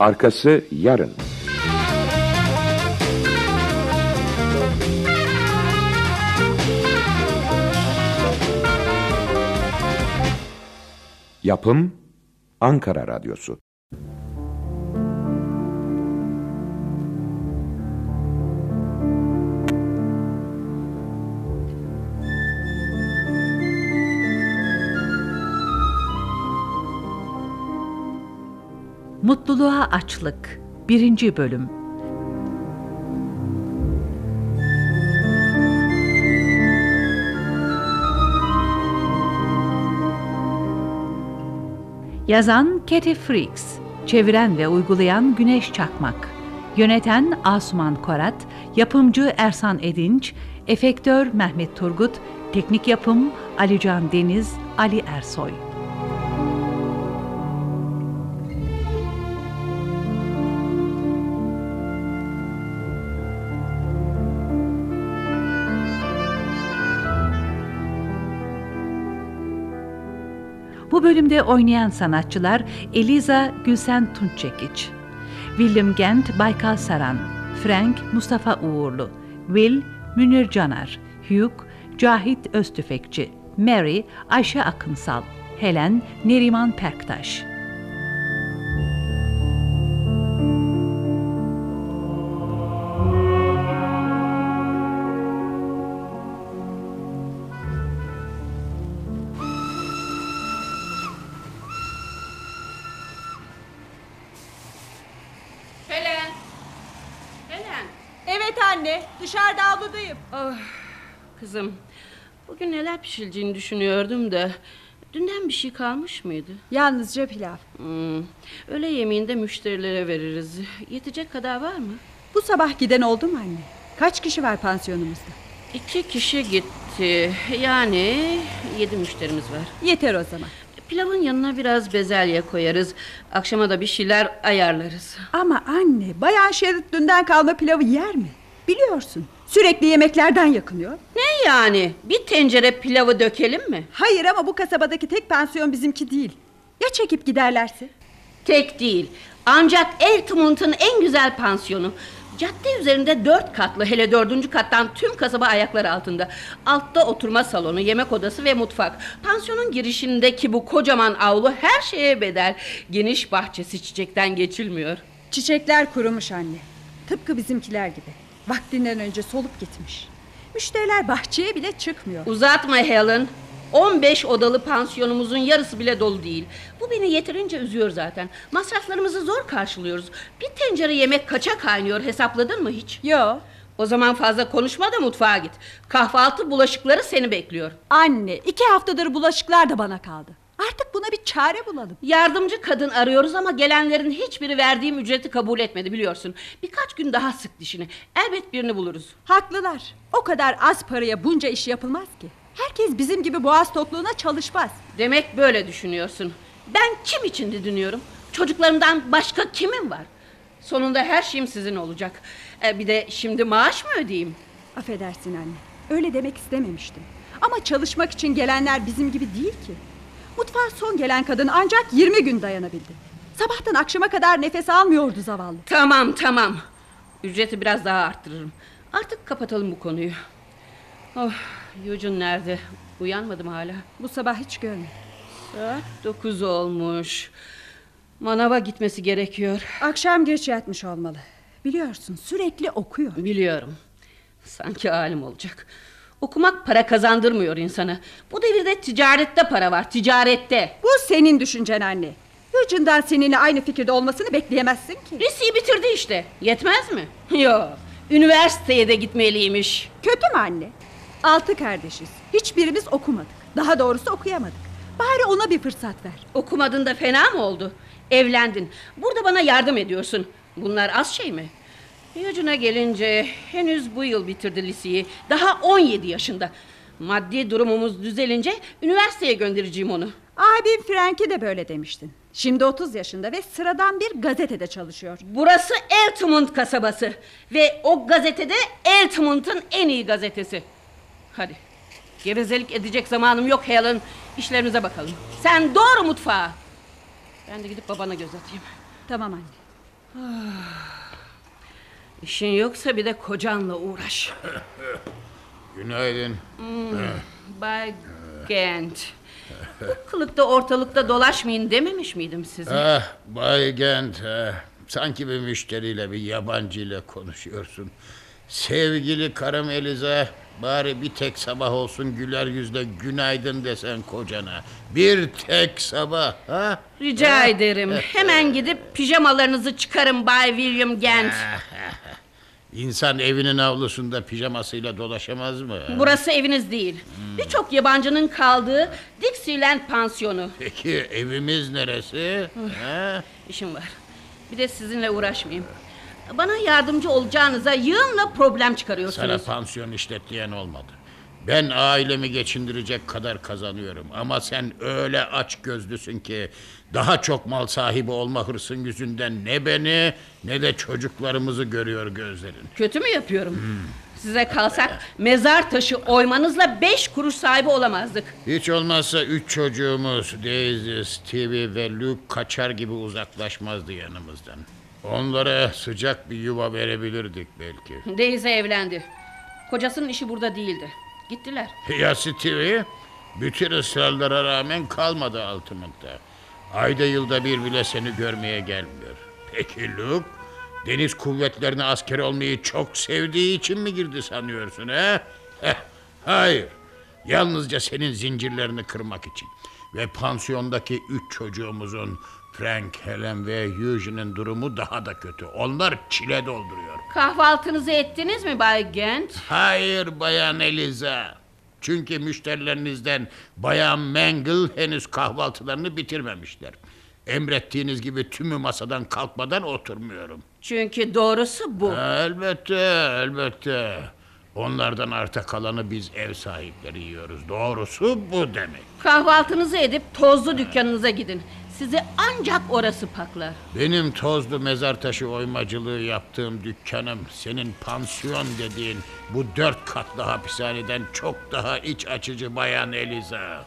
Arkası yarın. Yapım Ankara Radyosu Mutluluğa Açlık 1. Bölüm Yazan Katie Freaks Çeviren ve uygulayan Güneş Çakmak Yöneten Asuman Korat Yapımcı Ersan Edinç Efektör Mehmet Turgut Teknik yapım Alican Deniz Ali Ersoy bölümde oynayan sanatçılar Eliza Gülsen Tunçekiç, William Gent Baykal Saran, Frank Mustafa Uğurlu, Will Münir Canar, Hugh Cahit Öztüfekçi, Mary Ayşe Akınsal, Helen Neriman Perktaş. Kızım. Bugün neler pişireceğini düşünüyordum da. Dünden bir şey kalmış mıydı? Yalnızca pilav. Hmm. Öğle yemeğinde müşterilere veririz. Yetecek kadar var mı? Bu sabah giden oldu mu anne? Kaç kişi var pansiyonumuzda? İki kişi gitti. Yani yedi müşterimiz var. Yeter o zaman. Pilavın yanına biraz bezelye koyarız. Akşama da bir şeyler ayarlarız. Ama anne, bayan Şerit dünden kalma pilavı yer mi? Biliyorsun, sürekli yemeklerden yakınıyor. Ne yani? Bir tencere pilavı dökelim mi? Hayır ama bu kasabadaki tek pansiyon bizimki değil. Ya çekip giderlerse? Tek değil. Ancak Eltmont'un en güzel pansiyonu. Cadde üzerinde dört katlı hele dördüncü kattan tüm kasaba ayaklar altında. Altta oturma salonu, yemek odası ve mutfak. Pansiyonun girişindeki bu kocaman avlu her şeye bedel. Geniş bahçesi çiçekten geçilmiyor. Çiçekler kurumuş anne. Tıpkı bizimkiler gibi. Vaktinden önce solup gitmiş. Müşteriler bahçeye bile çıkmıyor. Uzatma Helen. 15 odalı pansiyonumuzun yarısı bile dolu değil. Bu beni yeterince üzüyor zaten. Masraflarımızı zor karşılıyoruz. Bir tencere yemek kaça kaynıyor hesapladın mı hiç? Yo. O zaman fazla konuşma da mutfağa git. Kahvaltı bulaşıkları seni bekliyor. Anne, iki haftadır bulaşıklar da bana kaldı. Artık buna bir çare bulalım. Yardımcı kadın arıyoruz ama gelenlerin hiçbiri verdiğim ücreti kabul etmedi biliyorsun. Birkaç gün daha sık dişini. Elbet birini buluruz. Haklılar. O kadar az paraya bunca iş yapılmaz ki. Herkes bizim gibi boğaz tokluğuna çalışmaz. Demek böyle düşünüyorsun. Ben kim için didiniyorum? Çocuklarımdan başka kimim var? Sonunda her şeyim sizin olacak. E, bir de şimdi maaş mı ödeyeyim? Affedersin anne. Öyle demek istememiştim. Ama çalışmak için gelenler bizim gibi değil ki. Mutfağa son gelen kadın ancak 20 gün dayanabildi. Sabahtan akşama kadar nefes almıyordu zavallı. Tamam tamam. Ücreti biraz daha arttırırım. Artık kapatalım bu konuyu. Oh, Yucun nerede? Uyanmadım hala. Bu sabah hiç görmedim. Saat dokuz olmuş. Manava gitmesi gerekiyor. Akşam geç yatmış olmalı. Biliyorsun sürekli okuyor. Biliyorum. Sanki alim olacak. Okumak para kazandırmıyor insana. Bu devirde ticarette para var, ticarette. Bu senin düşüncen anne. Hıcından seninle aynı fikirde olmasını bekleyemezsin ki. Liseyi bitirdi işte. Yetmez mi? Yok. Üniversiteye de gitmeliymiş. Kötü mü anne? Altı kardeşiz. Hiçbirimiz okumadık. Daha doğrusu okuyamadık. Bari ona bir fırsat ver. Okumadın da fena mı oldu? Evlendin. Burada bana yardım ediyorsun. Bunlar az şey mi? Yucuna gelince henüz bu yıl bitirdi liseyi. Daha 17 yaşında. Maddi durumumuz düzelince üniversiteye göndereceğim onu. Abim Frank'e de böyle demiştin. Şimdi 30 yaşında ve sıradan bir gazetede çalışıyor. Burası Eltmont kasabası ve o gazetede Eltmont'un en iyi gazetesi. Hadi. Gevezelik edecek zamanım yok Helen. İşlerimize bakalım. Sen doğru mutfağa. Ben de gidip babana göz atayım. Tamam anne. İşin yoksa bir de kocanla uğraş. Günaydın. Bay Gent. Bu kılıkta ortalıkta dolaşmayın dememiş miydim size? Ah Bay Gent. ah. Sanki bir müşteriyle bir yabancı ile konuşuyorsun. Sevgili karım Eliza bari bir tek sabah olsun güler yüzle günaydın desen kocana. Bir tek sabah. Ha? Rica ederim. Hemen gidip pijamalarınızı çıkarın Bay William Gent. İnsan evinin avlusunda pijamasıyla dolaşamaz mı? Burası eviniz değil. Birçok yabancının kaldığı Dixieland pansiyonu. Peki evimiz neresi? ha? İşim var. Bir de sizinle uğraşmayayım. Bana yardımcı olacağınıza yığınla problem çıkarıyorsunuz. Sana pansiyon işletleyen olmadı. Ben ailemi geçindirecek kadar kazanıyorum. Ama sen öyle aç gözlüsün ki... ...daha çok mal sahibi olma hırsın yüzünden... ...ne beni ne de çocuklarımızı görüyor gözlerin. Kötü mü yapıyorum? Size kalsak mezar taşı oymanızla beş kuruş sahibi olamazdık. Hiç olmazsa üç çocuğumuz... ...Daisy, Stevie ve Luke kaçar gibi uzaklaşmazdı yanımızdan. Onlara sıcak bir yuva verebilirdik belki. Daisy evlendi. Kocasının işi burada değildi. Gittiler. Ya Stevie? Bütün ısrarlara rağmen kalmadı altımızda. Ayda yılda bir bile seni görmeye gelmiyor. Peki Luke? Deniz kuvvetlerine asker olmayı çok sevdiği için mi girdi sanıyorsun he? Heh, hayır. Yalnızca senin zincirlerini kırmak için. Ve pansiyondaki üç çocuğumuzun Frank, Helen ve Eugene'in durumu daha da kötü. Onlar çile dolduruyor. Kahvaltınızı ettiniz mi Bay Gent? Hayır Bayan Eliza. Çünkü müşterilerinizden Bayan Mangle henüz kahvaltılarını bitirmemişler. Emrettiğiniz gibi tümü masadan kalkmadan oturmuyorum. Çünkü doğrusu bu. Elbette, elbette. Onlardan arta kalanı biz ev sahipleri yiyoruz. Doğrusu bu demek. Kahvaltınızı edip tozlu dükkanınıza gidin. Sizi ancak orası paklar. Benim tozlu mezar taşı oymacılığı yaptığım dükkanım senin pansiyon dediğin bu dört katlı hapishaneden çok daha iç açıcı bayan Eliza.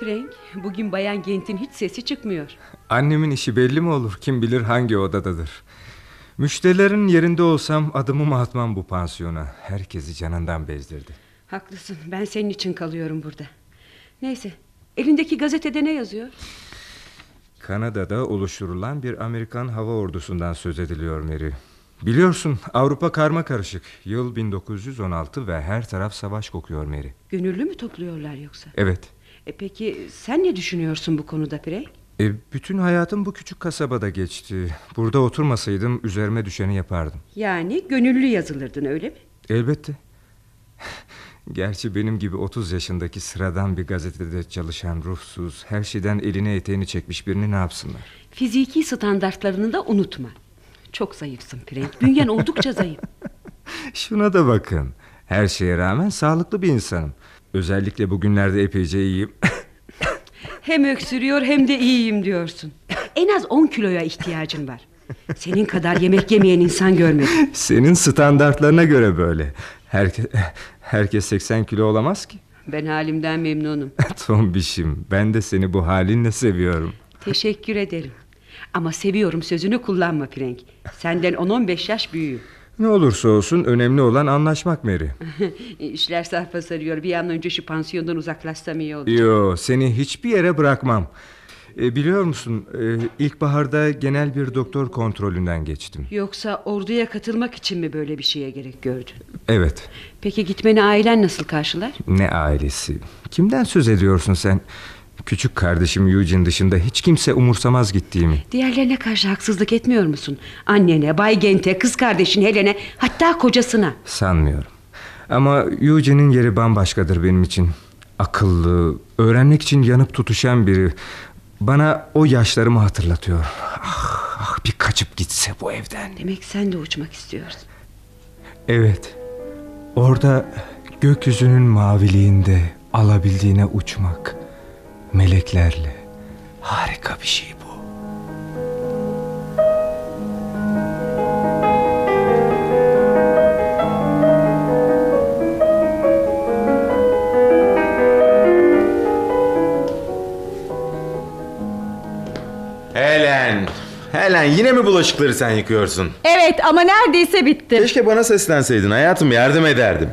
Frank, bugün Bayan Gent'in hiç sesi çıkmıyor. Annemin işi belli mi olur? Kim bilir hangi odadadır. Müşterilerin yerinde olsam adımımı atmam bu pansiyona. Herkesi canından bezdirdi. Haklısın, ben senin için kalıyorum burada. Neyse, elindeki gazetede ne yazıyor? Kanada'da oluşturulan bir Amerikan hava ordusundan söz ediliyor Mary. Biliyorsun Avrupa karma karışık. Yıl 1916 ve her taraf savaş kokuyor Mary. Gönüllü mü topluyorlar yoksa? Evet. E peki sen ne düşünüyorsun bu konuda Frank? E, bütün hayatım bu küçük kasabada geçti. Burada oturmasaydım üzerime düşeni yapardım. Yani gönüllü yazılırdın öyle mi? Elbette. Gerçi benim gibi 30 yaşındaki sıradan bir gazetede çalışan ruhsuz, her şeyden elini eteğini çekmiş birini ne yapsınlar? Fiziki standartlarını da unutma. Çok zayıfsın Frank. Bünyen oldukça zayıf. Şuna da bakın. Her şeye rağmen sağlıklı bir insanım. Özellikle bugünlerde epeyce iyiyim. Hem öksürüyor hem de iyiyim diyorsun. En az 10 kiloya ihtiyacın var. Senin kadar yemek yemeyen insan görmedim. Senin standartlarına göre böyle. Herke herkes 80 kilo olamaz ki. Ben halimden memnunum. Tombişim ben de seni bu halinle seviyorum. Teşekkür ederim. Ama seviyorum sözünü kullanma Frank. Senden 10-15 yaş büyüğüm. Ne olursa olsun önemli olan anlaşmak Mary. İşler sarpa sarıyor. Bir an önce şu pansiyondan uzaklaşsam iyi olur. Yo seni hiçbir yere bırakmam. E, biliyor musun e, ilkbaharda genel bir doktor kontrolünden geçtim. Yoksa orduya katılmak için mi böyle bir şeye gerek gördün? Evet. Peki gitmeni ailen nasıl karşılar? Ne ailesi? Kimden söz ediyorsun sen? Küçük kardeşim Eugene dışında hiç kimse umursamaz gittiğimi. Diğerlerine karşı haksızlık etmiyor musun? Annene, Bay Gent'e, kız kardeşin Helen'e, hatta kocasına. Sanmıyorum. Ama Eugene'in yeri bambaşkadır benim için. Akıllı, öğrenmek için yanıp tutuşan biri. Bana o yaşlarımı hatırlatıyor. Ah, ah bir kaçıp gitse bu evden. Demek sen de uçmak istiyorsun. Evet. Orada gökyüzünün maviliğinde alabildiğine uçmak meleklerle. Harika bir şey bu. Helen, Helen yine mi bulaşıkları sen yıkıyorsun? Evet ama neredeyse bitti. Keşke bana seslenseydin hayatım yardım ederdim.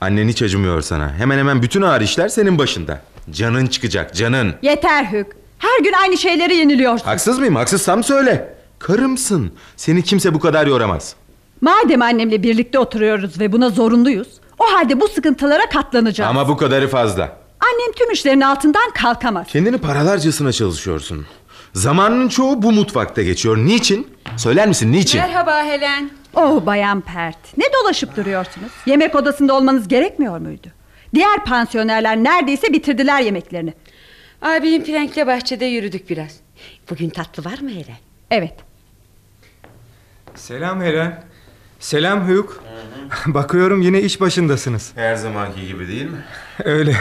Annen hiç acımıyor sana. Hemen hemen bütün ağır işler senin başında. Canın çıkacak canın. Yeter Hük. Her gün aynı şeyleri yeniliyorsun. Haksız mıyım? Haksızsam söyle. Karımsın. Seni kimse bu kadar yoramaz. Madem annemle birlikte oturuyoruz ve buna zorunluyuz. O halde bu sıkıntılara katlanacağız. Ama bu kadarı fazla. Annem tüm işlerin altından kalkamaz. Kendini paralarcasına çalışıyorsun. Zamanın çoğu bu mutfakta geçiyor. Niçin? Söyler misin niçin? Merhaba Helen. Oh bayan Pert. Ne dolaşıp duruyorsunuz? Yemek odasında olmanız gerekmiyor muydu? Diğer pansiyonerler neredeyse bitirdiler yemeklerini. Abim Frank'le bahçede yürüdük biraz. Bugün tatlı var mı Helen? Evet. Selam Helen. Selam Hugh. Bakıyorum yine iş başındasınız. Her zamanki gibi değil mi? Öyle.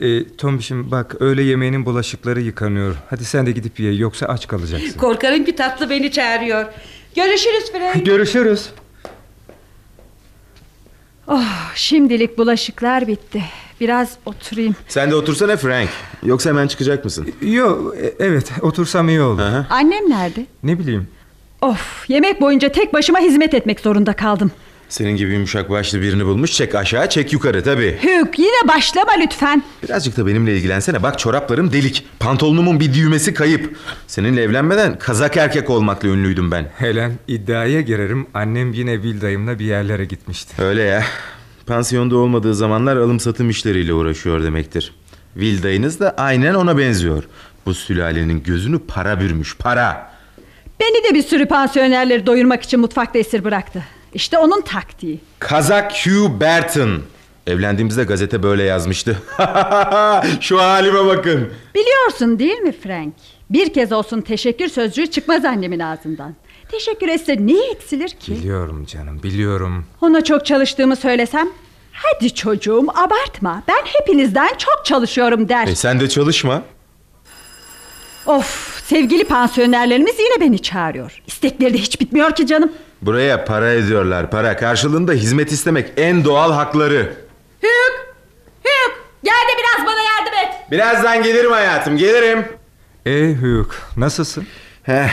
E, Tombiş'im bak öğle yemeğinin bulaşıkları yıkanıyor. Hadi sen de gidip ye yoksa aç kalacaksın. Korkarım ki tatlı beni çağırıyor. Görüşürüz Frank. Görüşürüz. Oh şimdilik bulaşıklar bitti. Biraz oturayım. Sen de otursana Frank. Yoksa hemen çıkacak mısın? Yo e- evet otursam iyi olur. Aha. Annem nerede? Ne bileyim. Of yemek boyunca tek başıma hizmet etmek zorunda kaldım. Senin gibi yumuşak başlı birini bulmuş. Çek aşağı çek yukarı tabii. Hük yine başlama lütfen. Birazcık da benimle ilgilensene. Bak çoraplarım delik. Pantolonumun bir düğmesi kayıp. Seninle evlenmeden kazak erkek olmakla ünlüydüm ben. Helen iddiaya girerim annem yine Will dayımla bir yerlere gitmişti. Öyle ya. Pansiyonda olmadığı zamanlar alım satım işleriyle uğraşıyor demektir. Will dayınız da aynen ona benziyor. Bu sülalenin gözünü para bürmüş para. Beni de bir sürü pansiyonerleri doyurmak için mutfakta esir bıraktı. İşte onun taktiği. Kazak Hugh Barton. Evlendiğimizde gazete böyle yazmıştı. Şu halime bakın. Biliyorsun değil mi Frank? Bir kez olsun teşekkür sözcüğü çıkmaz annemin ağzından. Teşekkür etse ne eksilir ki? Biliyorum canım biliyorum. Ona çok çalıştığımı söylesem Hadi çocuğum abartma Ben hepinizden çok çalışıyorum der E sen de çalışma. Of sevgili pansiyonerlerimiz yine beni çağırıyor İstekleri de hiç bitmiyor ki canım Buraya para ediyorlar para. Karşılığında hizmet istemek en doğal hakları. Hük Hük gel de biraz bana yardım et Birazdan gelirim hayatım gelirim. E Hugh nasılsın? Heh,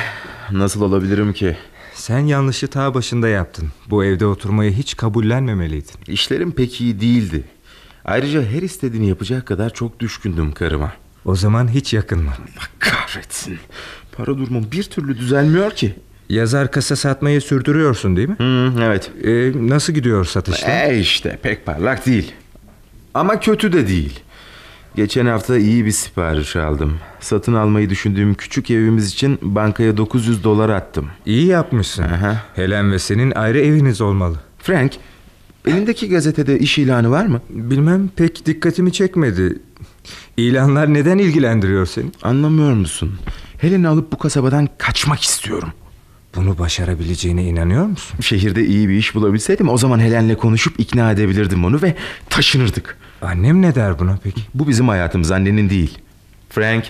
nasıl olabilirim ki? Sen yanlışı ta başında yaptın. Bu evde oturmayı hiç kabullenmemeliydin. İşlerim pek iyi değildi. Ayrıca her istediğini yapacak kadar çok düşkündüm karıma. O zaman hiç yakınma. Bak kahretsin. Para durumum bir türlü düzelmiyor ki. Yazar kasa satmayı sürdürüyorsun değil mi? Hı, evet. E, nasıl gidiyor satışlar? E işte pek parlak değil. Ama kötü de değil. Geçen hafta iyi bir sipariş aldım. Satın almayı düşündüğüm küçük evimiz için bankaya 900 dolar attım. İyi yapmışsın. Aha. Helen ve senin ayrı eviniz olmalı. Frank, elindeki gazetede iş ilanı var mı? Bilmem pek dikkatimi çekmedi. İlanlar neden ilgilendiriyor seni? Anlamıyor musun? Helen'i alıp bu kasabadan kaçmak istiyorum. Bunu başarabileceğine inanıyor musun? Şehirde iyi bir iş bulabilseydim o zaman Helen'le konuşup ikna edebilirdim onu ve taşınırdık. Annem ne der buna peki? Bu bizim hayatımız annenin değil. Frank,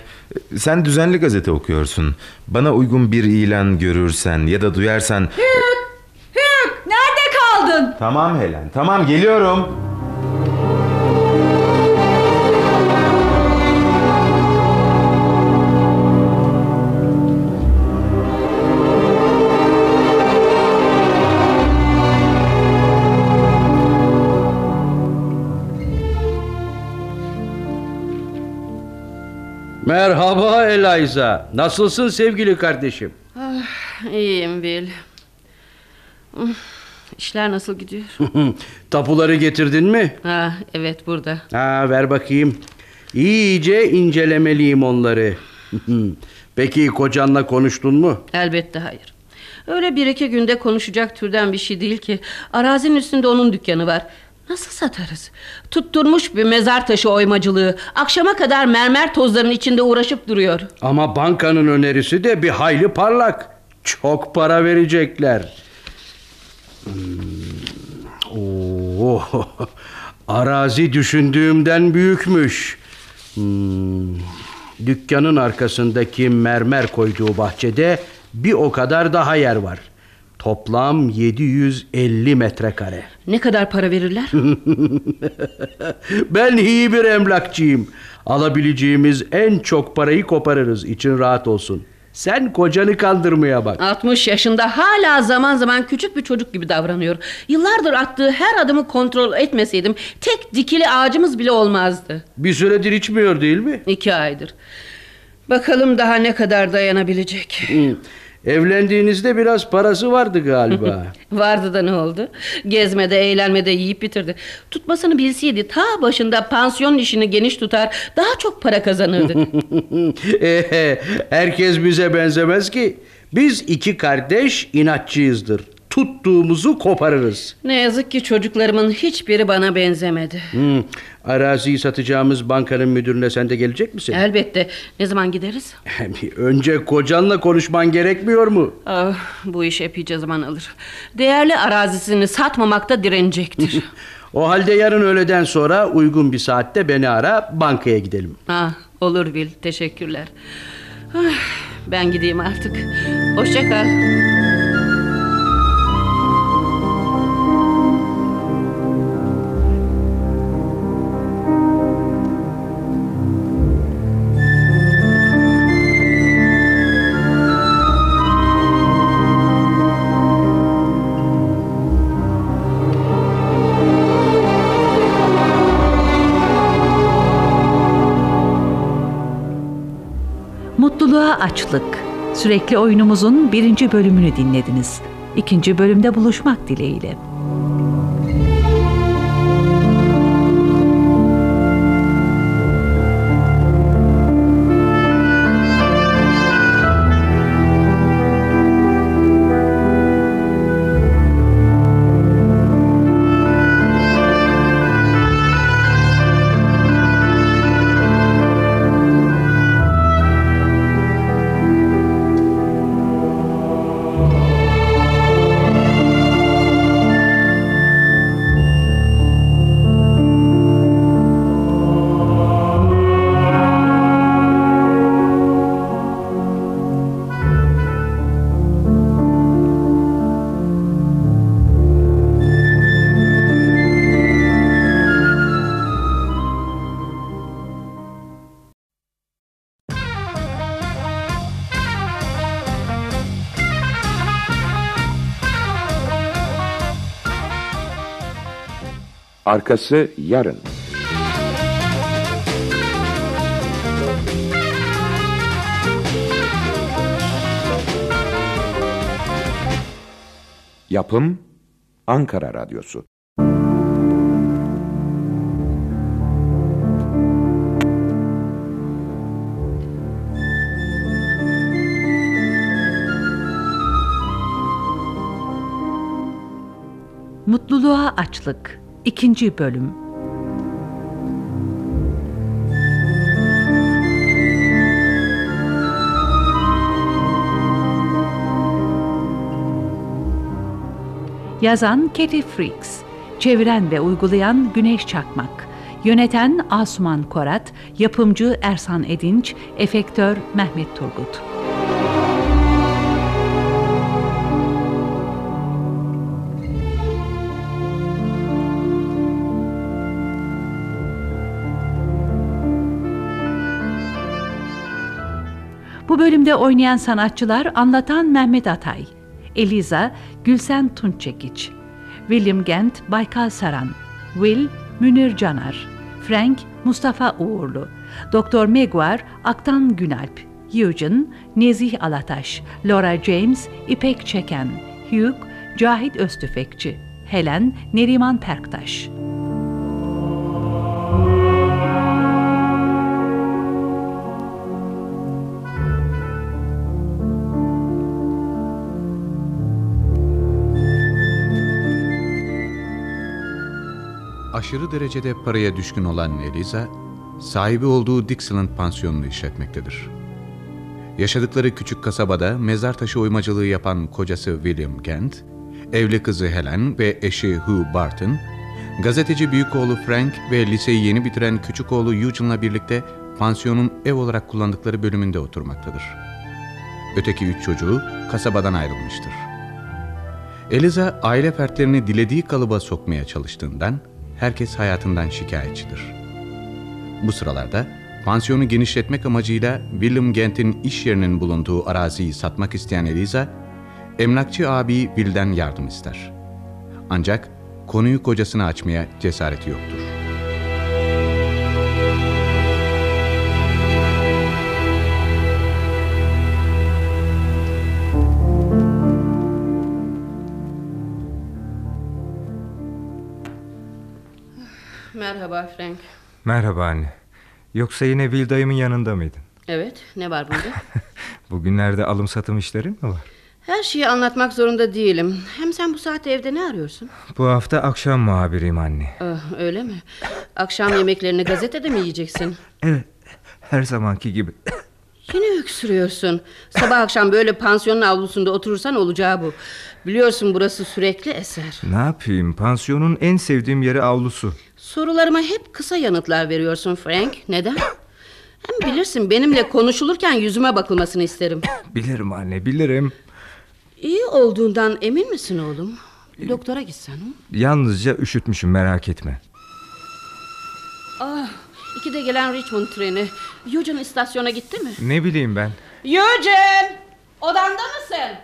sen düzenli gazete okuyorsun. Bana uygun bir ilan görürsen ya da duyarsan... Hük nerede kaldın? Tamam Helen, tamam geliyorum. Merhaba Eliza. Nasılsın sevgili kardeşim? İyiyim Will. Hmm, İşler nasıl gidiyor? Tapuları getirdin mi? ha, evet burada. Ha, ver bakayım. İyice incelemeliyim onları. Peki kocanla konuştun mu? Elbette hayır. Öyle bir iki günde konuşacak türden bir şey değil ki. Arazinin üstünde onun dükkanı var. Nasıl satarız? Tutturmuş bir mezar taşı oymacılığı. Akşama kadar mermer tozlarının içinde uğraşıp duruyor. Ama bankanın önerisi de bir hayli parlak. Çok para verecekler. Hmm. Oo, arazi düşündüğümden büyükmüş. Hmm. Dükkanın arkasındaki mermer koyduğu bahçede bir o kadar daha yer var. Toplam 750 metrekare. Ne kadar para verirler? Ben iyi bir emlakçıyım. Alabileceğimiz en çok parayı koparırız. için rahat olsun. Sen kocanı kandırmaya bak. 60 yaşında hala zaman zaman küçük bir çocuk gibi davranıyor. Yıllardır attığı her adımı kontrol etmeseydim tek dikili ağacımız bile olmazdı. Bir süredir içmiyor değil mi? İki aydır. Bakalım daha ne kadar dayanabilecek. Hı. Evlendiğinizde biraz parası vardı galiba. Vardı da ne oldu? Gezmede, eğlenmede yiyip bitirdi. Tutmasını bilseydi ta başında pansiyon işini geniş tutar, daha çok para kazanırdı. Herkes bize benzemez ki. Biz iki kardeş inatçıyızdır. Tuttuğumuzu koparırız. ne yazık ki çocuklarımın hiçbiri bana benzemedi. Hı. Araziyi satacağımız bankanın müdürüne sen de gelecek misin? Elbette. Ne zaman gideriz? Önce kocanla konuşman gerekmiyor mu? Ah, bu iş epeyce zaman alır. Değerli arazisini satmamakta direnecektir. O halde yarın öğleden sonra uygun bir saatte beni ara bankaya gidelim. ah, olur Will. Teşekkürler. Ah, ben gideyim artık. Hoşça kal. Açlık. Sürekli oyunumuzun birinci bölümünü dinlediniz. İkinci bölümde buluşmak dileğiyle. Arkası yarın. Yapım Ankara Radyosu. Mutluluğa açlık. İkinci bölüm. Yazan Katie Freaks, çeviren ve uygulayan Güneş Çakmak, yöneten Asuman Korat, yapımcı Ersan Edinç, efektör Mehmet Turgut. Bu bölümde oynayan sanatçılar anlatan Mehmet Atay, Eliza Gülsen Tunçekiç, William Gent Baykal Saran, Will Münir Canar, Frank Mustafa Uğurlu, Doktor Meguar Aktan Günalp, Eugene Nezih Alataş, Laura James İpek Çeken, Hugh Cahit Öztüfekçi, Helen Neriman Perktaş. Aşırı derecede paraya düşkün olan Eliza, sahibi olduğu Dixieland pansiyonunu işletmektedir. Yaşadıkları küçük kasabada mezar taşı oymacılığı yapan kocası William Kent, evli kızı Helen ve eşi Hugh Barton, gazeteci büyük oğlu Frank ve liseyi yeni bitiren küçük oğlu Eugene'la birlikte pansiyonun ev olarak kullandıkları bölümünde oturmaktadır. Öteki üç çocuğu kasabadan ayrılmıştır. Eliza aile fertlerini dilediği kalıba sokmaya çalıştığından herkes hayatından şikayetçidir. Bu sıralarda Pansiyonu genişletmek amacıyla William Gent'in iş yerinin bulunduğu araziyi satmak isteyen Eliza, emlakçı abi Will'den yardım ister. Ancak konuyu kocasına açmaya cesareti yoktur. Merhaba Frank. Merhaba anne. Yoksa yine Will dayımın yanında mıydın? Evet, ne var bunda? Bugünlerde alım satım işlerin mi var? Her şeyi anlatmak zorunda değilim. Hem sen bu saatte evde ne arıyorsun? Bu hafta akşam muhabiriyim anne. Ah, öyle mi? Akşam yemeklerini gazetede mi yiyeceksin? Evet, her zamanki gibi. Yine öksürüyorsun. Sabah akşam böyle pansiyonun avlusunda oturursan olacağı bu. Biliyorsun burası sürekli eser. Ne yapayım? Pansiyonun en sevdiğim yeri avlusu. Sorularıma hep kısa yanıtlar veriyorsun Frank. Neden? Hem bilirsin benimle konuşulurken yüzüme bakılmasını isterim. Bilirim anne, bilirim. İyi olduğundan emin misin oğlum? Doktora gitsen. Hı? Yalnızca üşütmüşüm merak etme. Ah, ikide gelen Richmond treni. Eugene istasyona gitti mi? Ne bileyim ben. Eugene! Odanda mısın?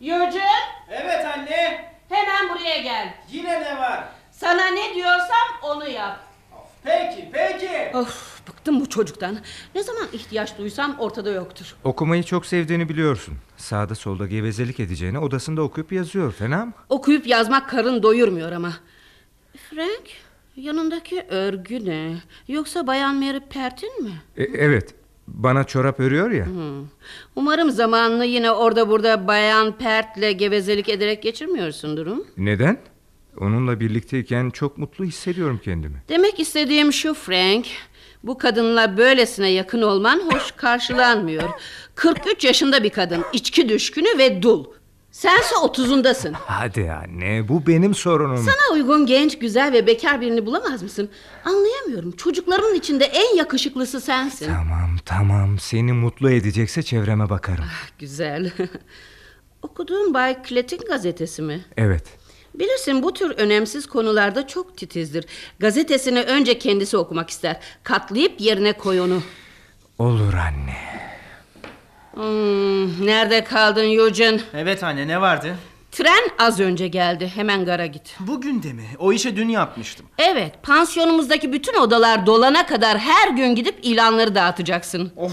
Eugene! Evet anne. Hemen buraya gel. Yine ne var? Sana ne diyorsam onu yap. Peki peki. Of, bıktım bu çocuktan. Ne zaman ihtiyaç duysam ortada yoktur. Okumayı çok sevdiğini biliyorsun. Sağda solda gevezelik edeceğine odasında okuyup yazıyor. Fena mı? Okuyup yazmak karın doyurmuyor ama. Frank, yanındaki örgü ne? Yoksa Bayan Mary Pertin mi? E, evet. Bana çorap örüyor ya. Hmm. Umarım zamanını yine orada burada Bayan Pert'le gevezelik ederek geçirmiyorsundur. Hı? Neden? Onunla birlikteyken çok mutlu hissediyorum kendimi. Demek istediğim şu Frank. Bu kadınla böylesine yakın olman hoş karşılanmıyor. 43 yaşında bir kadın, içki düşkünü ve dul. Sense otuzundasın. Hadi anne bu benim sorunum. Sana uygun genç, güzel ve bekar birini bulamaz mısın? Anlayamıyorum. Çocuklarımın içinde en yakışıklısı sensin. Tamam tamam seni mutlu edecekse çevreme bakarım. Güzel. Okuduğun Bay Clet'in gazetesi mi? Evet. Bilirsin bu tür önemsiz konularda çok titizdir. Gazetesini önce kendisi okumak ister. Katlayıp yerine koy onu. Olur anne. Hmm, nerede kaldın Eugene? Evet anne ne vardı? Tren az önce geldi. Hemen gara git. Bugün de mi? O işe dün yapmıştım. Evet, pansiyonumuzdaki bütün odalar dolana kadar her gün gidip ilanları dağıtacaksın. Of,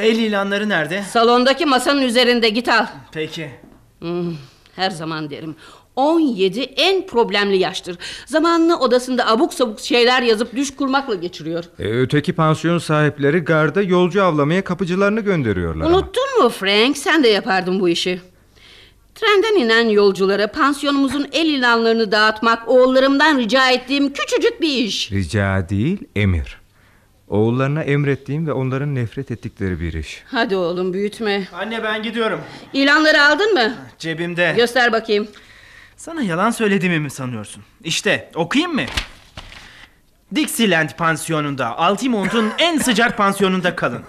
el ilanları nerede? Salondaki masanın üzerinde git al. Peki. Hmm, her zaman derim. 17 en problemli yaştır. Zamanını odasında abuk sabuk şeyler yazıp düş kurmakla geçiriyor. E, öteki pansiyon sahipleri garda yolcu avlamaya kapıcılarını gönderiyorlar. ama. Unuttun mu Frank? Sen de yapardın bu işi. Trenden inen yolculara pansiyonumuzun el ilanlarını dağıtmak oğullarımdan rica ettiğim küçücük bir iş. Rica değil emir. Oğullarına emrettiğim ve onların nefret ettikleri bir iş. Hadi oğlum büyütme. Anne ben gidiyorum. İlanları aldın mı? Cebimde. Göster bakayım. Sana yalan söylediğimi mi sanıyorsun? İşte okuyayım mı? Dixieland pansiyonunda Altimont'un en sıcak pansiyonunda kalın.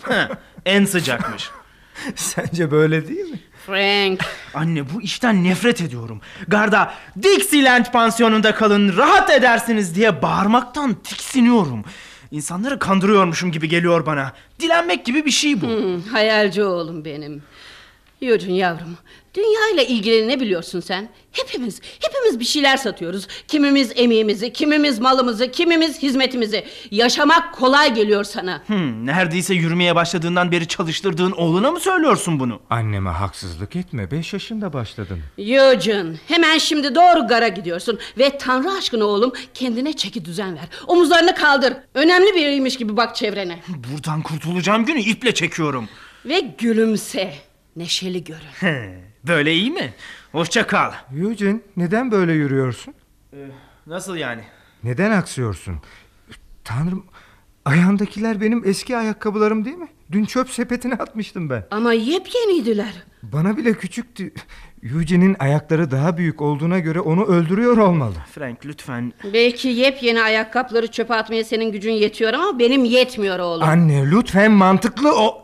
En sıcakmış. Sence böyle değil mi? Frank. Anne bu işten nefret ediyorum. Garda Dixieland pansiyonunda kalın rahat edersiniz diye bağırmaktan tiksiniyorum. İnsanları kandırıyormuşum gibi geliyor bana. Dilenmek gibi bir şey bu. Hmm, hayalci oğlum benim. Yocun yavrum. Dünya ile ilgili ne biliyorsun sen? Hepimiz, hepimiz bir şeyler satıyoruz. Kimimiz emeğimizi, kimimiz malımızı, kimimiz hizmetimizi. Yaşamak kolay geliyor sana. Hmm, neredeyse yürümeye başladığından beri çalıştırdığın oğluna mı söylüyorsun bunu? Anneme haksızlık etme. Beş yaşında başladın. Eugene hemen şimdi doğru gara gidiyorsun ve tanrı aşkına oğlum kendine çeki düzen ver. Omuzlarını kaldır. Önemli biriymiş gibi bak çevrene. Buradan kurtulacağım günü iple çekiyorum. Ve gülümse. Neşeli görün. Böyle iyi mi? Hoşça kal. Eugene neden böyle yürüyorsun? Nasıl yani? Neden aksıyorsun? Tanrım ayağındakiler benim eski ayakkabılarım değil mi? Dün çöp sepetine atmıştım ben. Ama yepyeniydiler. Bana bile küçüktü. Eugene'in ayakları daha büyük olduğuna göre onu öldürüyor olmalı. Frank lütfen. Belki yepyeni ayakkabıları çöpe atmaya senin gücün yetiyor ama benim yetmiyor oğlum. Anne lütfen mantıklı o...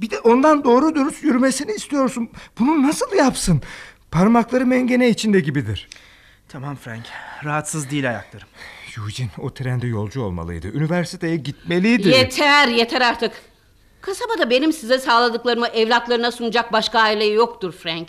Bir de ondan doğru dürüst yürümesini istiyorsun. Bunu nasıl yapsın? Parmakları mengene içinde gibidir. Tamam Frank. Rahatsız değil ayaklarım. Eugene o trende yolcu olmalıydı. Üniversiteye gitmeliydi. Yeter yeter artık. Kasabada benim size sağladıklarımı evlatlarına sunacak başka aile yoktur Frank.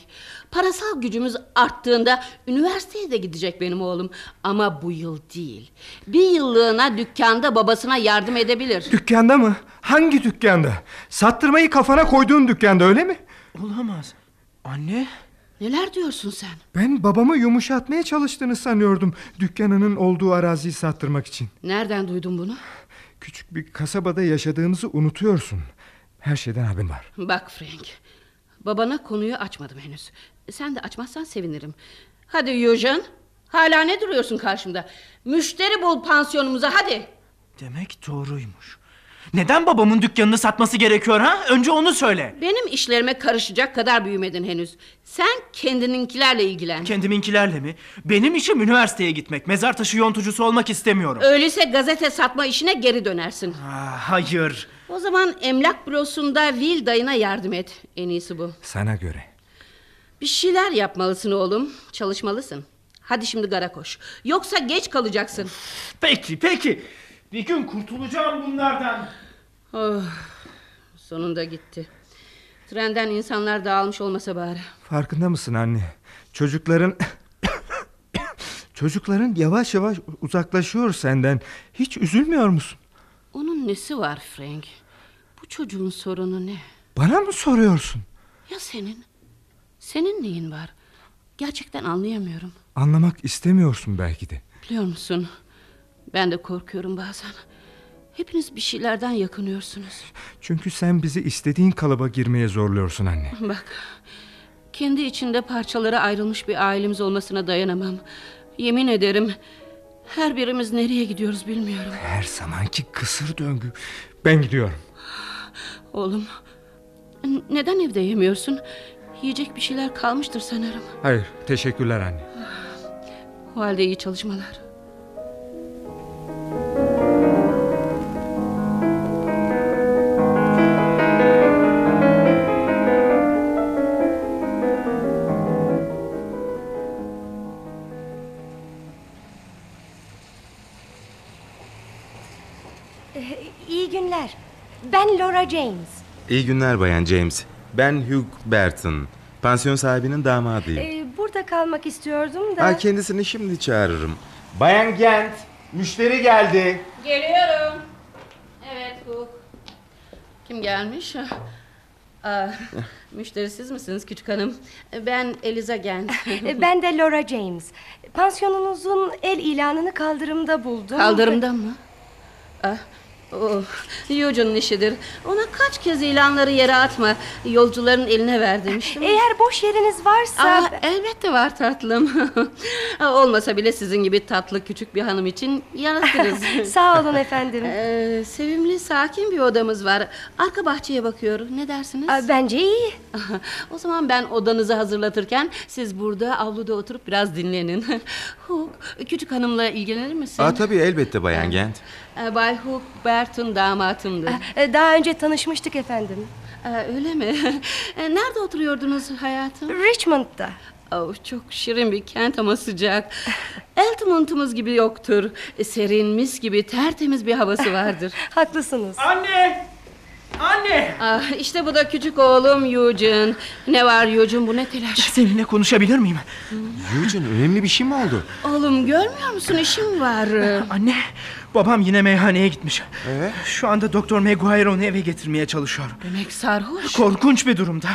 Parasal gücümüz arttığında üniversiteye de gidecek benim oğlum. Ama bu yıl değil. Bir yıllığına dükkanda babasına yardım edebilir. Dükkanda mı? Hangi dükkanda? Sattırmayı kafana koyduğun dükkanda öyle mi? Olamaz. Anne? Neler diyorsun sen? Ben babamı yumuşatmaya çalıştığını sanıyordum. Dükkanının olduğu araziyi sattırmak için. Nereden duydun bunu? Küçük bir kasabada yaşadığımızı unutuyorsun. Her şeyden haberim var. Bak Frank. Babana konuyu açmadım henüz. Sen de açmazsan sevinirim. Hadi Eugene. Hala ne duruyorsun karşımda? Müşteri bul pansiyonumuza hadi. Demek doğruymuş. Neden babamın dükkanını satması gerekiyor ha? Önce onu söyle. Benim işlerime karışacak kadar büyümedin henüz. Sen kendininkilerle ilgilen. Kendiminkilerle mi? Benim işim üniversiteye gitmek. Mezar taşı yontucusu olmak istemiyorum. Öyleyse gazete satma işine geri dönersin. Ah, hayır. O zaman emlak bürosunda Will dayına yardım et. En iyisi bu. Sana göre. Bir şeyler yapmalısın oğlum. Çalışmalısın. Hadi şimdi gara koş. Yoksa geç kalacaksın. Peki peki. Bir gün kurtulacağım bunlardan. Oh, sonunda gitti. Trenden insanlar dağılmış olmasa bari. Farkında mısın anne? Çocukların... Çocukların yavaş yavaş uzaklaşıyor senden. Hiç üzülmüyor musun? Onun nesi var Frank? Bu çocuğun sorunu ne? Bana mı soruyorsun? Ya senin? Senin neyin var? Gerçekten anlayamıyorum. Anlamak istemiyorsun belki de. Biliyor musun? Ben de korkuyorum bazen. Hepiniz bir şeylerden yakınıyorsunuz. Çünkü sen bizi istediğin kalıba girmeye zorluyorsun anne. Bak, kendi içinde parçalara ayrılmış bir ailemiz olmasına dayanamam. Yemin ederim her birimiz nereye gidiyoruz bilmiyorum. Her zamanki kısır döngü. Ben gidiyorum. Oğlum, neden evde yemiyorsun? Yiyecek bir şeyler kalmıştır sanırım. Hayır, teşekkürler anne. O halde iyi çalışmalar. James. İyi günler Bayan James. Ben Hugh Burton. Pansiyon sahibinin damadıyım. Ee, burada kalmak istiyordum da... Ha, kendisini şimdi çağırırım. Bayan Gent, müşteri geldi. Geliyorum. Evet Cook. Kim gelmiş? Aa, müşteri siz misiniz küçük hanım? Ben Eliza Gent. Ee, ben de Laura James. Pansiyonunuzun el ilanını kaldırımda buldum. Kaldırımda mı? Ah, oh, Eugene'ın işidir. Ona kaç kez ilanları yere atma. Yolcuların eline ver demiştim. Eğer boş yeriniz varsa... Aa, elbette var tatlım. Olmasa bile sizin gibi tatlı küçük bir hanım için yaratırız. Sağ olun efendim. Ee, sevimli sakin bir odamız var. Arka bahçeye bakıyor. Ne dersiniz? Aa, Bence iyi. o zaman ben odanızı hazırlatırken siz burada avluda oturup biraz dinlenin. Küçük hanımla ilgilenir misin? Aa, tabii elbette Bayan Gent. Ee, Bay Hook, Bert'ın damatımdır. Ee, Daha önce tanışmıştık efendim. Ee, öyle mi? Ee, Nerede oturuyordunuz hayatım? Richmond'da. Oh, çok şirin bir kent ama sıcak. Altamont'umuz gibi yoktur. Serin, mis gibi tertemiz bir havası vardır. Haklısınız. Anne! Anne! ah, işte bu da küçük oğlum Eugene. Ne var Eugene bu ne telaş? Seninle konuşabilir miyim? Eugene önemli bir şey mi oldu? Oğlum görmüyor musun işim var. Anne, babam yine meyhaneye gitmiş. Evet. Şu anda Doktor Maguire onu eve getirmeye çalışıyor. Demek sarhoş. Korkunç bir durumda.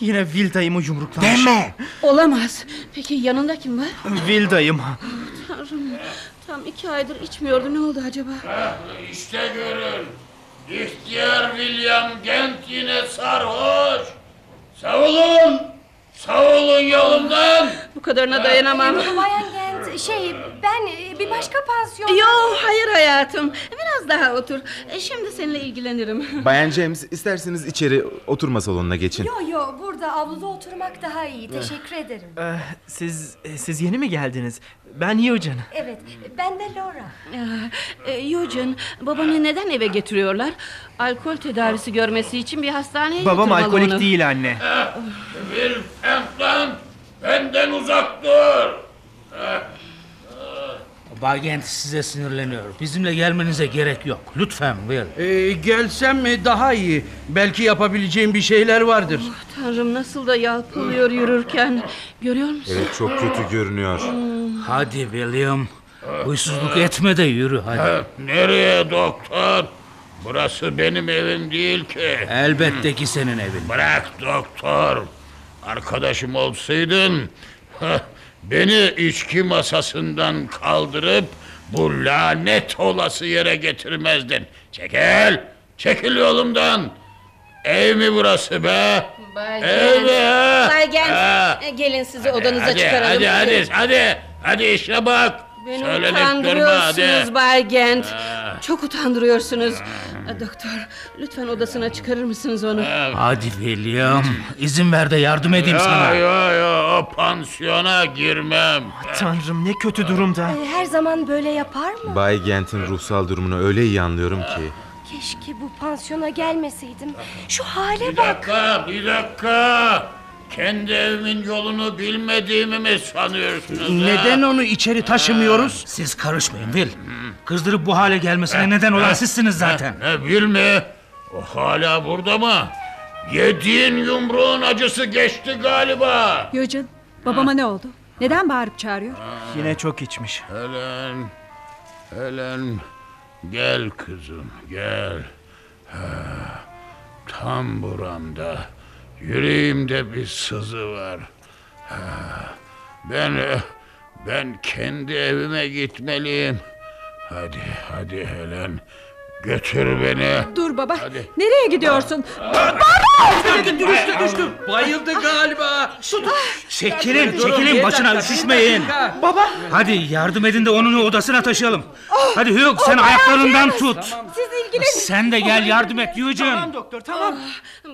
Yine Will dayımı yumruklamış. Deme! Olamaz. Peki yanında kim var? Will dayım. Tanrım. Tam iki aydır içmiyordu. Ne oldu acaba? İşte görün. İhtiyar William Gent yine sarhoş. Savulun. Savulun yolumdan. Bu kadarına dayanamam. Bayan Gent, şey ben e, bir başka pansiyon... Yo hayır hayatım. Biraz daha otur. E, Şimdi seninle ilgilenirim. Bayan James isterseniz içeri oturma salonuna geçin. Yo yo burada avluda oturmak daha iyi. Teşekkür ederim. Ee, siz siz yeni mi geldiniz? Ben Eugene. Evet ben de Laura. E, Eugene, babanı neden eve getiriyorlar? Alkol tedavisi görmesi için bir hastaneye Babam alkolik onu. değil anne. Will Frankland benden uzak dur. Bagent size sinirleniyor. Bizimle gelmenize gerek yok. Lütfen Will. Ee, gelsem mi daha iyi. Belki yapabileceğim bir şeyler vardır. Oh, tanrım nasıl da yalpalıyor yürürken. Görüyor musun? Evet çok kötü görünüyor. Hadi William. Huysuzluk etme de yürü hadi. Ha, nereye doktor? Burası benim evim değil ki. Elbette ki senin evin. Bırak doktor. Arkadaşım olsaydın heh, beni içki masasından kaldırıp bu lanet olası yere getirmezdin. Çekil, çekil yolumdan. Ev mi burası be? Bay Ev mi ha? Bay Ha. e, gelin sizi odanıza hadi, çıkaralım. Hadi hadi hadi hadi işe bak. Beni durma utandırıyorsunuz. Bay Gent. Çok utandırıyorsunuz. E, Doktor lütfen odasına çıkarır mısınız onu? Hadi William. İzin ver de yardım edeyim Ya sana. ya ya o pansiyona girmem. Tanrım ne kötü durumda. Ee, Her zaman böyle yapar mı? Bay Gent'in ruhsal durumunu öyle iyi anlıyorum ki. Keşke bu pansiyona gelmeseydim. Şu hale Bir bak. dakika bir dakika. Kendi evimin yolunu bilmediğimi mi sanıyorsunuz? ha? Neden onu içeri taşımıyoruz? Siz karışmayın Will. Kızdırıp bu hale gelmesine neden olan sizsiniz zaten. Ne bil mi? O hala burada mı? Yediğin yumruğun acısı geçti galiba. Eugene babama ne oldu? Neden bağırıp çağırıyor? Yine çok içmiş. Helen, Helen, gel kızım, gel. Ha, tam buramda, yüreğimde bir sızı var. Ben, ben kendi evime gitmeliyim. Hadi, hadi Helen, götür beni. Dur baba. Hadi. Nereye gidiyorsun? düştü düştü. Bayıldı galiba. Çekilin, Durun, çekilin bir başına üşüşmeyin. Baba. Hadi yardım edin de onu odasına taşıyalım. Hadi Hugh sen ayaklarından tut. Siz ilgilenin. Sen de gel yardım et Eugene. Tamam doktor tamam.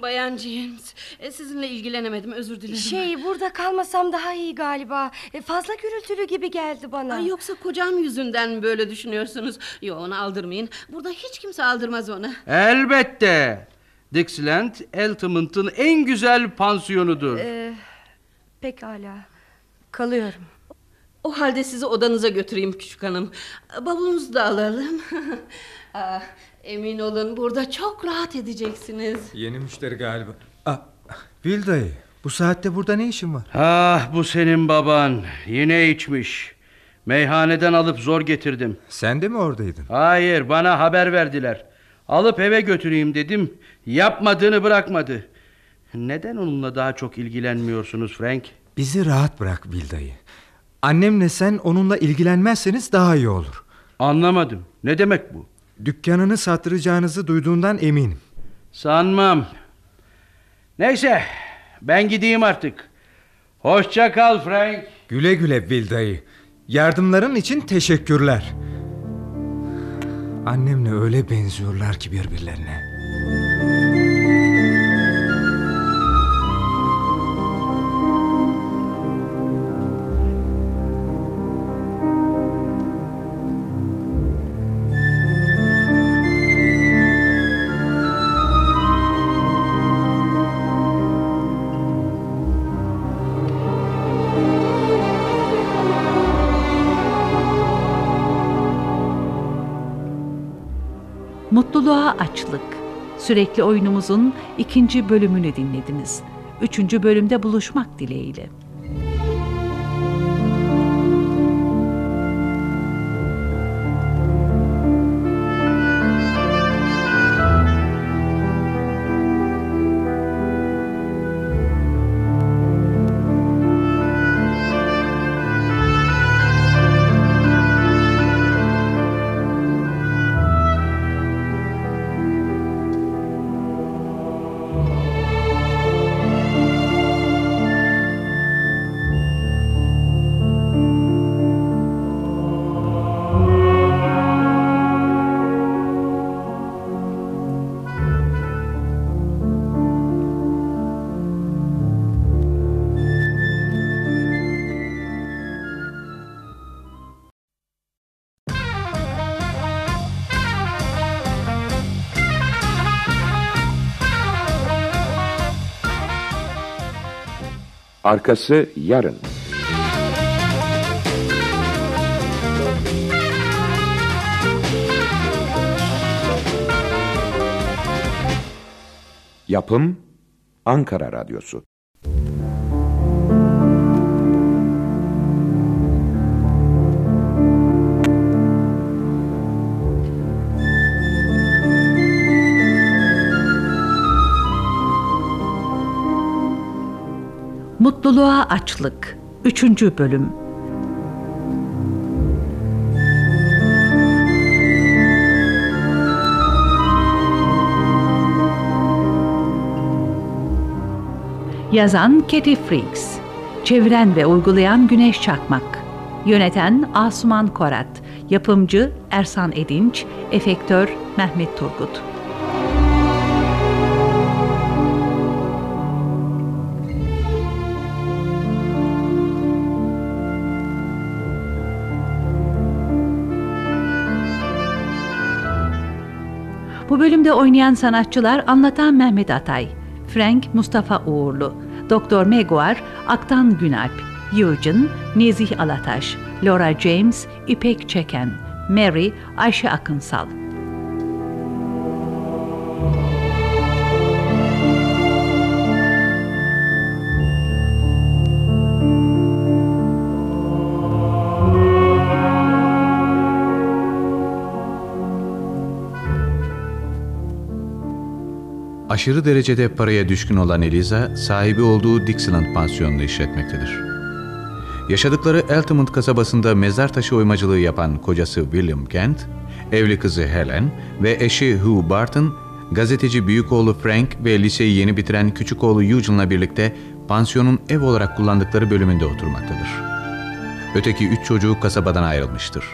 Bayan James, e, sizinle ilgilenemedim özür dilerim. Şey burada kalmasam daha iyi galiba. E, Fazla gürültülü gibi geldi bana. Ay yoksa kocam yüzünden böyle düşünüyorsunuz? Yo onu aldırmayın. Burada hiç kimse aldırmaz ona. Elbette. Dixieland, Altamont'un en güzel pansiyonudur. Ee, pekala. Kalıyorum. O halde sizi odanıza götüreyim küçük hanım. Bavulunuzu da alalım. Ah, emin olun burada çok rahat edeceksiniz. Yeni müşteri galiba. Ah, Will dayı bu saatte burada ne işin var? Ah bu senin baban. Yine içmiş. Meyhaneden alıp zor getirdim. Sen de mi oradaydın? Hayır bana haber verdiler. Alıp eve götüreyim dedim. Yapmadığını bırakmadı. Neden onunla daha çok ilgilenmiyorsunuz Frank? Bizi rahat bırak Will dayı. Annemle sen onunla ilgilenmezseniz daha iyi olur. Anlamadım. Ne demek bu? Dükkanını sattıracağınızı duyduğundan eminim. Sanmam. Neyse ben gideyim artık. Hoşça kal Frank. Güle güle Will dayı. Yardımların için teşekkürler. Annemle öyle benziyorlar ki birbirlerine. Açlık. Sürekli oyunumuzun ikinci bölümünü dinlediniz. Üçüncü bölümde buluşmak dileğiyle. Arkası yarın. Yapım Ankara Radyosu Mutluluğa Açlık 3. Bölüm Yazan Katie Freaks Çeviren ve uygulayan Güneş Çakmak Yöneten Asuman Korat Yapımcı Ersan Edinç Efektör Mehmet Turgut Bu bölümde oynayan sanatçılar anlatan Mehmet Atay, Frank Mustafa Uğurlu, Doktor Meguar Aktan Günalp, Eugene Nezih Alataş, Laura James İpek Çeken, Mary Ayşe Akınsal. Aşırı derecede paraya düşkün olan Eliza, sahibi olduğu Dixieland pansiyonunu işletmektedir. Yaşadıkları Altamont kasabasında mezar taşı oymacılığı yapan kocası William Kent, evli kızı Helen ve eşi Hugh Barton, gazeteci büyük oğlu Frank ve liseyi yeni bitiren küçük oğlu Eugene'la birlikte pansiyonun ev olarak kullandıkları bölümünde oturmaktadır. Öteki üç çocuğu kasabadan ayrılmıştır.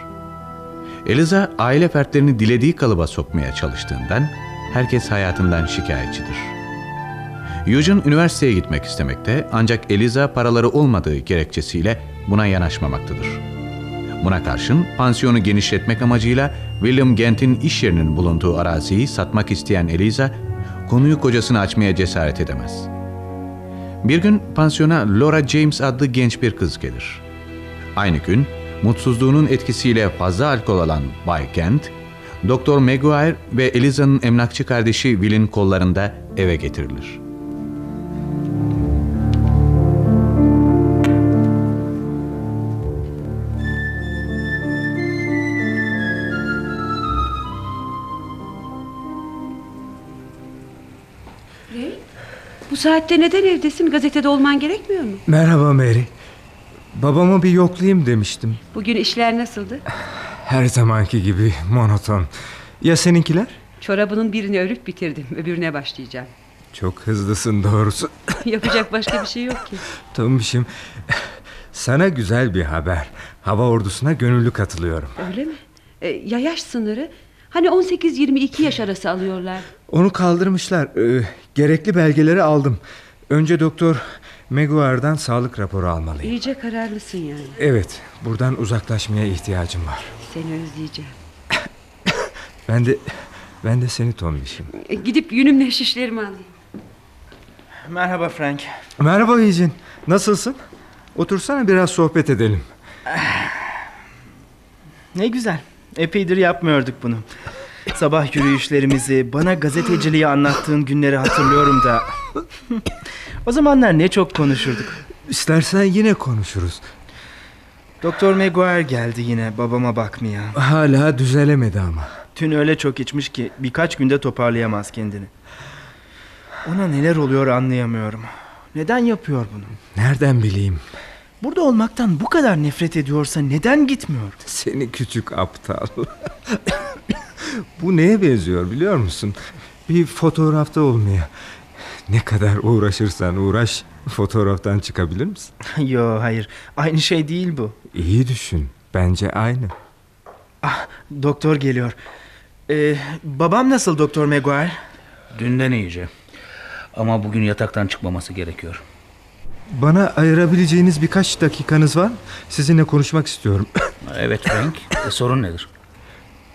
Eliza, aile fertlerini dilediği kalıba sokmaya çalıştığından herkes hayatından şikayetçidir. Eugene üniversiteye gitmek istemekte ancak Eliza paraları olmadığı gerekçesiyle buna yanaşmamaktadır. Buna karşın pansiyonu genişletmek amacıyla William Gent'in iş yerinin bulunduğu araziyi satmak isteyen Eliza, konuyu kocasına açmaya cesaret edemez. Bir gün pansiyona Laura James adlı genç bir kız gelir. Aynı gün mutsuzluğunun etkisiyle fazla alkol alan Bay Kent, Doktor Maguire ve Eliza'nın emlakçı kardeşi Will'in kollarında eve getirilir. Ray, bu saatte neden evdesin? Gazetede olman gerekmiyor mu? Merhaba Mary. Babamı bir yoklayayım demiştim. Bugün işler nasıldı? Her zamanki gibi monoton. Ya seninkiler? Çorabının birini örüp bitirdim. Öbürüne başlayacağım. Çok hızlısın doğrusu. Yapacak başka bir şey yok ki. Tombişim. Sana güzel bir haber. Hava ordusuna gönüllü katılıyorum. Öyle mi? E, ya yaş sınırı? Hani 18-22 yaş arası alıyorlar. Onu kaldırmışlar. Ee, gerekli belgeleri aldım. Önce doktor Meguar'dan sağlık raporu almalıyım. İyice kararlısın yani. Evet, buradan uzaklaşmaya ihtiyacım var. Seni özleyeceğim. Ben de ben de seni Tombişim. E, gidip yünümle şişlerimi alayım. Merhaba Frank. Merhaba Eugene. Nasılsın? Otursana biraz sohbet edelim. Ne güzel. Epeydir yapmıyorduk bunu. Sabah yürüyüşlerimizi, bana gazeteciliği anlattığın günleri hatırlıyorum da. o zamanlar ne çok konuşurduk. İstersen yine konuşuruz. Doktor Maguire geldi yine babama bakmaya. Hala düzelemedi ama. Tün öyle çok içmiş ki birkaç günde toparlayamaz kendini. Ona neler oluyor anlayamıyorum. Neden yapıyor bunu? Nereden bileyim? Burada olmaktan bu kadar nefret ediyorsa neden gitmiyor? Seni küçük aptal. Bu neye benziyor biliyor musun? Bir fotoğrafta olmaya. Ne kadar uğraşırsan uğraş fotoğraftan çıkabilir misin? Yo hayır aynı şey değil bu. İyi düşün. Bence aynı. Ah doktor geliyor. Ee, babam nasıl Doktor Maguire? Dünden iyice. Ama bugün yataktan çıkmaması gerekiyor. Bana ayırabileceğiniz birkaç dakikanız var? Sizinle konuşmak istiyorum. evet Frank. E, sorun nedir?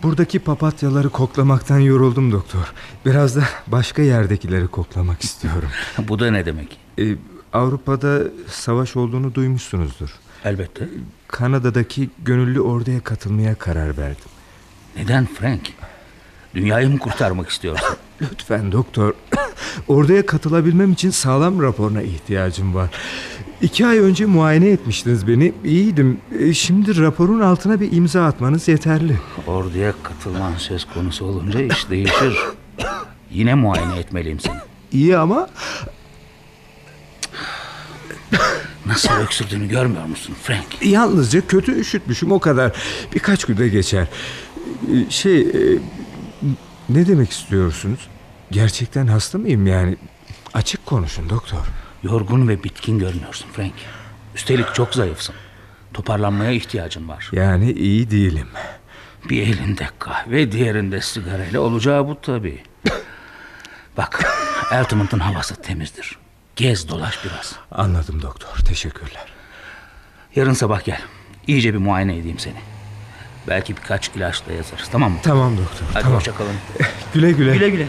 Buradaki papatyaları koklamaktan yoruldum doktor. Biraz da başka yerdekileri koklamak istiyorum. Bu da ne demek? Ee, Avrupa'da savaş olduğunu duymuşsunuzdur. Elbette. Kanada'daki gönüllü orduya katılmaya karar verdim. Neden Frank? Dünyayı mı kurtarmak istiyorsun? Lütfen doktor. Oraya katılabilmem için sağlam raporuna ihtiyacım var. İki ay önce muayene etmiştiniz beni. İyiydim. E, Şimdi raporun altına bir imza atmanız yeterli. Orduya katılman söz konusu olunca iş değişir. Yine muayene etmeliyim seni. İyi ama Nasıl öksürdüğünü görmüyor musun Frank? yalnızca kötü üşütmüşüm o kadar. Birkaç günde geçer. E, Şey e, ne demek istiyorsunuz? Gerçekten hasta mıyım yani? Açık konuşun doktor. Yorgun ve bitkin görünüyorsun Frank. Üstelik çok zayıfsın. Toparlanmaya ihtiyacın var. Yani iyi değilim. Bir elinde kahve, diğerinde sigarayla olacağı bu tabii. Bak, Altamont havası temizdir. Gez dolaş biraz. Anladım doktor. Teşekkürler. Yarın sabah gel. İyice bir muayene edeyim seni. Belki birkaç ilaç da yazarız tamam mı? Tamam doktor. Hadi tamam. hoşça kalın. Güle güle. Güle güle.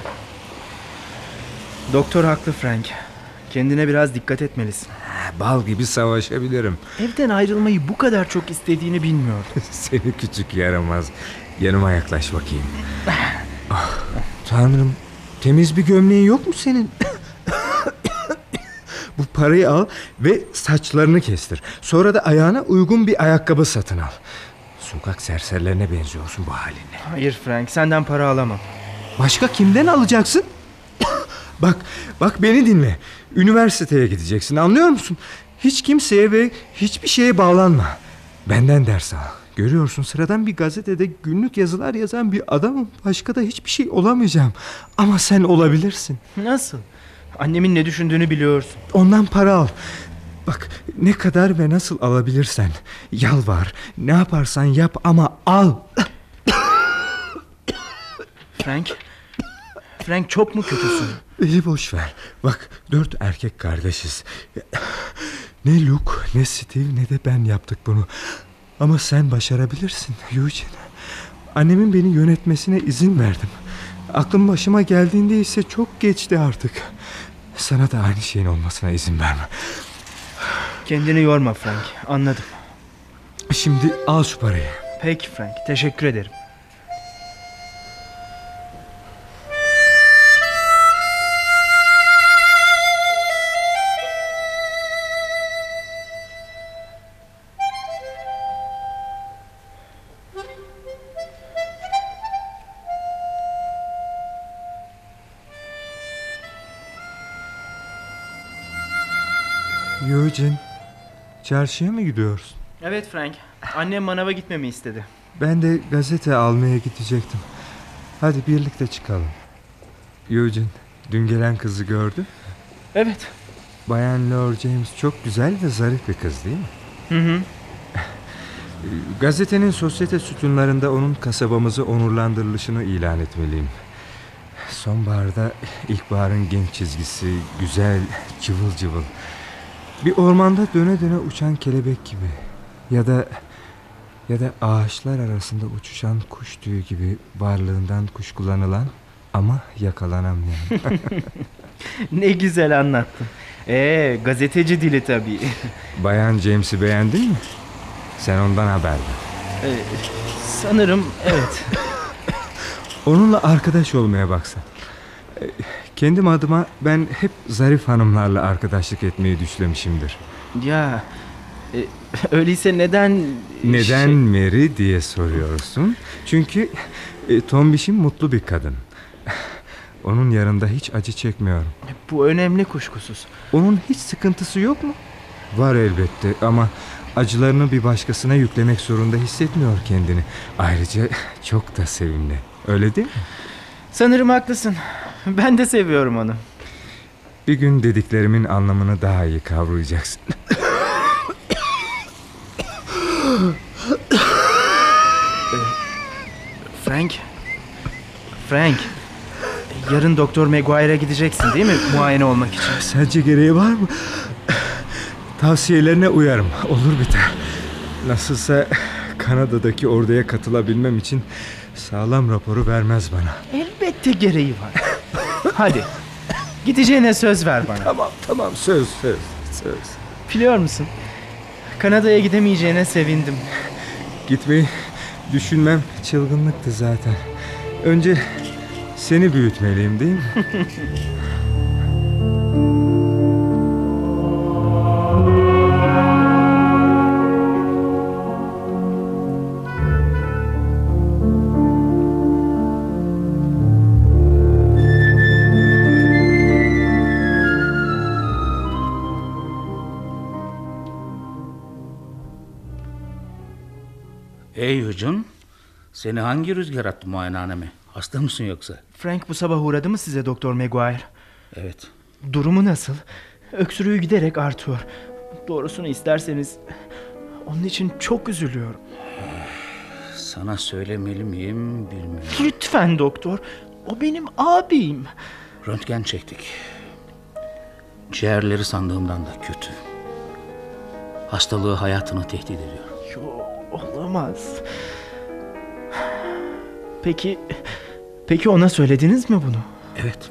Doktor haklı Frank. Kendine biraz dikkat etmelisin. Bal gibi savaşabilirim. Evden ayrılmayı bu kadar çok istediğini bilmiyordum. Seni küçük yaramaz. Yanıma yaklaş bakayım. Ah, tanrım. Temiz bir gömleğin yok mu senin? Bu parayı al ve saçlarını kestir. Sonra da ayağına uygun bir ayakkabı satın al. Sokak serserilerine benziyorsun bu halinle. Hayır Frank senden para alamam. Başka kimden alacaksın? bak, bak beni dinle. Üniversiteye gideceksin anlıyor musun? Hiç kimseye ve hiçbir şeye bağlanma. Benden ders al. Görüyorsun sıradan bir gazetede günlük yazılar yazan bir adamım. Başka da hiçbir şey olamayacağım. Ama sen olabilirsin. Nasıl? Annemin ne düşündüğünü biliyorsun. Ondan para al. Bak ne kadar ve nasıl alabilirsen. Yalvar. Ne yaparsan yap ama al. Frank? Frank çok mu kötüsün? İyi boş ver. Bak dört erkek kardeşiz. Ne Luke ne Steve ne de ben yaptık bunu. Ama sen başarabilirsin Eugene. Annemin beni yönetmesine izin verdim. Aklım başıma geldiğinde ise çok geçti artık. Sana da aynı şeyin olmasına izin verme. Kendini yorma Frank. Anladım. Şimdi al şu parayı. Peki Frank. Teşekkür ederim. Eugene, çarşıya mı gidiyorsun? Evet Frank. Annem manava gitmemi istedi. Ben de gazete almaya gidecektim. Hadi birlikte çıkalım. Eugene, dün gelen kızı gördün? Evet. Bayan Lord James çok güzel ve zarif bir kız değil mi? Hı hı. Gazetenin sosyete sütunlarında onun kasabamızı onurlandırılışını ilan etmeliyim. Sonbaharda ilkbaharın genç çizgisi, güzel, cıvıl cıvıl. Bir ormanda döne döne uçan kelebek gibi. Ya da ya da ağaçlar arasında uçuşan kuş tüyü gibi varlığından kuşkulanılan ama yakalanamayan. ne güzel anlattın. Ee, gazeteci dili tabii. Bayan James'i beğendin mi? Sen ondan haber ver. Ee, sanırım evet. Onunla arkadaş olmaya baksan. Kendim adıma ben hep zarif hanımlarla arkadaşlık etmeyi düşlemişimdir. Ya e, öyleyse neden... Neden şey- Mary diye soruyorsun. Çünkü e, Tombiş'in mutlu bir kadın. Onun yanında hiç acı çekmiyorum. Bu önemli kuşkusuz. Onun hiç sıkıntısı yok mu? Var elbette ama acılarını bir başkasına yüklemek zorunda hissetmiyor kendini. Ayrıca çok da sevimli. Öyle değil mi? Sanırım haklısın. Ben de seviyorum onu. Bir gün dediklerimin anlamını daha iyi kavrayacaksın. Frank. Frank. Yarın Doktor Maguire'a gideceksin değil mi muayene olmak için? Sence gereği var mı? Tavsiyelerine uyarım. Olur biter. Nasılsa Kanada'daki orduya katılabilmem için sağlam raporu vermez bana. Elbette gereği var. Hadi. Gideceğine söz ver bana. Tamam tamam söz söz söz. Biliyor musun? Kanada'ya gidemeyeceğine sevindim. Gitmeyi düşünmem çılgınlıktı zaten. Önce Seni büyütmeliyim değil mi? seni hangi rüzgar attı muayenehaneme? Hasta mısın yoksa? Frank bu sabah uğradı mı size Doktor Maguire? Evet. Durumu nasıl? Öksürüğü giderek artıyor. Doğrusunu isterseniz onun için çok üzülüyorum. Sana söylemeli miyim bilmiyorum. Lütfen doktor. O benim abim. Röntgen çektik. Ciğerleri sandığımdan da kötü. Hastalığı hayatını tehdit ediyor. Yo, olamaz. Peki peki ona söylediniz mi bunu? Evet.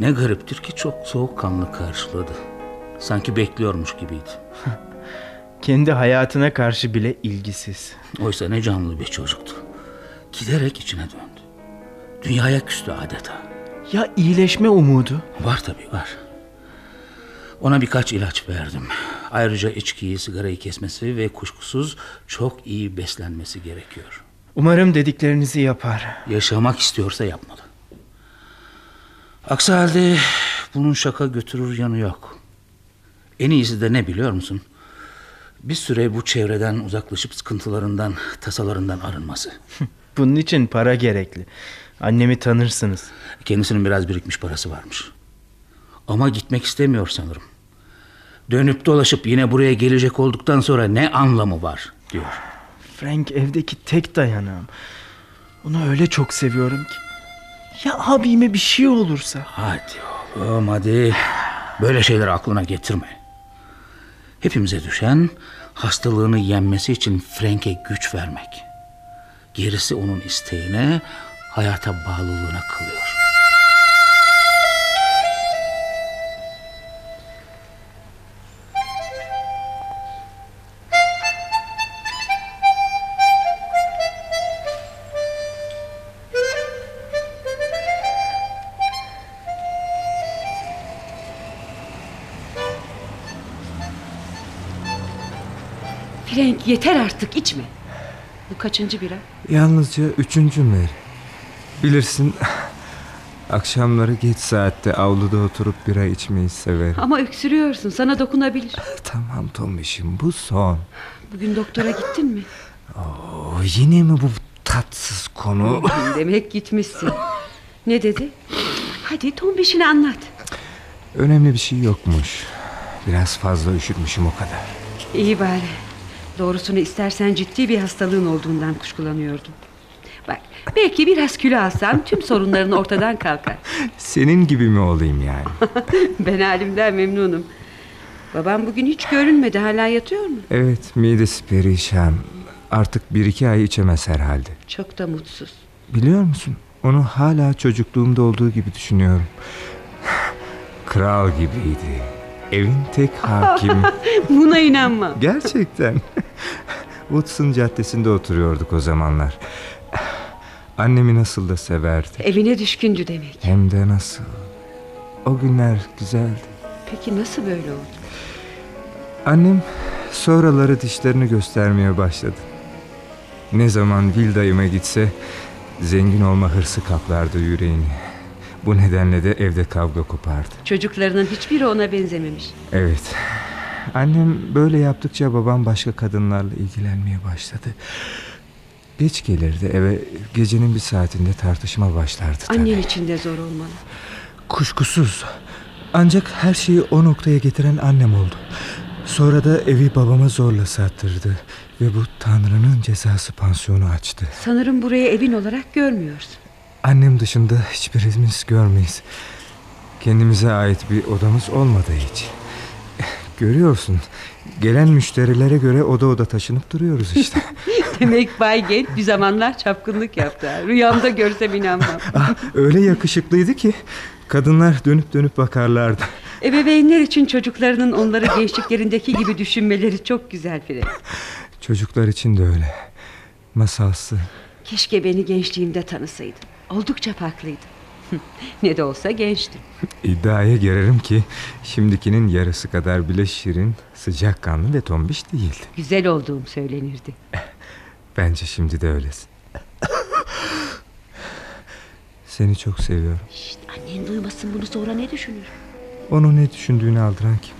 Ne gariptir ki çok soğukkanlı karşıladı. Sanki bekliyormuş gibiydi. Kendi hayatına karşı bile ilgisiz. Oysa ne canlı bir çocuktu. Giderek içine döndü. Dünyaya küstü adeta. Ya iyileşme umudu? Var tabii var. Ona birkaç ilaç verdim. Ayrıca içkiyi, sigarayı kesmesi ve kuşkusuz çok iyi beslenmesi gerekiyor. Umarım dediklerinizi yapar. Yaşamak istiyorsa yapmalı. Aksi halde bunun şaka götürür yanı yok. En iyisi de ne biliyor musun? Bir süre bu çevreden uzaklaşıp sıkıntılarından, tasalarından arınması. Bunun için para gerekli. Annemi tanırsınız. Kendisinin biraz birikmiş parası varmış. Ama gitmek istemiyor sanırım. Dönüp dolaşıp yine buraya gelecek olduktan sonra ne anlamı var diyor. Frank evdeki tek dayanağım. Onu öyle çok seviyorum ki. Ya abime bir şey olursa? Hadi oğlum hadi. Böyle şeyleri aklına getirme. Hepimize düşen hastalığını yenmesi için Frank'e güç vermek. Gerisi onun isteğine, hayata bağlılığına kalıyor. Yeter artık içme. Bu kaçıncı bira? Yalnızca üçüncü Mary. Bilirsin akşamları geç saatte avluda oturup bira içmeyi severim. Ama öksürüyorsun sana dokunabilir. Tamam Tomiş'im bu son. Bugün doktora gittin mi? Oo, yine mi bu tatsız konu? Demek gitmişsin. Ne dedi? Hadi tombişini anlat. Önemli bir şey yokmuş. Biraz fazla üşütmüşüm o kadar. İyi bari. Doğrusunu istersen ciddi bir hastalığın olduğundan kuşkulanıyordum. Bak belki biraz kilo alsan tüm sorunların ortadan kalkar. Senin gibi mi olayım yani? ben halimden memnunum. Babam bugün hiç görünmedi hala yatıyor mu? Evet midesi perişan. Artık bir iki ay içemez herhalde. Çok da mutsuz. Biliyor musun? Onu hala çocukluğumda olduğu gibi düşünüyorum. Kral gibiydi. Evin tek hakimi. Buna inanma. Gerçekten. Woodson Caddesi'nde oturuyorduk o zamanlar. Annemi nasıl da severdi. Evine düşkündü demek. Hem de nasıl. O günler güzeldi. Peki nasıl böyle oldu? Annem sonraları dişlerini göstermeye başladı. Ne zaman Will dayıma gitse zengin olma hırsı kaplardı yüreğini. Bu nedenle de evde kavga kopardı. Çocuklarının hiçbiri ona benzememiş. Evet. Annem böyle yaptıkça babam başka kadınlarla ilgilenmeye başladı. Geç gelirdi eve gecenin bir saatinde tartışma başlardı. tabii. Annen için de zor olmalı. Kuşkusuz. Ancak her şeyi o noktaya getiren annem oldu. Sonra da evi babama zorla sattırdı. Ve bu Tanrı'nın cezası pansiyonu açtı. Sanırım burayı evin olarak görmüyorsun. Annem dışında hiçbirimiz görmeyiz. Kendimize ait bir odamız olmadı hiç. Görüyorsun. Gelen müşterilere göre oda oda taşınıp duruyoruz işte. Demek Bay Genç bir zamanlar çapkınlık yaptı. Rüyamda görsem inanmam. Ah, öyle yakışıklıydı ki kadınlar dönüp dönüp bakarlardı. Ebeveynler için çocuklarının onları gençliklerindeki gibi düşünmeleri çok güzel Frank. Çocuklar için de öyle. Masalsı. Keşke beni gençliğimde tanısaydın. Oldukça farklıydı. ne de olsa gençtim. İddiaya girerim ki şimdikinin yarısı kadar bile şirin, sıcakkanlı ve tombiş değildi. Güzel olduğum söylenirdi. Bence şimdi de öylesin. Seni çok seviyorum. Şişt, annen duymasın bunu sonra ne düşünür? Onun ne düşündüğünü aldıran kim?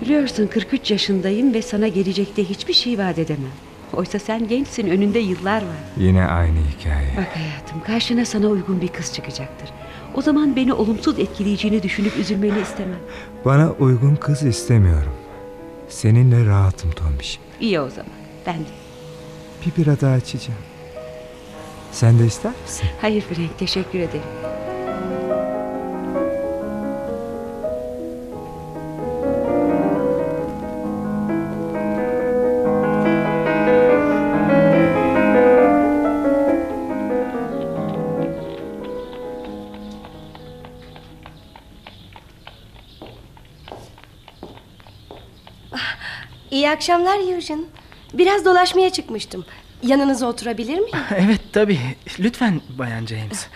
Biliyorsun 43 yaşındayım ve sana gelecekte hiçbir şey vaat edemem. Oysa sen gençsin önünde yıllar var. Yine aynı hikaye. Bak hayatım karşına sana uygun bir kız çıkacaktır. O zaman beni olumsuz etkileyeceğini düşünüp üzülmeni istemem. Bana uygun kız istemiyorum. Seninle rahatım Tombiş. İyi o zaman ben de. Bir bira daha içeceğim. Sen de ister misin? Hayır Frank teşekkür ederim. Akşamlar Eugene. Biraz dolaşmaya çıkmıştım. Yanınıza oturabilir miyim? Evet tabii. Lütfen Bayan James.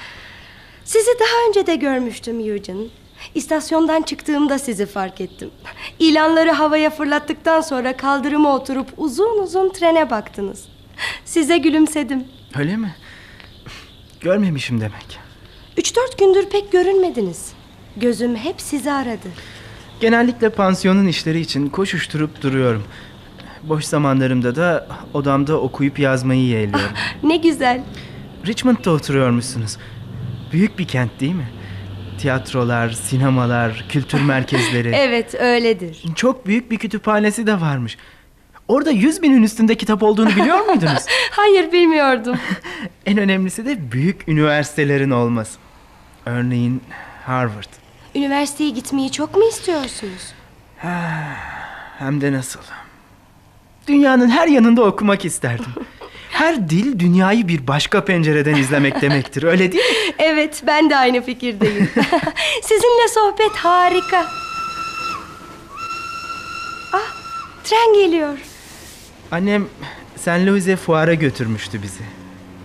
Sizi daha önce de görmüştüm Eugene. İstasyondan çıktığımda sizi fark ettim. İlanları havaya fırlattıktan sonra kaldırıma oturup uzun uzun trene baktınız. Size gülümsedim. Öyle mi? Görmemişim demek. Üç dört gündür pek görünmediniz. Gözüm hep sizi aradı. Genellikle pansiyonun işleri için koşuşturup duruyorum. Boş zamanlarımda da odamda okuyup yazmayı yeğliyorum. Ne güzel. Richmond'da oturuyormuşsunuz. Büyük bir kent değil mi? Tiyatrolar, sinemalar, kültür merkezleri. Evet öyledir. Çok büyük bir kütüphanesi de varmış. Orada yüz binin üstünde kitap olduğunu biliyor muydunuz? Hayır bilmiyordum. en önemlisi de büyük üniversitelerin olması. Örneğin Harvard. Üniversiteye gitmeyi çok mu istiyorsunuz? Hem de nasıl. Dünyanın her yanında okumak isterdim. Her dil dünyayı bir başka pencereden izlemek demektir. Öyle değil mi? Evet ben de aynı fikirdeyim. Sizinle sohbet harika. Ah tren geliyor. Annem San Luis'e fuara götürmüştü bizi.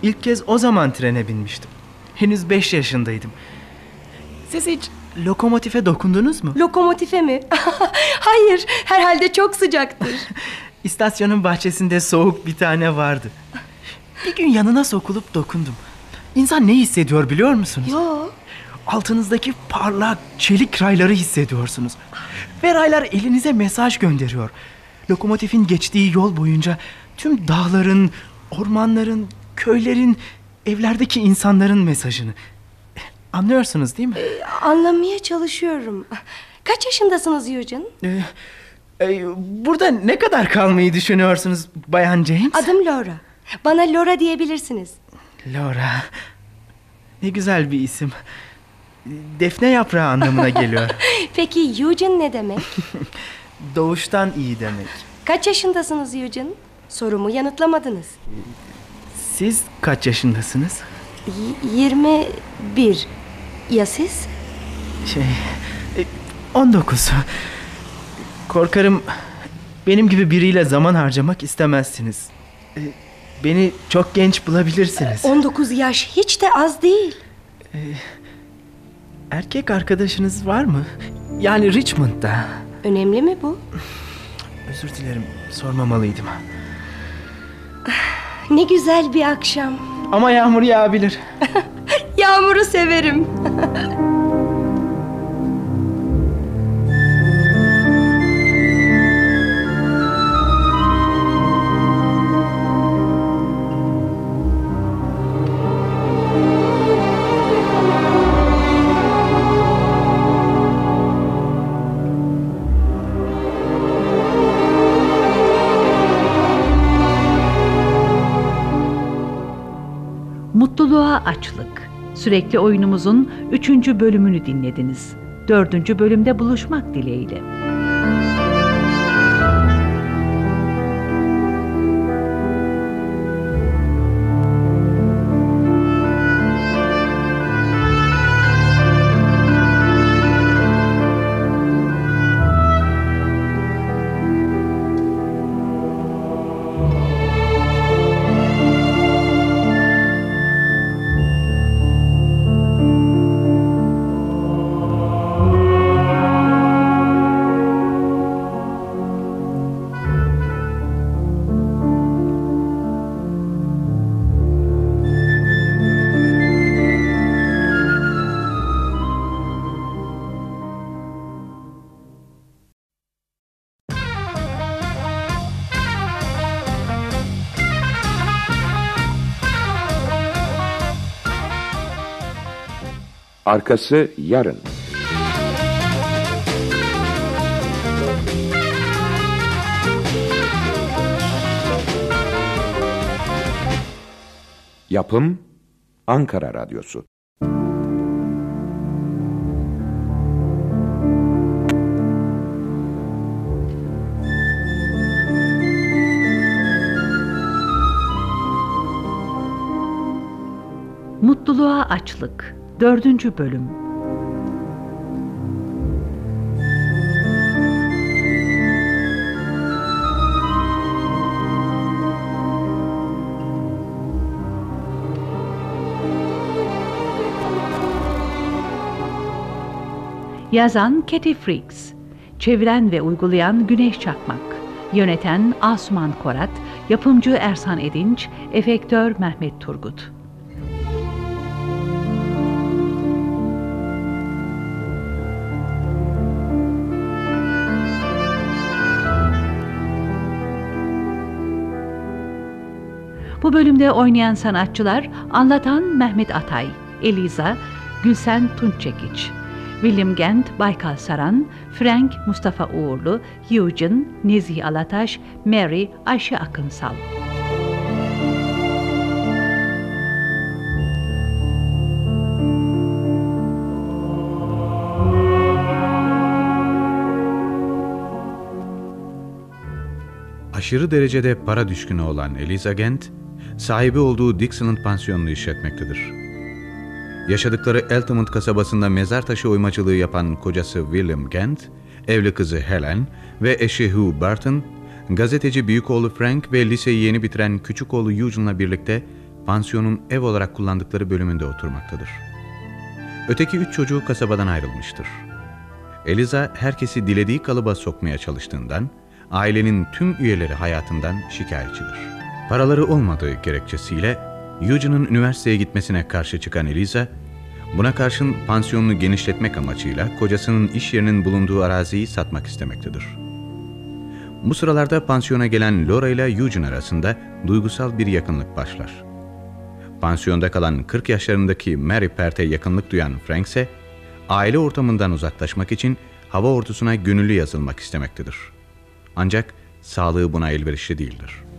İlk kez o zaman trene binmiştim. Henüz beş yaşındaydım. Siz hiç lokomotife dokundunuz mu? Lokomotife mi? Hayır herhalde çok sıcaktır. İstasyonun bahçesinde soğuk bir tane vardı. Bir gün yanına sokulup dokundum. İnsan ne hissediyor biliyor musunuz? Yo. Altınızdaki parlak çelik rayları hissediyorsunuz. Ve raylar elinize mesaj gönderiyor. Lokomotifin geçtiği yol boyunca tüm dağların, ormanların, köylerin, evlerdeki insanların mesajını. Anlıyorsunuz değil mi? Ee, anlamaya çalışıyorum. Kaç yaşındasınız Eugene? Ee, e, burada ne kadar kalmayı düşünüyorsunuz Bayan James? Adım Laura. Bana Laura diyebilirsiniz. Laura. Ne güzel bir isim. Defne yaprağı anlamına geliyor. Peki Eugene ne demek? Doğuştan iyi demek. Kaç yaşındasınız Eugene? Sorumu yanıtlamadınız. Siz kaç yaşındasınız? Y- 21. Ya siz? Şey... e, 19. Korkarım benim gibi biriyle zaman harcamak istemezsiniz. E, Beni çok genç bulabilirsiniz. 19 yaş hiç de az değil. E, Erkek arkadaşınız var mı? Yani Richmond'da. Önemli mi bu? Özür dilerim sormamalıydım. Ne güzel bir akşam. Ama yağmur yağabilir. Yağmuru severim. Sürekli oyunumuzun 3. bölümünü dinlediniz. 4. bölümde buluşmak dileğiyle. Arkası yarın. Yapım Ankara Radyosu Mutluluğa Açlık 4. Bölüm Yazan Katie Freaks Çeviren ve uygulayan Güneş Çakmak Yöneten Asuman Korat Yapımcı Ersan Edinç Efektör Mehmet Turgut Bu bölümde oynayan sanatçılar anlatan Mehmet Atay, Eliza, Gülsen Tunçekiç, William Gent, Baykal Saran, Frank Mustafa Uğurlu, Eugene, Nezih Alataş, Mary Ayşe Akınsal. Aşırı derecede para düşkünü olan Eliza Gent, sahibi olduğu Dixon'ın pansiyonunu işletmektedir. Yaşadıkları Altamont kasabasında mezar taşı oymacılığı yapan kocası William Gent, evli kızı Helen ve eşi Hugh Barton, gazeteci büyük oğlu Frank ve liseyi yeni bitiren küçük oğlu Eugene'la birlikte pansiyonun ev olarak kullandıkları bölümünde oturmaktadır. Öteki üç çocuğu kasabadan ayrılmıştır. Eliza herkesi dilediği kalıba sokmaya çalıştığından, ailenin tüm üyeleri hayatından şikayetçidir. Paraları olmadığı gerekçesiyle Eugene'ın üniversiteye gitmesine karşı çıkan Eliza, buna karşın pansiyonunu genişletmek amacıyla kocasının iş yerinin bulunduğu araziyi satmak istemektedir. Bu sıralarda pansiyona gelen Laura ile Eugene arasında duygusal bir yakınlık başlar. Pansiyonda kalan 40 yaşlarındaki Mary Pert'e yakınlık duyan Frank ise aile ortamından uzaklaşmak için hava ordusuna gönüllü yazılmak istemektedir. Ancak sağlığı buna elverişli değildir.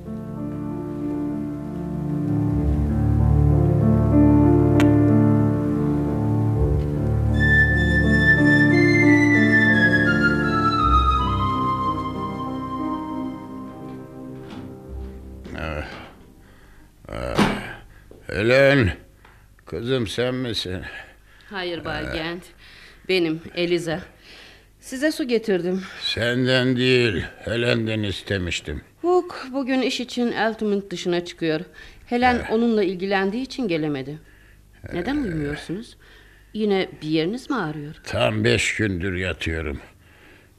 Helen, kızım sen misin? Hayır Bay Gent. Benim Eliza. Size su getirdim. Senden değil, Helen'den istemiştim. Hook bugün iş için Altamont dışına çıkıyor. Helen onunla ilgilendiği için gelemedi. Neden uyumuyorsunuz? Yine bir yeriniz mi ağrıyor? Tam beş gündür yatıyorum.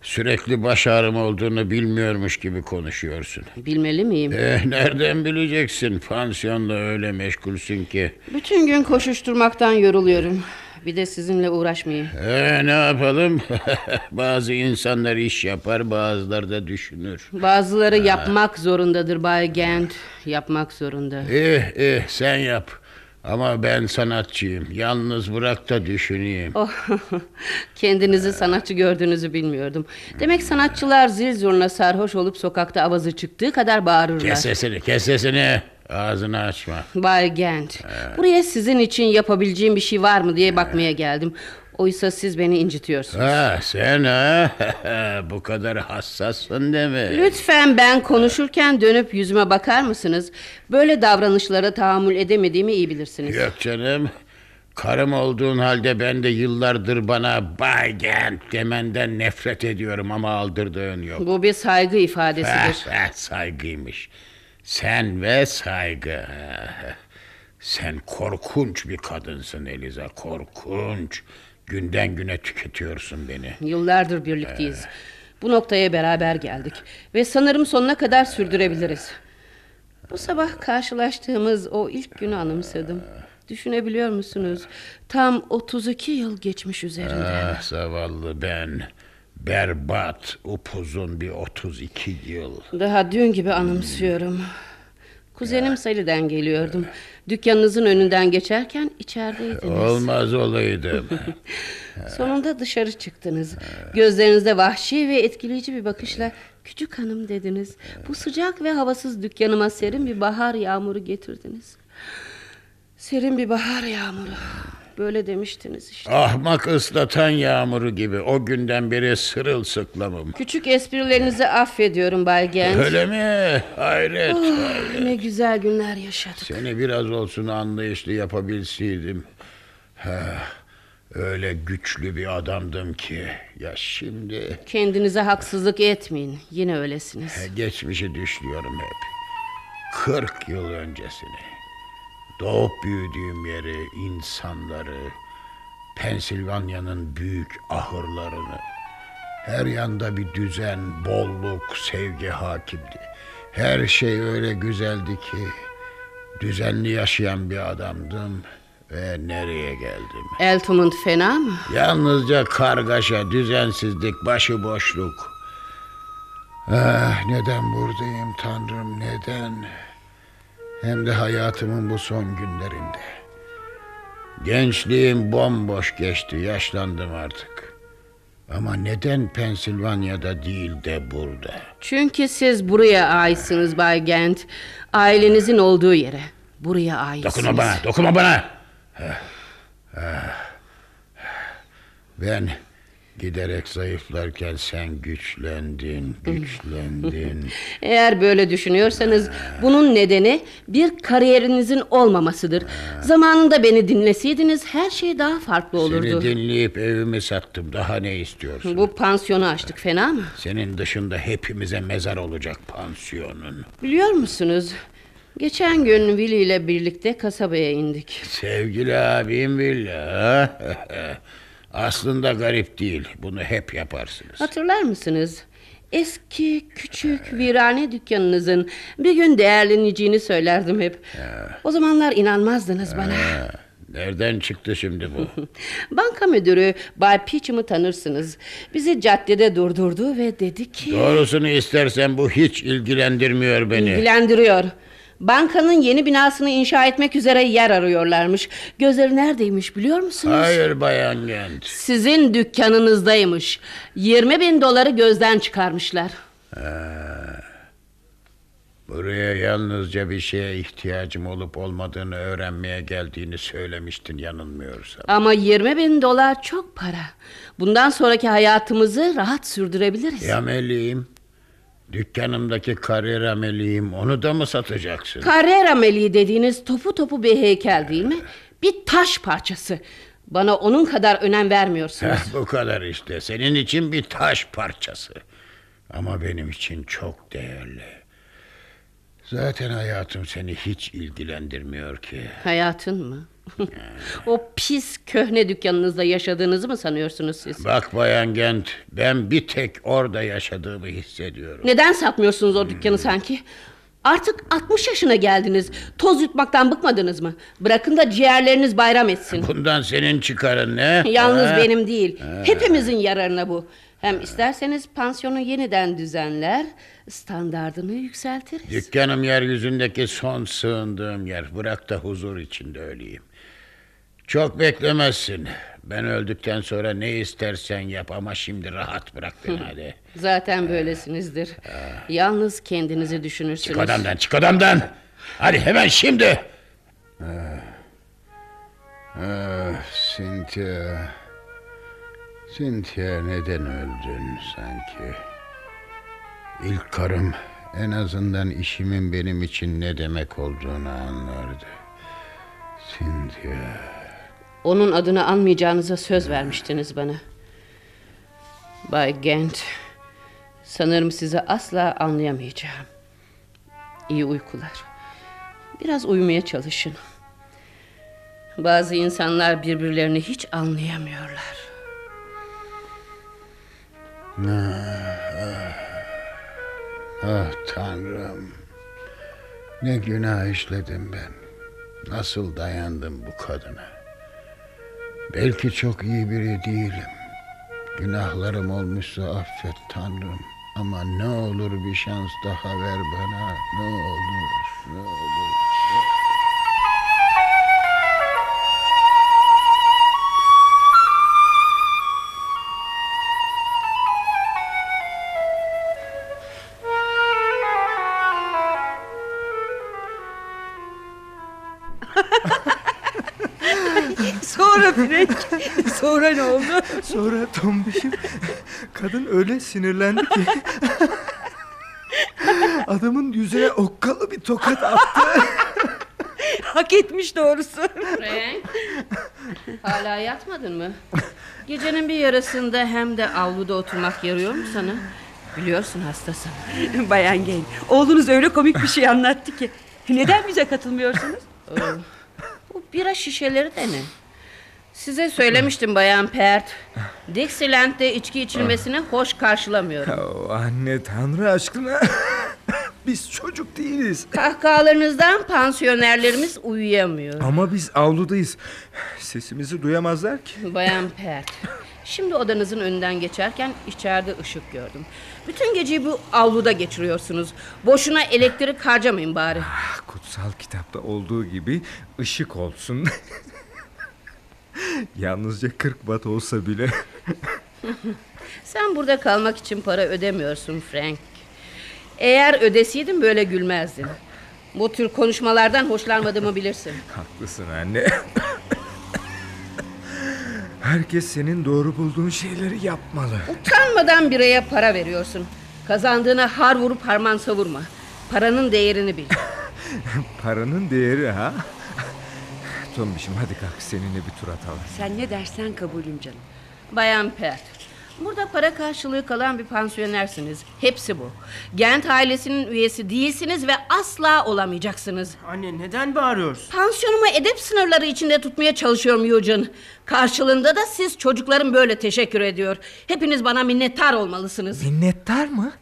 Sürekli baş ağrım olduğunu bilmiyormuş gibi konuşuyorsun. Bilmeli miyim? Eh, nereden bileceksin? Pansiyonla öyle meşgulsün ki. Bütün gün koşuşturmaktan yoruluyorum. Bir de sizinle uğraşmayayım. Eh, ne yapalım? Bazı insanlar iş yapar, bazıları da düşünür. Bazıları yapmak zorundadır Bay Gent. Yapmak zorunda. Eh, eh, sen yap. Ama ben sanatçıyım. Yalnız bırak da düşüneyim. Oh, kendinizi sanatçı gördüğünüzü bilmiyordum. Demek sanatçılar zil zurna sarhoş olup sokakta avazı çıktığı kadar bağırırlar. Kes sesini, kes sesini. Ağzını açma. Bay Gent, buraya sizin için yapabileceğim bir şey var mı diye bakmaya geldim. Oysa siz beni incitiyorsunuz. Ha, sen ha? Bu kadar hassassın deme. Lütfen ben konuşurken dönüp yüzüme bakar mısınız? Böyle davranışlara tahammül edemediğimi iyi bilirsiniz. Yok canım. Karım olduğun halde ben de yıllardır bana Bay Gent demenden nefret ediyorum ama aldırdığın yok. Bu bir saygı ifadesidir. Ha, ha, saygıymış. Sen ve saygı. Sen korkunç bir kadınsın Eliza, korkunç. Günden güne tüketiyorsun beni. Yıllardır birlikteyiz. Bu noktaya beraber geldik. Ve sanırım sonuna kadar sürdürebiliriz. Bu sabah karşılaştığımız o ilk günü anımsadım. Düşünebiliyor musunuz? Tam 32 yıl geçmiş üzerinden. Ah, zavallı ben. Berbat, upuzun bir 32 yıl. Daha dün gibi anımsıyorum. Kuzenim Sally'den geliyordum. Dükkanınızın önünden geçerken içerideydiniz. Olmaz olaydım. Sonunda dışarı çıktınız. Gözlerinizde vahşi ve etkileyici bir bakışla küçük hanım dediniz. Bu sıcak ve havasız dükkanıma serin bir bahar yağmuru getirdiniz. Serin bir bahar yağmuru. Böyle demiştiniz işte. Ahmak ıslatan yağmuru gibi o günden beri sırılsıklamım. Küçük esprilerinizi affediyorum Bay Genç. Öyle mi? Hayret. Oh, hayret. ne güzel günler yaşadık. Seni biraz olsun anlayışlı yapabilseydim. Ha, öyle güçlü bir adamdım ki. Ya şimdi Kendinize haksızlık etmeyin. Yine öylesiniz. geçmişi düşünüyorum hep. 40 yıl öncesini. Doğup büyüdüğüm yeri, insanları, Pensilvanya'nın büyük ahırlarını. Her yanda bir düzen, bolluk, sevgi hakimdi. Her şey öyle güzeldi ki düzenli yaşayan bir adamdım ve nereye geldim? Eltumund fena mı? Yalnızca kargaşa, düzensizlik, başıboşluk. Ah, neden buradayım Tanrım, neden? Hem de hayatımın bu son günlerinde. Gençliğim bomboş geçti, yaşlandım artık. Ama neden Pensilvanya'da değil de burada? Çünkü siz buraya aitsiniz Bay Gent. Ailenizin olduğu yere. Buraya aitsiniz. Dokunma bana, dokunma bana. Ben giderek zayıflarken sen güçlendin, güçlendin. Eğer böyle düşünüyorsanız bunun nedeni bir kariyerinizin olmamasıdır. Zamanında beni dinleseydiniz her şey daha farklı olurdu. Seni dinleyip evimi sattım. Daha ne istiyorsun? Bu pansiyonu açtık fena mı? Senin dışında hepimize mezar olacak pansiyonun. Biliyor musunuz? Geçen gün Willy ile birlikte kasabaya indik. Sevgili abim Villa. Aslında garip değil. Bunu hep yaparsınız. Hatırlar mısınız? Eski küçük virane dükkanınızın bir gün değerleneceğini söylerdim hep. O zamanlar inanmazdınız bana. Ha, Nereden çıktı şimdi bu? Banka müdürü Bay Peachum'u tanırsınız. Bizi caddede durdurdu ve dedi ki... Doğrusunu istersen bu hiç ilgilendirmiyor beni. İlgilendiriyor. Bankanın yeni binasını inşa etmek üzere yer arıyorlarmış. Gözleri neredeymiş biliyor musunuz? Hayır Bayan Gent. Sizin dükkanınızdaymış. 20 bin doları gözden çıkarmışlar. Buraya yalnızca bir şeye ihtiyacım olup olmadığını öğrenmeye geldiğini söylemiştin yanılmıyorsam. Ama 20 bin dolar çok para. Bundan sonraki hayatımızı rahat sürdürebiliriz. Ya meleğim? Dükkanımdaki kariyer ameliğim onu da mı satacaksın? Carrera ameliği dediğiniz topu topu bir heykel değil mi? Bir taş parçası. Bana onun kadar önem vermiyorsunuz. Heh, bu kadar işte. Senin için bir taş parçası. Ama benim için çok değerli. Zaten hayatım seni hiç ilgilendirmiyor ki. Hayatın mı? o pis köhne dükkanınızda yaşadığınızı mı sanıyorsunuz siz? Bak Bayan Gent, ben bir tek orada yaşadığımı hissediyorum. Neden satmıyorsunuz o dükkanı sanki? Artık 60 yaşına geldiniz. Toz yutmaktan bıkmadınız mı? Bırakın da ciğerleriniz bayram etsin. Bundan senin çıkarın ne? Yalnız Ha? benim değil. Ha. Hepimizin yararına bu. Hem isterseniz pansiyonu yeniden düzenler, standardını yükseltiriz. Dükkanım yeryüzündeki son sığındığım yer. Bırak da huzur içinde öleyim. Çok beklemezsin. Ben öldükten sonra ne istersen yap ama şimdi rahat bırak beni hadi. Zaten böylesinizdir. Yalnız kendinizi düşünürsünüz. Çık odamdan, çık odamdan. Hadi hemen şimdi. Ah, ah, Cynthia. Cynthia neden öldün sanki? İlk karım en azından işimin benim için ne demek olduğunu anlardı. Cynthia. Onun adını anmayacağınıza söz vermiştiniz bana. Bay Gent, sanırım sizi asla anlayamayacağım. İyi uykular. Biraz uyumaya çalışın. Bazı insanlar birbirlerini hiç anlayamıyorlar. Ah, ah. Tanrım. Ne günah işledim ben. Nasıl dayandım bu kadına. Belki çok iyi biri değilim. Günahlarım olmuşsa affet Tanrım. Ama ne olur bir şans daha ver bana. Ne olur, ne olur. Sonra Frank. Sonra ne oldu? Sonra tombişim kadın öyle sinirlendi ki adamın yüzüne okkalı bir tokat attı. Hak etmiş doğrusu. Frank. Hala yatmadın mı? Gecenin bir yarısında hem de avluda oturmak yarıyor mu sana? Biliyorsun hastasın. Bayan Gen, oğlunuz öyle komik bir şey anlattı ki. Neden bize katılmıyorsunuz? Oo, Bu bira şişeleri de ne? Size söylemiştim Bayan Pert. Dixieland'de içki içilmesini hoş karşılamıyorum. Oh, anne tanrı aşkına biz çocuk değiliz. Kahkahalarınızdan pansiyonerlerimiz uyuyamıyor. Ama biz avludayız. Sesimizi duyamazlar ki. Bayan Pert. Şimdi odanızın önünden geçerken içeride ışık gördüm. Bütün geceyi bu avluda geçiriyorsunuz. Boşuna elektrik harcamayın bari. Kutsal kitapta olduğu gibi ışık olsun. Yalnızca 40 watt olsa bile. Sen burada kalmak için para ödemiyorsun Frank. Eğer ödeseydin böyle gülmezdin. Bu tür konuşmalardan hoşlanmadığımı bilirsin. Haklısın anne. Herkes senin doğru bulduğun şeyleri yapmalı. Utanmadan bireye para veriyorsun. Kazandığına har vurup harman savurma. Paranın değerini bil. Paranın değeri ha? Tombişim hadi kalk seninle bir tur atalım. Sen ne dersen kabulüm canım. Bayan Pert. Burada para karşılığı kalan bir pansiyonersiniz. Hepsi bu. Gent ailesinin üyesi değilsiniz ve asla olamayacaksınız. Anne neden bağırıyorsun? Pansiyonumu edep sınırları içinde tutmaya çalışıyorum Eugene. Karşılığında da siz çocuklarım böyle teşekkür ediyor. Hepiniz bana minnettar olmalısınız. Minnettar mı?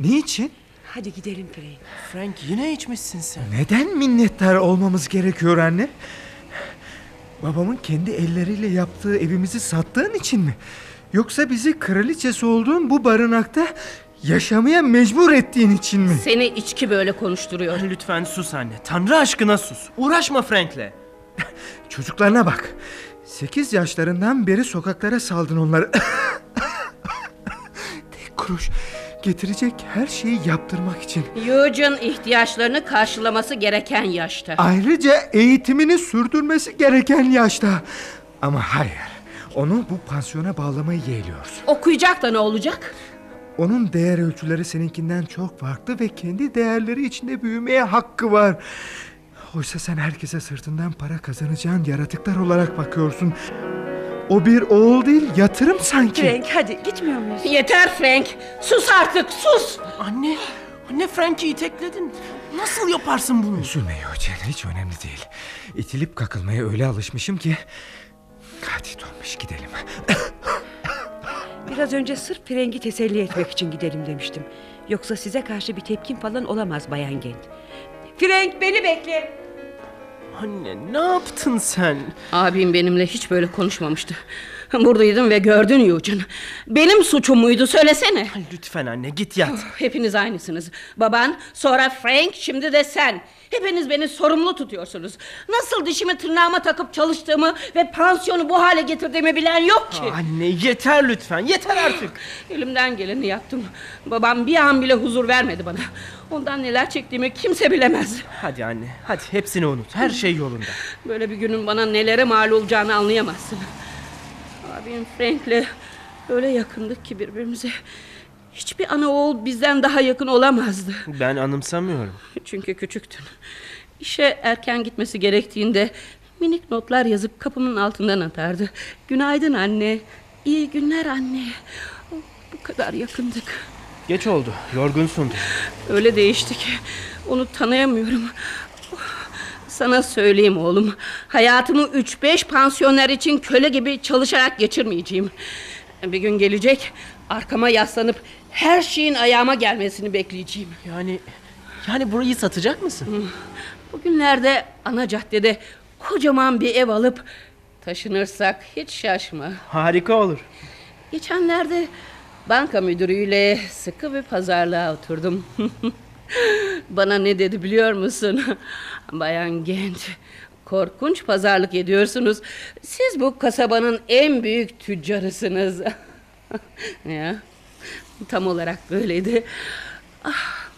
Niçin? Hadi gidelim Frank. Frank yine içmişsin sen. Neden minnettar olmamız gerekiyor anne? Babamın kendi elleriyle yaptığı evimizi sattığın için mi? Yoksa bizi kraliçesi olduğun bu barınakta yaşamaya mecbur ettiğin için mi? Seni içki böyle konuşturuyor. Lütfen sus anne. Tanrı aşkına sus. Uğraşma Frank'le. Çocuklarına bak. 8 yaşlarından beri sokaklara saldın onları. Tek kuruş getirecek her şeyi yaptırmak için. Eugene ihtiyaçlarını karşılaması gereken yaşta. Ayrıca eğitimini sürdürmesi gereken yaşta. Ama hayır. Onu bu pansiyona bağlamayı yeğliyorsun. Okuyacak da ne olacak? Onun değer ölçüleri seninkinden çok farklı ve kendi değerleri içinde büyümeye hakkı var. Oysa sen herkese sırtından para kazanacağın yaratıklar olarak bakıyorsun. O bir oğul değil yatırım sanki. Frank hadi gitmiyor muyuz? Yeter Frank. Sus artık sus. Anne, anne Frank'i itekledin. Nasıl yaparsın bunu? Üzülme Eugene hiç önemli değil. İtilip kakılmaya öyle alışmışım ki. Hadi Tomiş gidelim. Biraz önce sırf Frank'i teselli etmek için gidelim demiştim. Yoksa size karşı bir tepkin falan olamaz Bayan Gent. Frank beni bekle. Anne ne yaptın sen? Abim benimle hiç böyle konuşmamıştı. Buradaydım ve gördün Eugene. Benim suçum muydu söylesene. Lütfen anne git yat. Hepiniz aynısınız. Baban, sonra Frank, şimdi de sen. Hepiniz beni sorumlu tutuyorsunuz. Nasıl dişimi tırnağıma takıp çalıştığımı ve pansiyonu bu hale getirdiğimi bilen yok ki. Anne yeter lütfen yeter artık. Elimden geleni yaptım. Babam bir an bile huzur vermedi bana. Ondan neler çektiğimi kimse bilemez. Hadi anne hadi hepsini unut. Her şey yolunda. Böyle bir günün bana nelere mal olacağını anlayamazsın. Abim Frank'le öyle yakındık ki birbirimize. Hiçbir ana oğul bizden daha yakın olamazdı. Ben anımsamıyorum. Çünkü küçüktün. İşe erken gitmesi gerektiğinde minik notlar yazıp kapımın altından atardı. Günaydın anne. İyi günler anne. Oh, Bu kadar yakındık. Geç oldu. Yorgunsundur. Öyle değişti ki onu tanıyamıyorum. Sana söyleyeyim oğlum. Hayatımı 3-5 pansiyoner için köle gibi çalışarak geçirmeyeceğim. Bir gün gelecek arkama yaslanıp her şeyin ayağıma gelmesini bekleyeceğim. Yani yani burayı satacak mısın? Bugünlerde ana caddede kocaman bir ev alıp taşınırsak hiç şaşma. Harika olur. Geçenlerde Banka müdürüyle sıkı bir pazarlığa oturdum. Bana ne dedi biliyor musun? Bayan Gent, korkunç pazarlık ediyorsunuz. Siz bu kasabanın en büyük tüccarısınız. ya, tam olarak böyleydi. Ah,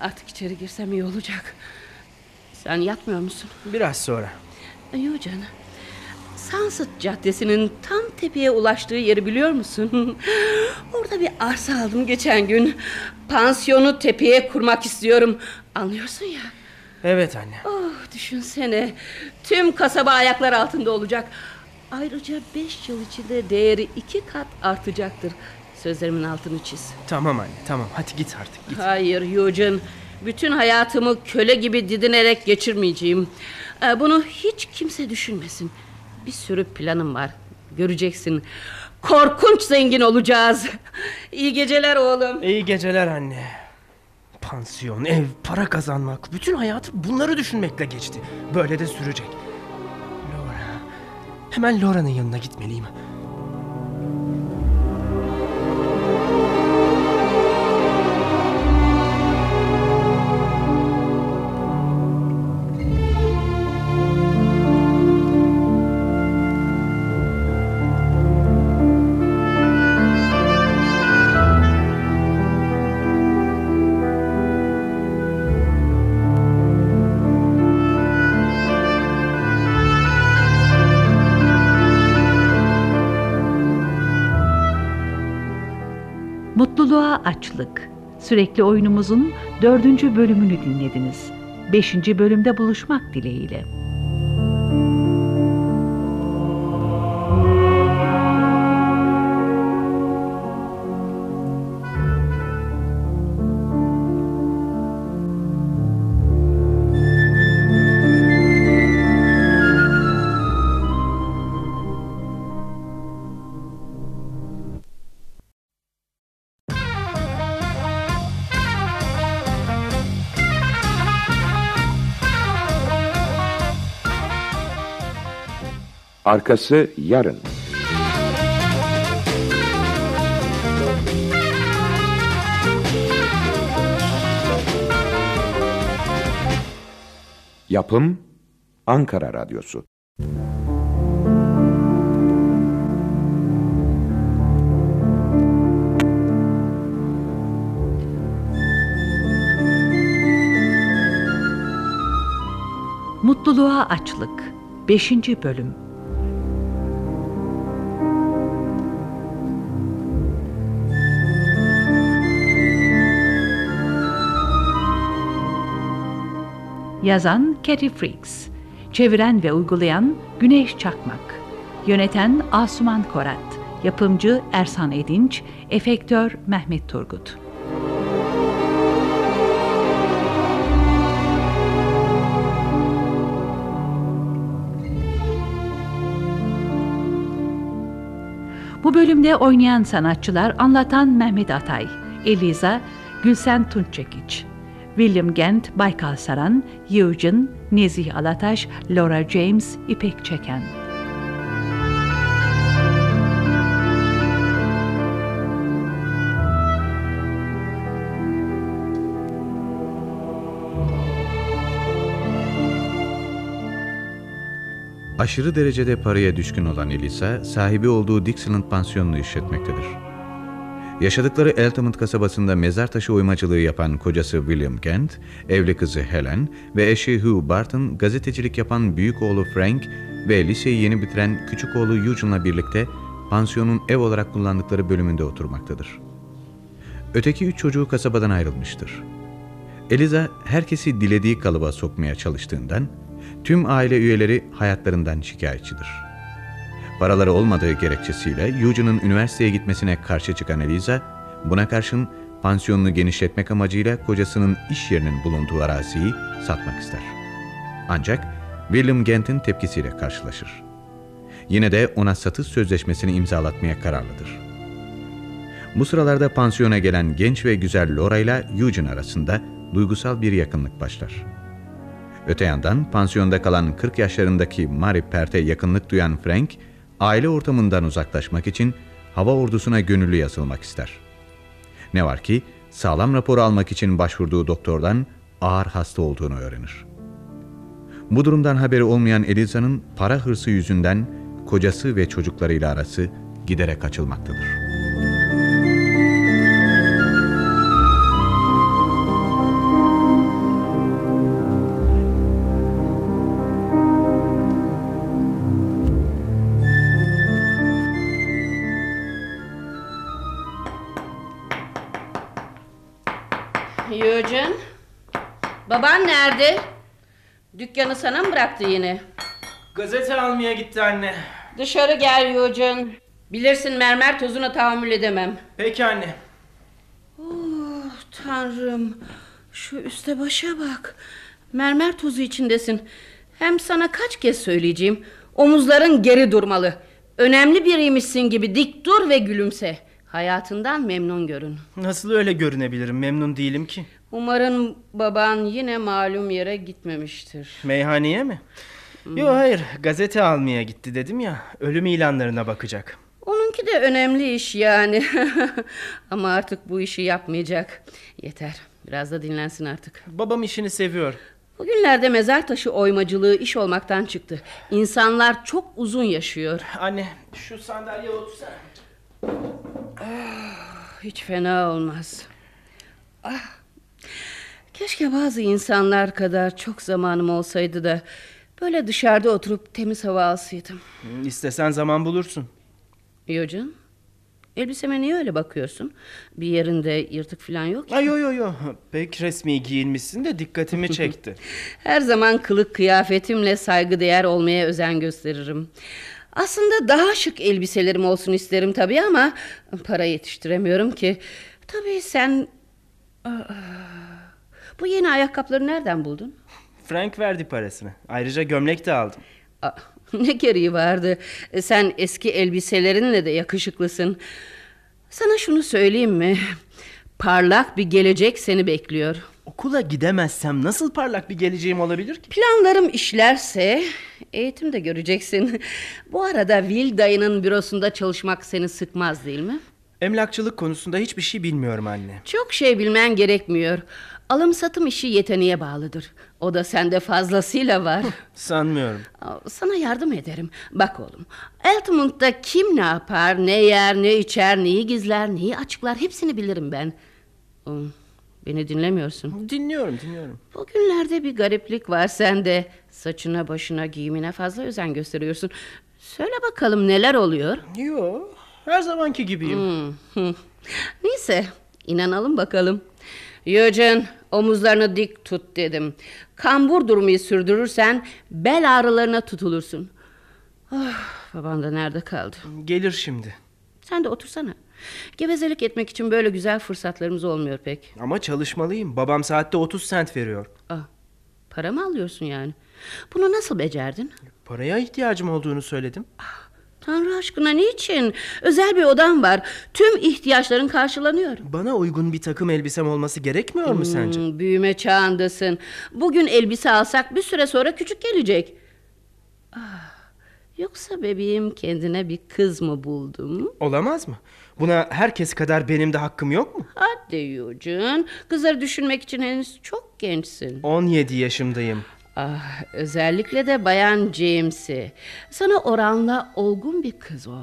artık içeri girsem iyi olacak. Sen yatmıyor musun? Biraz sonra. Yok canım. Sunset Caddesi'nin tam tepeye ulaştığı yeri biliyor musun? Orada bir arsa aldım geçen gün. Pansiyonu tepeye kurmak istiyorum. Anlıyorsun ya. Evet anne. Oh, düşünsene. Tüm kasaba ayaklar altında olacak. Ayrıca beş yıl içinde değeri iki kat artacaktır. Sözlerimin altını çiz. Tamam anne tamam hadi git artık git. Hayır Eugene. Bütün hayatımı köle gibi didinerek geçirmeyeceğim. Ee, Bunu hiç kimse düşünmesin. Bir sürü planım var. Göreceksin. Korkunç zengin olacağız. İyi geceler oğlum. İyi geceler anne. Pansiyon, ev, para kazanmak. Bütün hayatı bunları düşünmekle geçti. Böyle de sürecek. Laura. Hemen Laura'nın yanına gitmeliyim. Sürekli oyunumuzun dördüncü bölümünü dinlediniz. Beşinci bölümde buluşmak dileğiyle. Arkası yarın. Yapım Ankara Radyosu. Mutluluğa Açlık 5. Bölüm Yazan Cathy Freaks Çeviren ve uygulayan Güneş Çakmak. Yöneten Asuman Korat. Yapımcı Ersan Edinç. Efektör Mehmet Turgut. Bu bölümde oynayan sanatçılar anlatan Mehmet Atay, Eliza, Gülsen Tunçekiç, William Gent, Baykal Saran, Eugene, Nezih Alataş, Laura James, İpek Çeken. Aşırı derecede paraya düşkün olan Elisa, sahibi olduğu Dixieland pansiyonunu işletmektedir. Yaşadıkları Altamont kasabasında mezar taşı oymacılığı yapan kocası William Kent, evli kızı Helen ve eşi Hugh Barton gazetecilik yapan büyük oğlu Frank ve liseyi yeni bitiren küçük oğlu Eugene'la birlikte pansiyonun ev olarak kullandıkları bölümünde oturmaktadır. Öteki üç çocuğu kasabadan ayrılmıştır. Eliza herkesi dilediği kalıba sokmaya çalıştığından tüm aile üyeleri hayatlarından şikayetçidir. Paraları olmadığı gerekçesiyle Eugene'ın üniversiteye gitmesine karşı çıkan Eliza, buna karşın pansiyonunu genişletmek amacıyla kocasının iş yerinin bulunduğu araziyi satmak ister. Ancak William Gent'in tepkisiyle karşılaşır. Yine de ona satış sözleşmesini imzalatmaya kararlıdır. Bu sıralarda pansiyona gelen genç ve güzel Laura ile Eugene arasında duygusal bir yakınlık başlar. Öte yandan pansiyonda kalan 40 yaşlarındaki Mary Pert'e yakınlık duyan Frank, aile ortamından uzaklaşmak için hava ordusuna gönüllü yazılmak ister. Ne var ki sağlam rapor almak için başvurduğu doktordan ağır hasta olduğunu öğrenir. Bu durumdan haberi olmayan Eliza'nın para hırsı yüzünden kocası ve çocuklarıyla arası giderek açılmaktadır. Baban nerede? Dükkanı sana mı bıraktı yine? Gazete almaya gitti anne. Dışarı gel Eugene. Bilirsin mermer tozuna tahammül edemem. Peki anne. Oh, tanrım. Şu üste başa bak. Mermer tozu içindesin. Hem sana kaç kez söyleyeceğim. Omuzların geri durmalı. Önemli biriymişsin gibi dik dur ve gülümse. Hayatından memnun görün. Nasıl öyle görünebilirim? Memnun değilim ki. Umarım baban yine malum yere gitmemiştir. Meyhaneye mi? Yok hayır gazete almaya gitti dedim ya. Ölüm ilanlarına bakacak. Onunki de önemli iş yani. Ama artık bu işi yapmayacak. Yeter. Biraz da dinlensin artık. Babam işini seviyor. Bugünlerde mezar taşı oymacılığı iş olmaktan çıktı. İnsanlar çok uzun yaşıyor. Anne şu sandalyeye otursana. Hiç fena olmaz. Ah, keşke bazı insanlar kadar çok zamanım olsaydı da böyle dışarıda oturup temiz hava alsaydım. İstesen zaman bulursun. Yocan, elbiseme niye öyle bakıyorsun? Bir yerinde yırtık falan yok ki. Ay yo yo yo. Pek resmi giyinmişsin de dikkatimi çekti. Her zaman kılık kıyafetimle saygıdeğer olmaya özen gösteririm. Aslında daha şık elbiselerim olsun isterim tabii ama para yetiştiremiyorum ki. Tabii sen Aa, bu yeni ayakkabıları nereden buldun? Frank verdi parasını. Ayrıca gömlek de aldım. Aa, ne gereği vardı? Sen eski elbiselerinle de yakışıklısın. Sana şunu söyleyeyim mi? Parlak bir gelecek seni bekliyor. Okula gidemezsem nasıl parlak bir geleceğim olabilir ki? Planlarım işlerse eğitim de göreceksin. Bu arada Will dayının bürosunda çalışmak seni sıkmaz değil mi? Emlakçılık konusunda hiçbir şey bilmiyorum anne. Çok şey bilmen gerekmiyor. Alım satım işi yeteneğe bağlıdır. O da sende fazlasıyla var. Sanmıyorum. Sana yardım ederim. Bak oğlum. Altamount'ta kim ne yapar, ne yer, ne içer, neyi gizler, neyi açıklar hepsini bilirim ben. Beni dinlemiyorsun. Dinliyorum, dinliyorum. Bugünlerde bir gariplik var sende. Saçına, başına, giyimine fazla özen gösteriyorsun. Söyle bakalım neler oluyor? Yok, her zamanki gibiyim. Hmm. Neyse, inanalım bakalım. Eugene, omuzlarını dik tut dedim. Kambur durmayı sürdürürsen bel ağrılarına tutulursun. Ah, baban da nerede kaldı? Gelir şimdi. Sen de otursana. Gevezelik etmek için böyle güzel fırsatlarımız olmuyor pek. Ama çalışmalıyım. Babam saatte 30 sent veriyor. Ah, para mı alıyorsun yani? Bunu nasıl becerdin? Paraya ihtiyacım olduğunu söyledim. Tanrı aşkına niçin? Özel bir odam var. Tüm ihtiyaçların karşılanıyor. Bana uygun bir takım elbisem olması gerekmiyor mu sence? Hmm, büyüme çağındasın. Bugün elbise alsak bir süre sonra küçük gelecek. Ah, yoksa bebeğim kendine bir kız mı buldum? Olamaz mı? Buna herkes kadar benim de hakkım yok mu? Hadi Eugene. Kızları düşünmek için henüz çok gençsin. 17 yaşımdayım. Ah, özellikle de Bayan James'i. Sana oranla olgun bir kız o.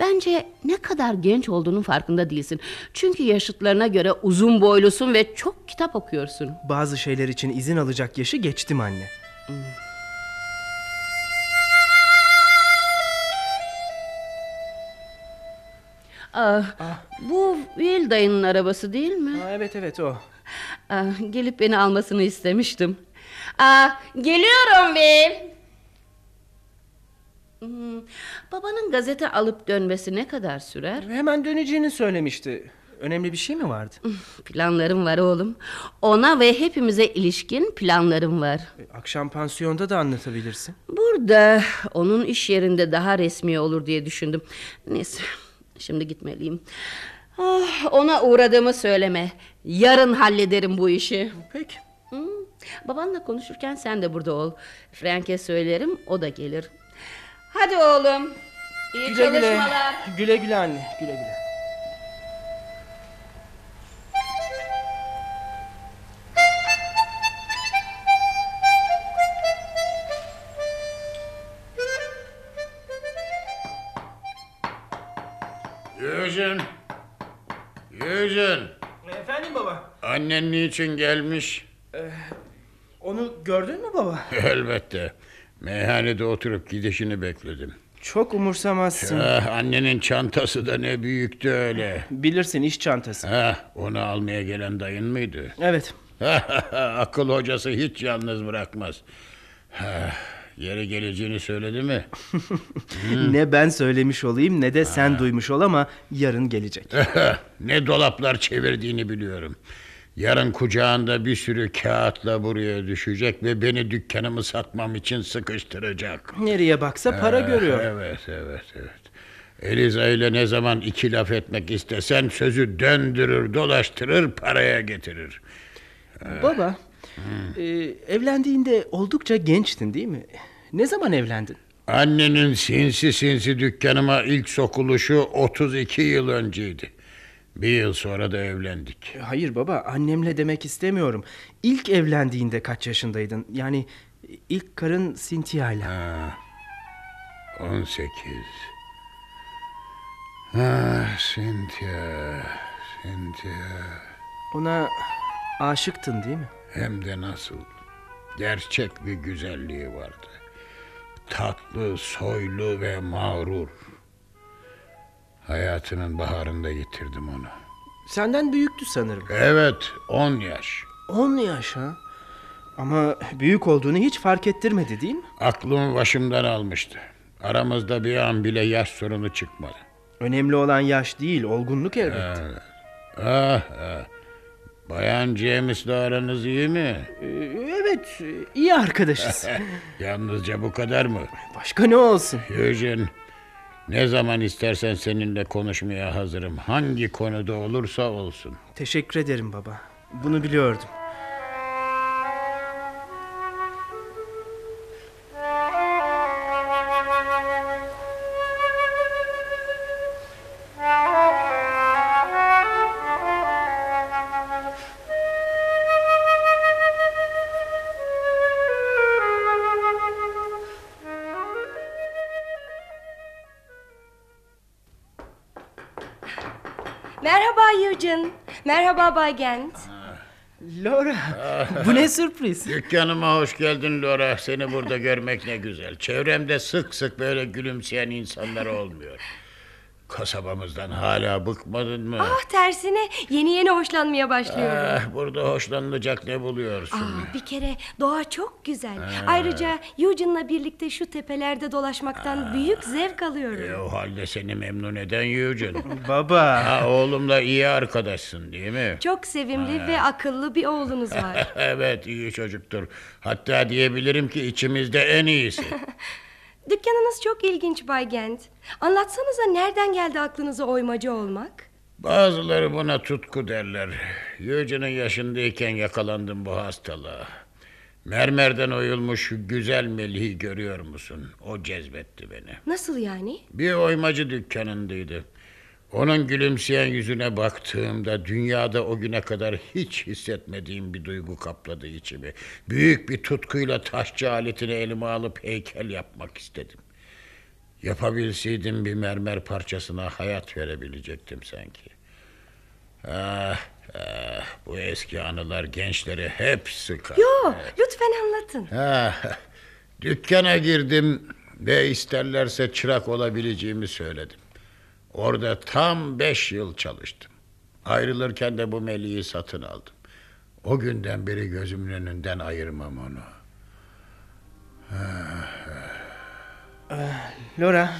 Bence ne kadar genç olduğunun farkında değilsin. Çünkü yaşıtlarına göre uzun boylusun ve çok kitap okuyorsun. Bazı şeyler için izin alacak yaşı geçtim anne. Ah, Bu Will dayının arabası değil mi? Aa, evet evet o. Ah, gelip beni almasını istemiştim. Ah, geliyorum Will. Hmm, babanın gazete alıp dönmesi ne kadar sürer? Hemen döneceğini söylemişti. Önemli bir şey mi vardı? Planlarım var oğlum. Ona ve hepimize ilişkin planlarım var. Akşam pansiyonda da anlatabilirsin. Burada onun iş yerinde daha resmi olur diye düşündüm. Neyse şimdi gitmeliyim. Ah, ona uğradığımı söyleme. Yarın hallederim bu işi. Peki. Babanla konuşurken sen de burada ol. Frank'e söylerim o da gelir. Hadi oğlum. İyi Güle güle. çalışmalar. Güle güle anne. Güle güle. Yüzün. Yüzün. Efendim baba. Annen niçin gelmiş? Onu gördün mü baba? Elbette. Meyhanede oturup gidişini bekledim. Çok umursamazsın. Ah, annenin çantası da ne büyüktü öyle. Bilirsin iş çantası. Ha, onu almaya gelen dayın mıydı? Evet. Akıl hocası hiç yalnız bırakmaz. Ha, Yeri geleceğini söyledi mi? ne ben söylemiş olayım ne de sen duymuş ol ama yarın gelecek. ne dolaplar çevirdiğini biliyorum. Yarın kucağında bir sürü kağıtla buraya düşecek ve beni dükkanımı satmam için sıkıştıracak. Nereye baksa para Ha, görüyor. Evet, evet, evet. Eliza ile ne zaman iki laf etmek istesen sözü döndürür, dolaştırır, paraya getirir. Baba, e, evlendiğinde oldukça gençtin değil mi? Ne zaman evlendin? Annenin sinsi sinsi dükkanıma ilk sokuluşu 32 yıl önceydi. Bir yıl sonra da evlendik. Hayır baba, annemle demek istemiyorum. İlk evlendiğinde kaç yaşındaydın? Yani ilk karın Cynthia ile. 18. Ah, Cynthia, Cynthia. Ona aşıktın değil mi? Hem de nasıl. Gerçek bir güzelliği vardı. Tatlı, soylu ve mağrur. Hayatının baharında yitirdim onu. Senden büyüktü sanırım. Evet, 10 yaş. 10 yaş ha? Ama büyük olduğunu hiç fark ettirmedi değil mi? Aklımı başımdan almıştı. Aramızda bir an bile yaş sorunu çıkmadı. Önemli olan yaş değil, olgunluk elbette. Evet. Ah, ah. Bayan James'le aranız iyi mi? Ee, Evet, iyi arkadaşız. Yalnızca bu kadar mı? Başka ne olsun? Eugene, ne zaman istersen seninle konuşmaya hazırım. Hangi konuda olursa olsun. Teşekkür ederim baba. Bunu biliyordum. Merhaba Bay Gent. Laura, bu ne sürpriz. Dükkanıma hoş geldin Laura. Seni burada görmek ne güzel. Çevremde sık sık böyle gülümseyen insanlar olmuyor. Kasabamızdan hala bıkmadın mı? Ah tersine yeni yeni hoşlanmaya başlıyorum. Ah, burada hoşlanılacak ne buluyorsun? Aa, bir kere doğa çok güzel. Ayrıca Eugene'la birlikte şu tepelerde dolaşmaktan büyük zevk alıyorum. E, o halde seni memnun eden Eugene. Baba. Ha, oğlumla iyi arkadaşsın değil mi? Çok sevimli ve akıllı bir oğlunuz var. evet iyi çocuktur. Hatta diyebilirim ki içimizde en iyisi. Dükkanınız çok ilginç Bay Gent. Anlatsanıza nereden geldi aklınıza oymacı olmak? Bazıları buna tutku derler. Eugene'in yaşındayken yakalandım bu hastalığa. Mermerden oyulmuş güzel meleği görüyor musun? O cezbetti beni. Nasıl yani? Bir oymacı dükkanındaydı. Onun gülümseyen yüzüne baktığımda dünyada o güne kadar hiç hissetmediğim bir duygu kapladı içimi. Büyük bir tutkuyla taşçı aletini elime alıp heykel yapmak istedim. Yapabilseydim bir mermer parçasına hayat verebilecektim sanki. Ah, ah, bu eski anılar gençleri hep sıkar. Yo, lütfen anlatın. Ha, dükkana girdim ve isterlerse çırak olabileceğimi söyledim. Orada tam beş yıl çalıştım. Ayrılırken de bu meleği satın aldım. O günden beri gözümün önünden ayırmam onu. Laura,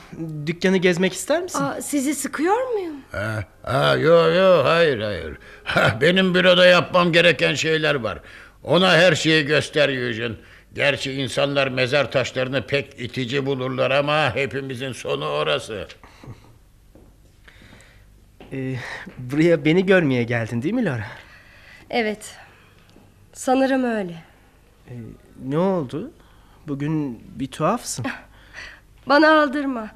dükkanı gezmek ister misin? Aa, sizi sıkıyor muyum? Ha, ha, yo yo hayır hayır. Ha, benim büroda yapmam gereken şeyler var. Ona her şeyi göster Eugene. Gerçi insanlar mezar taşlarını pek itici bulurlar ama hepimizin sonu orası. Ee, buraya beni görmeye geldin değil mi Laura? Evet. Sanırım öyle. Ne oldu? Bugün bir tuhafsın. Bana aldırma.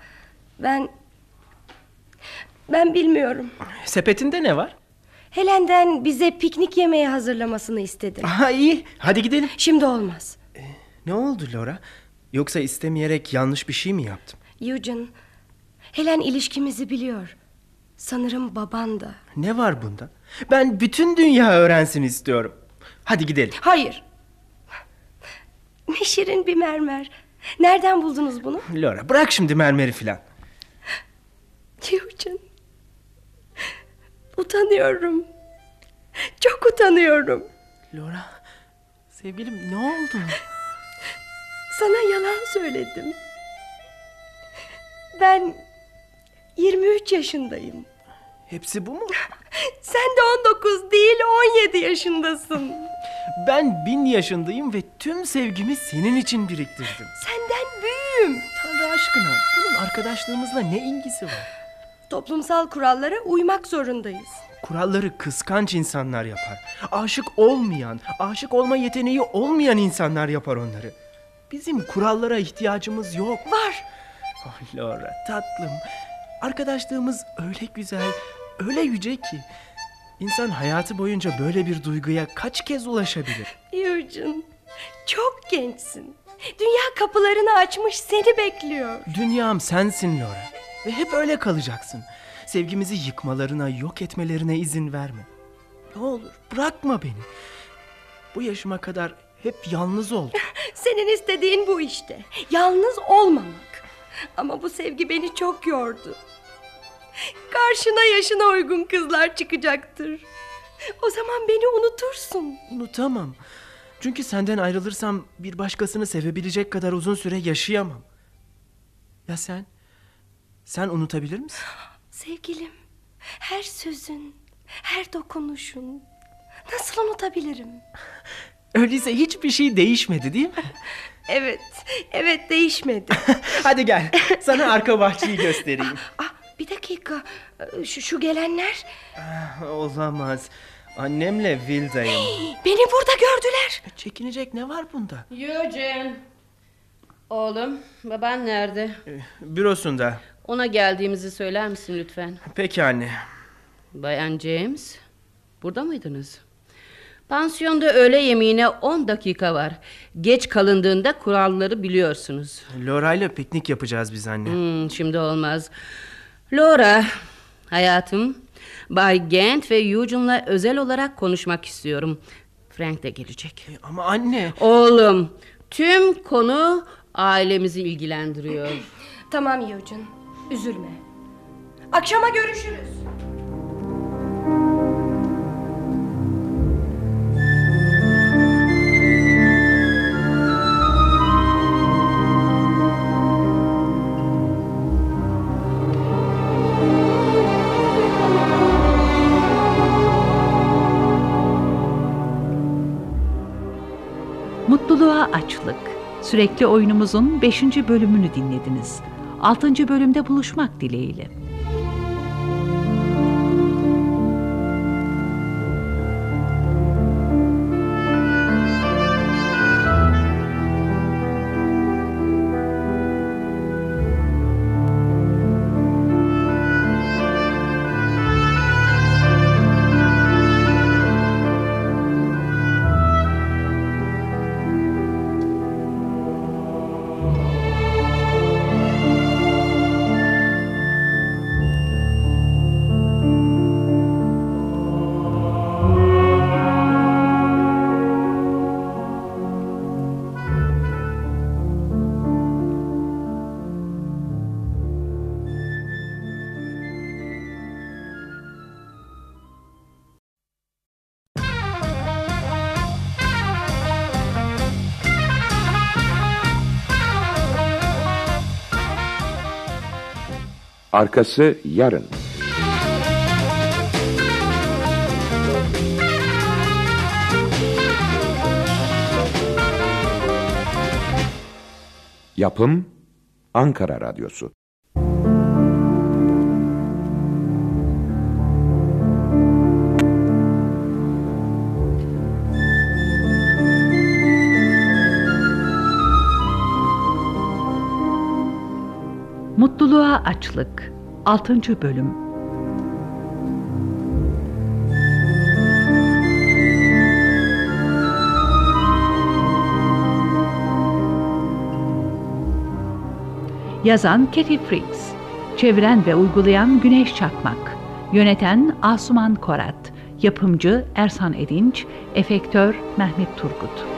Ben... Ben bilmiyorum. Sepetinde ne var? Helen'den bize piknik yemeği hazırlamasını istedim. Aha iyi. Hadi gidelim. Şimdi olmaz. Ne oldu Laura? Yoksa istemeyerek yanlış bir şey mi yaptım? Eugene, Helen ilişkimizi biliyor. Sanırım baban da. Ne var bunda? Ben bütün dünya öğrensin istiyorum. Hadi gidelim. Hayır. Ne şirin bir mermer. Nereden buldunuz bunu? Laura bırak şimdi mermeri filan. Eugene. Utanıyorum. Çok utanıyorum. Laura, sevgilim ne oldu? Sana yalan söyledim. Ben 23 yaşındayım. Hepsi bu mu? Sen de 19 değil 17 yaşındasın. Ben bin yaşındayım ve tüm sevgimi senin için biriktirdim. Senden büyüğüm. Tanrı aşkına bunun arkadaşlığımızla ne ilgisi var? Toplumsal kurallara uymak zorundayız. Kuralları kıskanç insanlar yapar. Aşık olmayan, aşık olma yeteneği olmayan insanlar yapar onları. Bizim kurallara ihtiyacımız yok. Var. Oh Laura tatlım. Arkadaşlığımız öyle güzel, öyle yüce ki. İnsan hayatı boyunca böyle bir duyguya kaç kez ulaşabilir? Eugene, çok gençsin. Dünya kapılarını açmış seni bekliyor. Dünyam sensin Laura. Ve hep öyle kalacaksın. Sevgimizi yıkmalarına, yok etmelerine izin verme. Ne olur bırakma beni. Bu yaşıma kadar hep yalnız oldum. Senin istediğin bu işte. Yalnız olmamak. Ama bu sevgi beni çok yordu. Karşına yaşına uygun kızlar çıkacaktır. O zaman beni unutursun. Unutamam. Çünkü senden ayrılırsam bir başkasını sevebilecek kadar uzun süre yaşayamam. Ya sen? Sen unutabilir misin? Sevgilim, her sözün, her dokunuşun. Nasıl unutabilirim? Öyleyse hiçbir şey değişmedi değil mi? Evet, evet değişmedi. Hadi gel, sana arka bahçeyi göstereyim. ah, bir dakika, şu, şu gelenler. Ah, olamaz. Annemle Vilda'yım. Beni burada gördüler. Çekinecek ne var bunda? Eugene. Oğlum, baban nerede? Bürosunda. Ona geldiğimizi söyler misin lütfen? Peki anne. Bayan James, burada mıydınız? Pansiyonda öğle yemeğine 10 dakika var. Geç kalındığında kuralları biliyorsunuz. Laura ile piknik yapacağız biz anne. Hmm, şimdi olmaz. Laura, hayatım, Bay Gent ve Eugene'la özel olarak konuşmak istiyorum. Frank de gelecek. Ama anne... Oğlum, tüm konu ailemizi ilgilendiriyor. tamam Eugene, üzülme. Akşama görüşürüz. Sürekli oyunumuzun 5. bölümünü dinlediniz. 6. bölümde buluşmak dileğiyle. Arkası yarın. Yapım Ankara Radyosu Mutluluğa Açlık 6. Bölüm Yazan Katie Fricks Çeviren ve uygulayan Güneş Çakmak Yöneten Asuman Korat Yapımcı Ersan Edinç Efektör Mehmet Turgut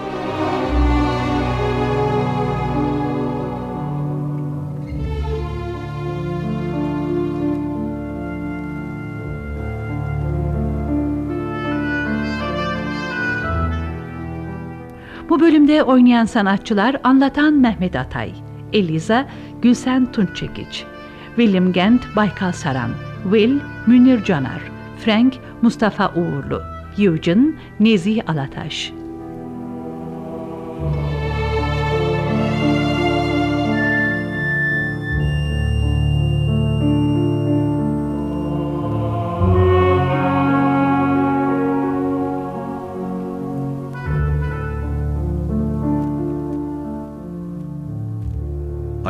Bu bölümde oynayan sanatçılar anlatan Mehmet Atay, Eliza Gülsen Tunçekiç, William Gent Baykal Saran, Will Münir Canar, Frank Mustafa Uğurlu, Eugene Nezih Alataş.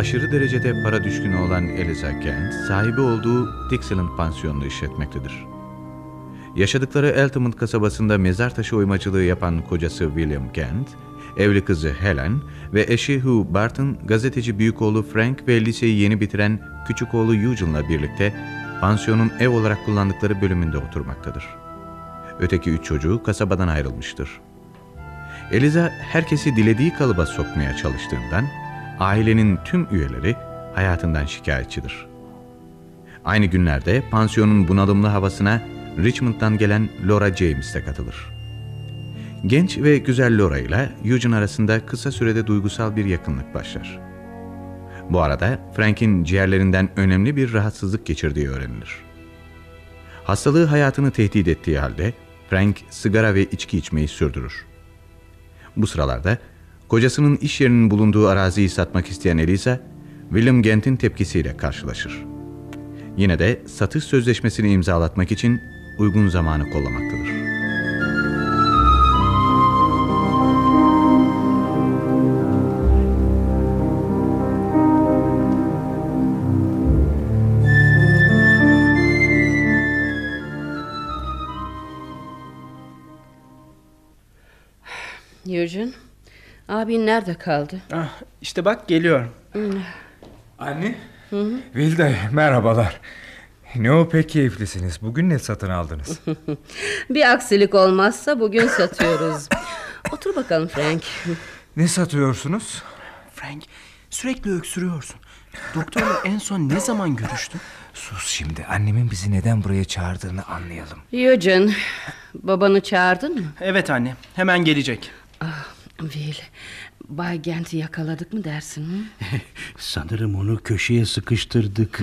Aşırı derecede para düşkünü olan Eliza Kent, sahibi olduğu Dixieland pansiyonunu işletmektedir. Yaşadıkları Altamont kasabasında mezar taşı oymacılığı yapan kocası William Kent, evli kızı Helen ve eşi Hugh Barton, gazeteci büyük oğlu Frank ve liseyi yeni bitiren küçük oğlu Eugene'la birlikte pansiyonun ev olarak kullandıkları bölümünde oturmaktadır. Öteki üç çocuğu kasabadan ayrılmıştır. Eliza herkesi dilediği kalıba sokmaya çalıştığından ailenin tüm üyeleri hayatından şikayetçidir. Aynı günlerde pansiyonun bunalımlı havasına Richmond'dan gelen Laura James de katılır. Genç ve güzel Laura ile Eugene arasında kısa sürede duygusal bir yakınlık başlar. Bu arada Frank'in ciğerlerinden önemli bir rahatsızlık geçirdiği öğrenilir. Hastalığı hayatını tehdit ettiği halde Frank sigara ve içki içmeyi sürdürür. Bu sıralarda kocasının iş yerinin bulunduğu araziyi satmak isteyen Eliza, William Gent'in tepkisiyle karşılaşır. Yine de satış sözleşmesini imzalatmak için uygun zamanı kollamaktadır. Eugene, abin nerede kaldı? Ah, işte bak geliyor. Anne. Vilday merhabalar. Ne o pek keyiflisiniz. Bugün ne satın aldınız? Bir aksilik olmazsa bugün satıyoruz. Otur bakalım Frank. ne satıyorsunuz? Frank sürekli öksürüyorsun. Doktorla en son ne zaman görüştün? Sus şimdi annemin bizi neden buraya çağırdığını anlayalım. Eugene, babanı çağırdın mı? Evet anne hemen gelecek. Ah, Will, Bay Gent'i yakaladık mı dersin? Hı? Sanırım onu köşeye sıkıştırdık.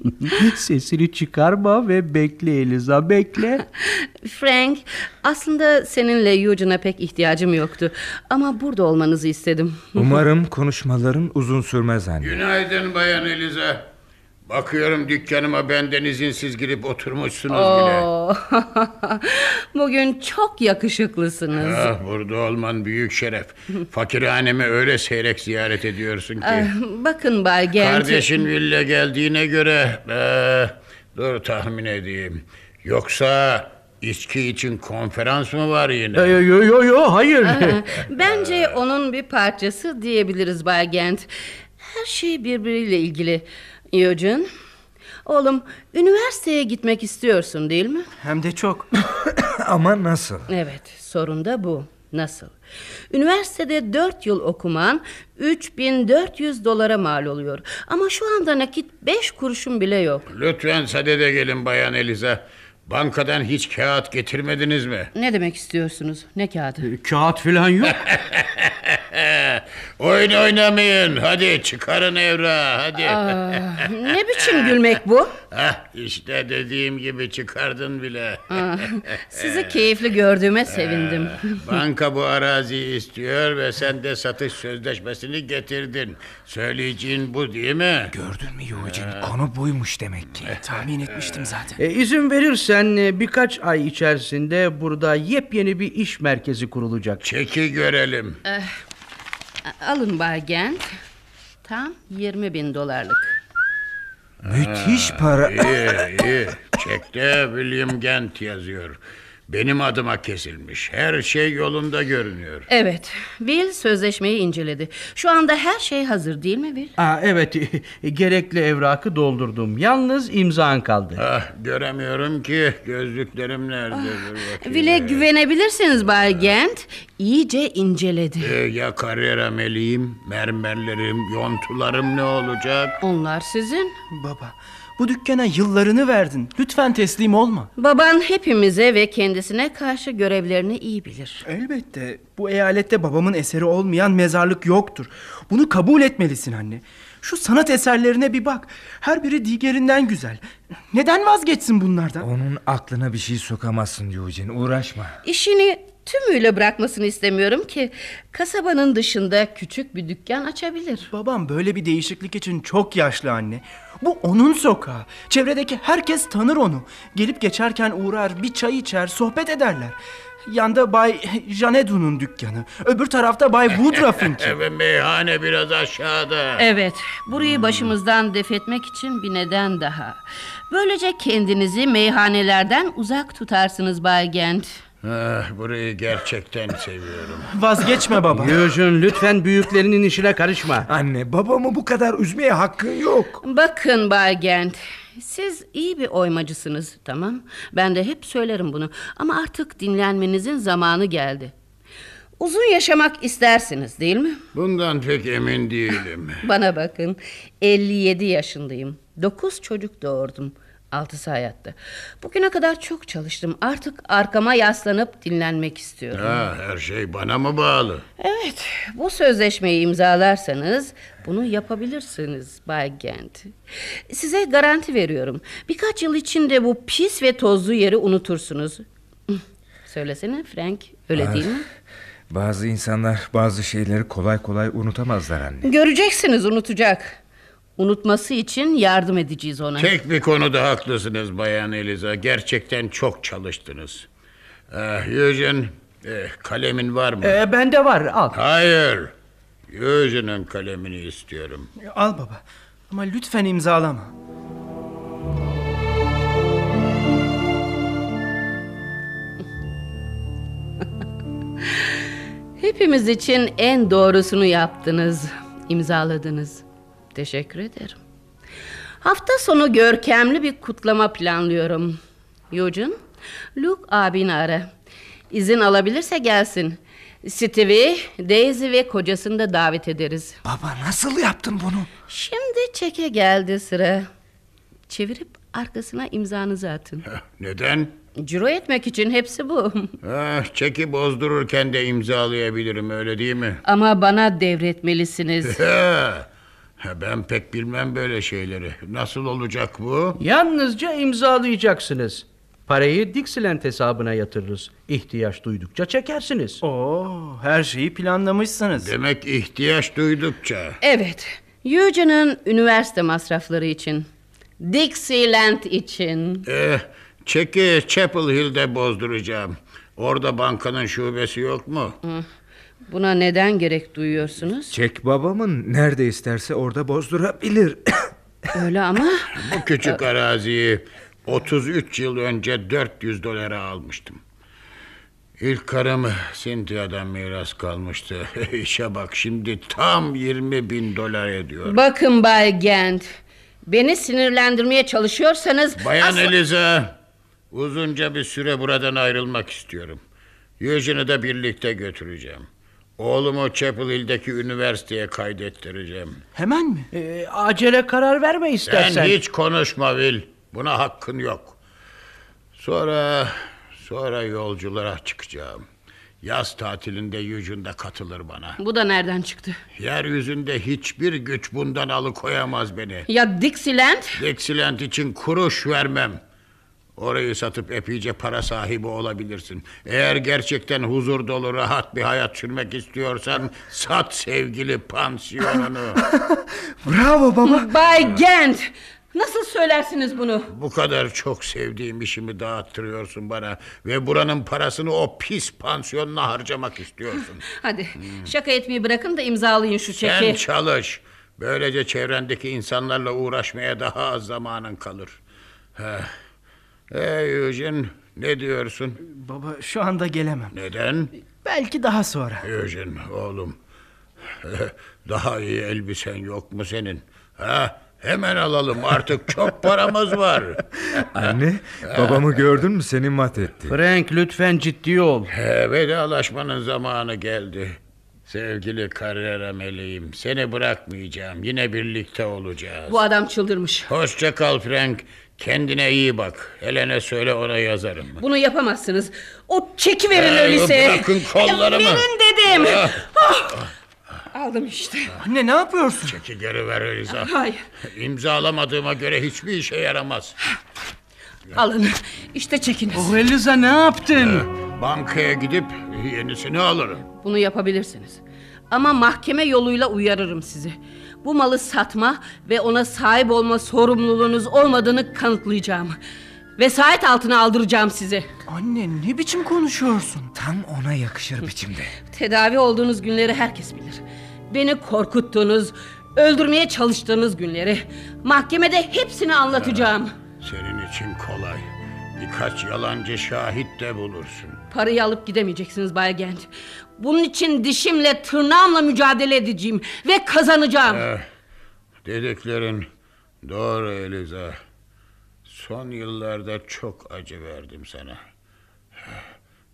Sesini çıkarma ve bekle Eliza bekle. Frank, aslında seninle Eugene'a pek ihtiyacım yoktu. Ama burada olmanızı istedim. Umarım konuşmaların uzun sürmez anne. Günaydın Bayan Eliza. Bakıyorum dükkanıma benden izinsiz girip oturmuşsunuz Oo. bile. Bugün çok yakışıklısınız. Ah, burada olman büyük şeref. Fakirhanemi öyle seyrek ziyaret ediyorsun ki. Ah, bakın Bay Gent. Kardeşin Villa geldiğine göre... eh, dur tahmin edeyim. Yoksa içki için konferans mı var yine? Yo yo yo yo hayır. Ah, Bence onun bir parçası diyebiliriz Bay Gent. Her şey birbiriyle ilgili. Eugene, oğlum üniversiteye gitmek istiyorsun değil mi? Hem de çok. Ama nasıl? Evet, sorun da bu. Nasıl? Üniversitede 4 yıl okuman 3400 dolara mal oluyor. Ama şu anda nakit 5 kuruşun bile yok. Lütfen sadede gelin Bayan Eliza. Bankadan hiç kağıt getirmediniz mi? Ne demek istiyorsunuz? Ne kağıdı? Kağıt falan yok. Oyun oynamayın. Hadi çıkarın evra. Hadi. Aa, ne biçim gülmek bu? Hah, işte dediğim gibi çıkardın bile. Aa, sizi keyifli gördüğüme sevindim. Banka bu araziyi istiyor ve sen de satış sözleşmesini getirdin. Söyleyeceğin bu değil mi? Gördün mü Eugene? Konu buymuş demek ki. Tahmin etmiştim zaten. E, izin verirsen e, birkaç ay içerisinde burada yepyeni bir iş merkezi kurulacak. Çeki görelim. Eh, alın Bay Gent. Tam 20 bin dolarlık. Müthiş para. İyi iyi. Çekte William Gent yazıyor. Benim adıma kesilmiş. Her şey yolunda görünüyor. Evet, Will sözleşmeyi inceledi. Şu anda her şey hazır değil mi Will? Aa, evet gerekli evrakı doldurdum. Yalnız imzan kaldı. Ah, göremiyorum ki gözlüklerim nerede? Dur bakayım. Will'e güvenebilirsiniz Bay Gent. İyice inceledi. Ee, ya kariyer meleğim, mermerlerim, yontularım ne olacak? Onlar sizin. Baba bu dükkana yıllarını verdin. Lütfen teslim olma. Baban hepimize ve kendisine karşı görevlerini iyi bilir. Elbette bu eyalette babamın eseri olmayan mezarlık yoktur. Bunu kabul etmelisin anne. Şu sanat eserlerine bir bak. Her biri diğerinden güzel. Neden vazgeçsin bunlardan? Onun aklına bir şey sokamazsın Eugene. Uğraşma. İşini tümüyle bırakmasını istemiyorum ki kasabanın dışında küçük bir dükkan açabilir. Babam böyle bir değişiklik için çok yaşlı anne. Bu onun sokağı. Çevredeki herkes tanır onu. Gelip geçerken uğrar, bir çay içer, sohbet ederler. Yanda Bay Janedu'nun dükkanı. Öbür tarafta Bay Woodruff'ınki. Meyhane biraz aşağıda. Evet, burayı başımızdan defetmek için bir neden daha. Böylece kendinizi meyhanelerden uzak tutarsınız Bay Gent. Ah, burayı gerçekten seviyorum. Vazgeçme baba. Eugene lütfen büyüklerinin işine karışma. Anne babamı bu kadar üzmeye hakkın yok. Bakın Bay Gent, siz iyi bir oymacısınız tamam. Ben de hep söylerim bunu ama artık dinlenmenizin zamanı geldi. Uzun yaşamak istersiniz değil mi? Bundan pek emin değilim. Bana bakın 57 yaşındayım. 9 çocuk doğurdum. Altısı hayatta. Bugüne kadar çok çalıştım. Artık arkama yaslanıp dinlenmek istiyorum. Ha, her şey bana mı bağlı? Evet, bu sözleşmeyi imzalarsanız bunu yapabilirsiniz Bay Gent. Size garanti veriyorum. Birkaç yıl içinde bu pis ve tozlu yeri unutursunuz. Söylesene Frank, öyle değil mi? Bazı insanlar bazı şeyleri kolay kolay unutamazlar anne. Göreceksiniz unutacak. Unutması için yardım edeceğiz ona. Tek bir konuda haklısınız Bayan Eliza. Gerçekten çok çalıştınız. Ah, Eugene, eh, kalemin var mı? Ee, bende var al. Hayır. Eugene'ın kalemini istiyorum. Al baba. Ama lütfen imzalama. Hepimiz için en doğrusunu yaptınız, imzaladınız. Teşekkür ederim. Hafta sonu görkemli bir kutlama planlıyorum. Eugene, Luke abini ara. İzin alabilirse gelsin. Stevie, Daisy ve kocasını da davet ederiz. Baba nasıl yaptın bunu? Şimdi çeke geldi sıra. Çevirip arkasına imzanızı atın. Neden? Ciro etmek için hepsi bu. Ah, çeki bozdururken de imzalayabilirim öyle değil mi? Ama bana devretmelisiniz. Ha, ben pek bilmem böyle şeyleri. Nasıl olacak bu? Yalnızca imzalayacaksınız. Parayı Dixieland hesabına yatırırız. İhtiyaç duydukça çekersiniz. Oo, her şeyi planlamışsınız. Demek ihtiyaç duydukça. Evet. Eugene'ın üniversite masrafları için. Dixieland için. Eh, çeki Chapel Hill'de bozduracağım. Orada bankanın şubesi yok mu? Hı. Buna neden gerek duyuyorsunuz? Çek babamın nerede isterse orada bozdurabilir. Öyle ama... Bu küçük araziyi 33 yıl önce 400 dolara almıştım. İlk karım Cynthia'dan miras kalmıştı. İşe bak şimdi tam 20 bin dolar ediyor. Bakın Bay Gent. Beni sinirlendirmeye çalışıyorsanız... Bayan asla- Eliza, uzunca bir süre buradan ayrılmak istiyorum. Eugene'ı da birlikte götüreceğim. Oğlumu Chapel Hill'deki üniversiteye kaydettireceğim. Hemen mi? Ee, acele karar verme istersen. Sen hiç konuşma Will. Buna hakkın yok. Sonra sonra yolculuğa çıkacağım. Yaz tatilinde Eugene'da katılır bana. Bu da nereden çıktı? Yeryüzünde hiçbir güç bundan alıkoyamaz beni. Ya Dixieland? Dixieland için kuruş vermem. Orayı satıp epeyce para sahibi olabilirsin. Eğer gerçekten huzur dolu rahat bir hayat sürmek istiyorsan sat sevgili pansiyonunu. Bravo baba. Bay Gent! Nasıl söylersiniz bunu? Bu kadar çok sevdiğim işimi dağıttırıyorsun bana ve buranın parasını o pis pansiyonuna harcamak istiyorsun. Hadi şaka etmeyi bırakın da imzalayın şu çeki. Sen çalış. Böylece çevrendeki insanlarla uğraşmaya daha az zamanın kalır. Heh. Ee Eugene ne diyorsun? Baba şu anda gelemem. Neden? Belki daha sonra. Eugene oğlum. Daha iyi elbisen yok mu senin? Ha? Hemen alalım artık çok paramız var. Anne babamı gördün mü seni mat etti. Frank lütfen ciddi ol. He, vedalaşmanın zamanı geldi. Sevgili kariyer meleğim seni bırakmayacağım. Yine birlikte olacağız. Bu adam çıldırmış. Hoşça kal Frank. Kendine iyi bak. Helene söyle ona yazarım. Bunu yapamazsınız. O çeki verin Ee, öyleyse. bırakın kollarımı. Verin dedim. Ah. Ah. Aldım işte. Anne ne yapıyorsun? Çeki geri ver Eliza. Hayır. İmzalamadığıma göre hiçbir işe yaramaz. Alın. İşte çekiniz. Oh Eliza ne yaptın? Bankaya gidip yenisini alırım. Bunu yapabilirsiniz. Ama mahkeme yoluyla uyarırım sizi. Bu malı satma ve ona sahip olma sorumluluğunuz olmadığını kanıtlayacağım. Vesayet altına aldıracağım sizi. Anne ne biçim konuşuyorsun? Tam ona yakışır biçimde. Tedavi olduğunuz günleri herkes bilir. Beni korkuttuğunuz, öldürmeye çalıştığınız günleri. Mahkemede hepsini anlatacağım. Senin için kolay. Birkaç yalancı şahit de bulursun. Parayı alıp gidemeyeceksiniz Bay Gent. Bunun için dişimle tırnağımla mücadele edeceğim ve kazanacağım. Eh, dediklerin doğru Eliza. Son yıllarda çok acı verdim sana.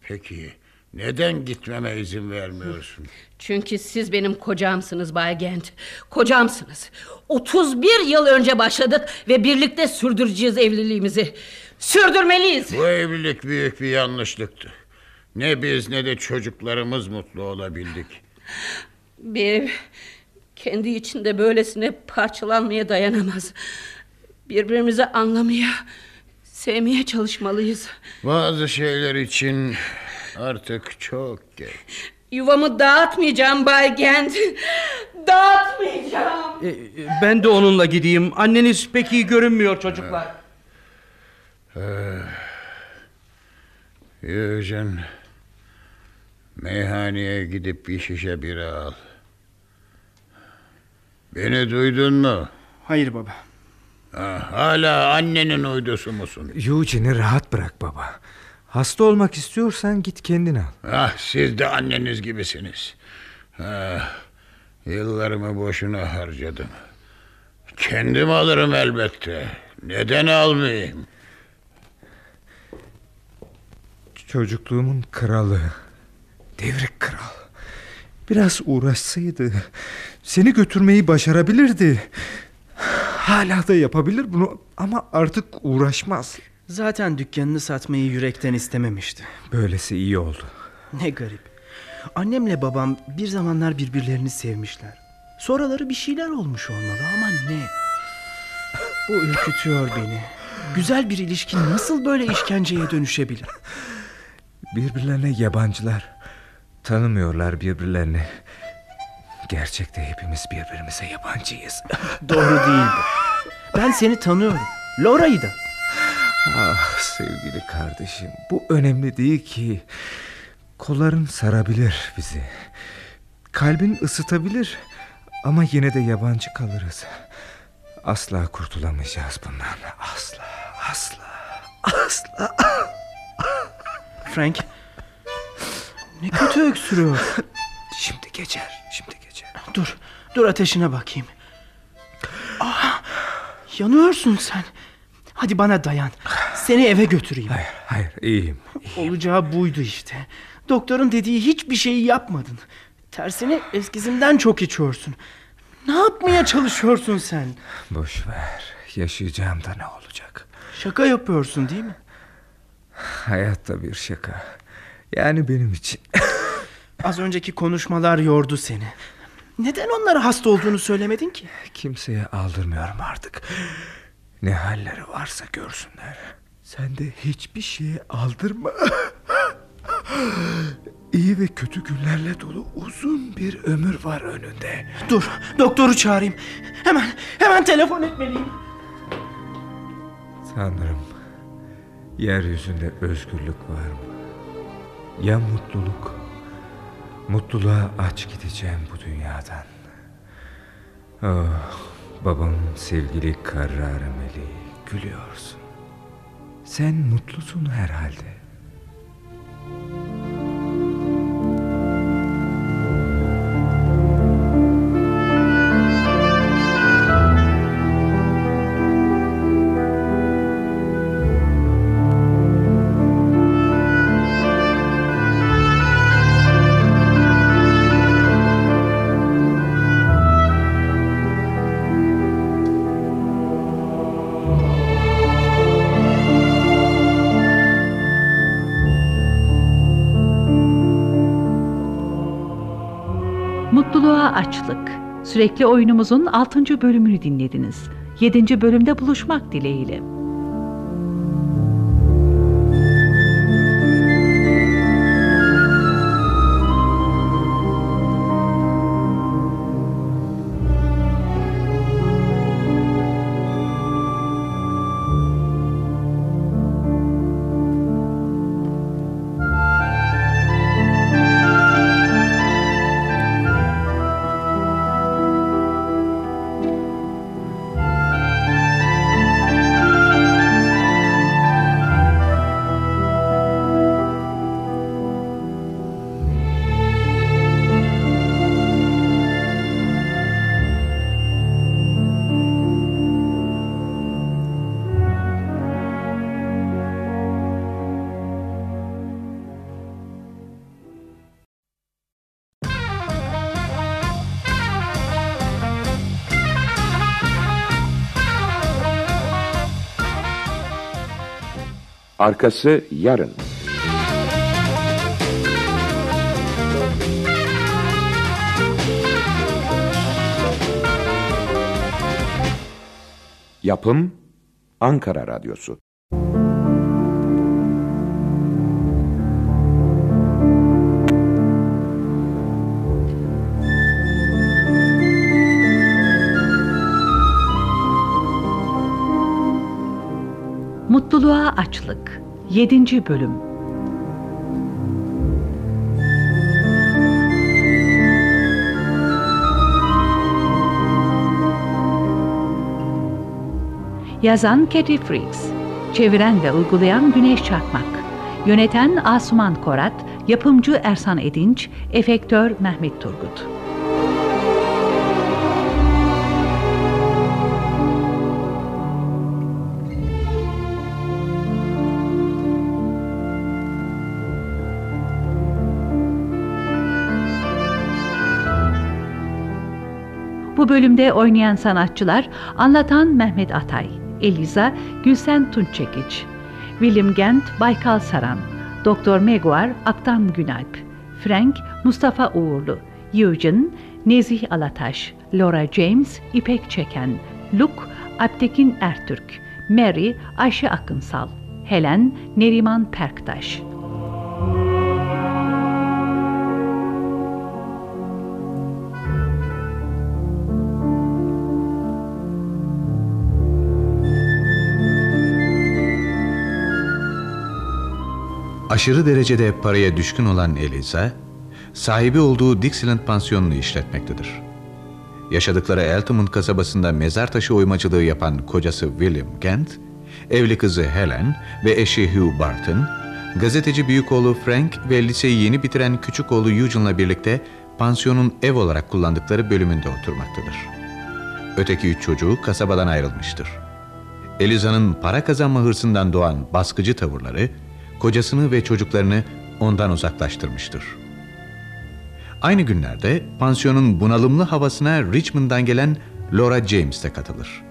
Peki neden gitmeme izin vermiyorsun? Çünkü siz benim kocamsınız Bay Gent. Kocamsınız. 31 yıl önce başladık ve birlikte sürdüreceğiz evliliğimizi. Sürdürmeliyiz. Bu evlilik büyük bir yanlışlıktı. Ne biz ne de çocuklarımız mutlu olabildik. Bir ev kendi içinde böylesine parçalanmaya dayanamaz. Birbirimizi anlamaya, sevmeye çalışmalıyız. Bazı şeyler için artık çok geç. Yuvamı dağıtmayacağım Bay Gent. Dağıtmayacağım. E, e, ben de onunla gideyim. Anneniz pek iyi görünmüyor çocuklar. Eh, Eugene, meyhaneye gidip bir şişe bira al. Beni duydun mu? Hayır baba. Ha, hala annenin uydusu musun? Eugene'i rahat bırak baba. Hasta olmak istiyorsan git kendin al. Ah, siz de anneniz gibisiniz. Ah, yıllarımı boşuna harcadım. Kendim alırım elbette. Neden almayayım? Çocukluğumun kralı. Devrik kral. Biraz uğraşsaydı seni götürmeyi başarabilirdi. Hala da yapabilir bunu ama artık uğraşmaz. Zaten dükkanını satmayı yürekten istememişti. Böylesi iyi oldu. Ne garip. Annemle babam bir zamanlar birbirlerini sevmişler. Sonraları bir şeyler olmuş olmalı ama ne? Bu ürkütüyor beni. Güzel bir ilişki nasıl böyle işkenceye dönüşebilir? Birbirlerine yabancılar. Tanımıyorlar birbirlerini. Gerçekte hepimiz birbirimize yabancıyız. Doğru değil bu. Ben seni tanıyorum. Laura'yı da. Ah sevgili kardeşim bu önemli değil ki. Kolların sarabilir bizi. Kalbin ısıtabilir ama yine de yabancı kalırız. Asla kurtulamayacağız bundan. Asla, asla, asla. Frank. Ne kötü öksürüyor. Şimdi geçer, şimdi geçer. Dur, dur ateşine bakayım. Aa, yanıyorsun sen. Hadi bana dayan. Seni eve götüreyim. Hayır, hayır iyiyim. Olacağı buydu işte. Doktorun dediği hiçbir şeyi yapmadın. Tersine eskisinden çok içiyorsun. Ne yapmaya çalışıyorsun sen? Boş ver. Yaşayacağım da ne olacak? Şaka yapıyorsun değil mi? Hayatta bir şaka. Yani benim için. Az önceki konuşmalar yordu seni. Neden onlara hasta olduğunu söylemedin ki? Kimseye aldırmıyorum artık. Ne halleri varsa görsünler. Sen de hiçbir şeye aldırma. İyi ve kötü günlerle dolu uzun bir ömür var önünde. Dur, doktoru çağırayım. Hemen, hemen telefon etmeliyim. Tanrım, yeryüzünde özgürlük var mı? Ya mutluluk? Mutluluğa aç gideceğim bu dünyadan. Oh, babam sevgili Karrar Meleği gülüyorsun. Sen mutlusun herhalde. Sürekli oyunumuzun 6. bölümünü dinlediniz. 7. bölümde buluşmak dileğiyle. Arkası yarın. Yapım Ankara Radyosu. Mutluluğa açlık. 7. bölüm. Yazan Katie Freaks. Çeviren ve uygulayan Güneş Çakmak. Yöneten Asuman Korat, yapımcı Ersan Edinç, efektör Mehmet Turgut. Bu bölümde oynayan sanatçılar anlatan Mehmet Atay, Eliza Gülsen Tunçekiç, William Gent Baykal Saran, Doktor Meguar Aktan Günalp, Frank Mustafa Uğurlu, Eugene Nezih Alataş, Laura James İpek Çeken, Luke Abtekin Ertürk, Mary Ayşe Akınsal, Helen Neriman Perktaş. Aşırı derecede paraya düşkün olan Eliza, sahibi olduğu Dixieland pansiyonunu işletmektedir. Yaşadıkları Eltham kasabasında mezar taşı oymacılığı yapan kocası William Kent, evli kızı Helen ve eşi Hugh Barton, gazeteci büyük oğlu Frank ve liseyi yeni bitiren küçük oğlu Eugene'la birlikte pansiyonun ev olarak kullandıkları bölümünde oturmaktadır. Öteki üç çocuğu kasabadan ayrılmıştır. Eliza'nın para kazanma hırsından doğan baskıcı tavırları, kocasını ve çocuklarını ondan uzaklaştırmıştır. Aynı günlerde pansiyonun bunalımlı havasına Richmond'dan gelen Laura James de katılır.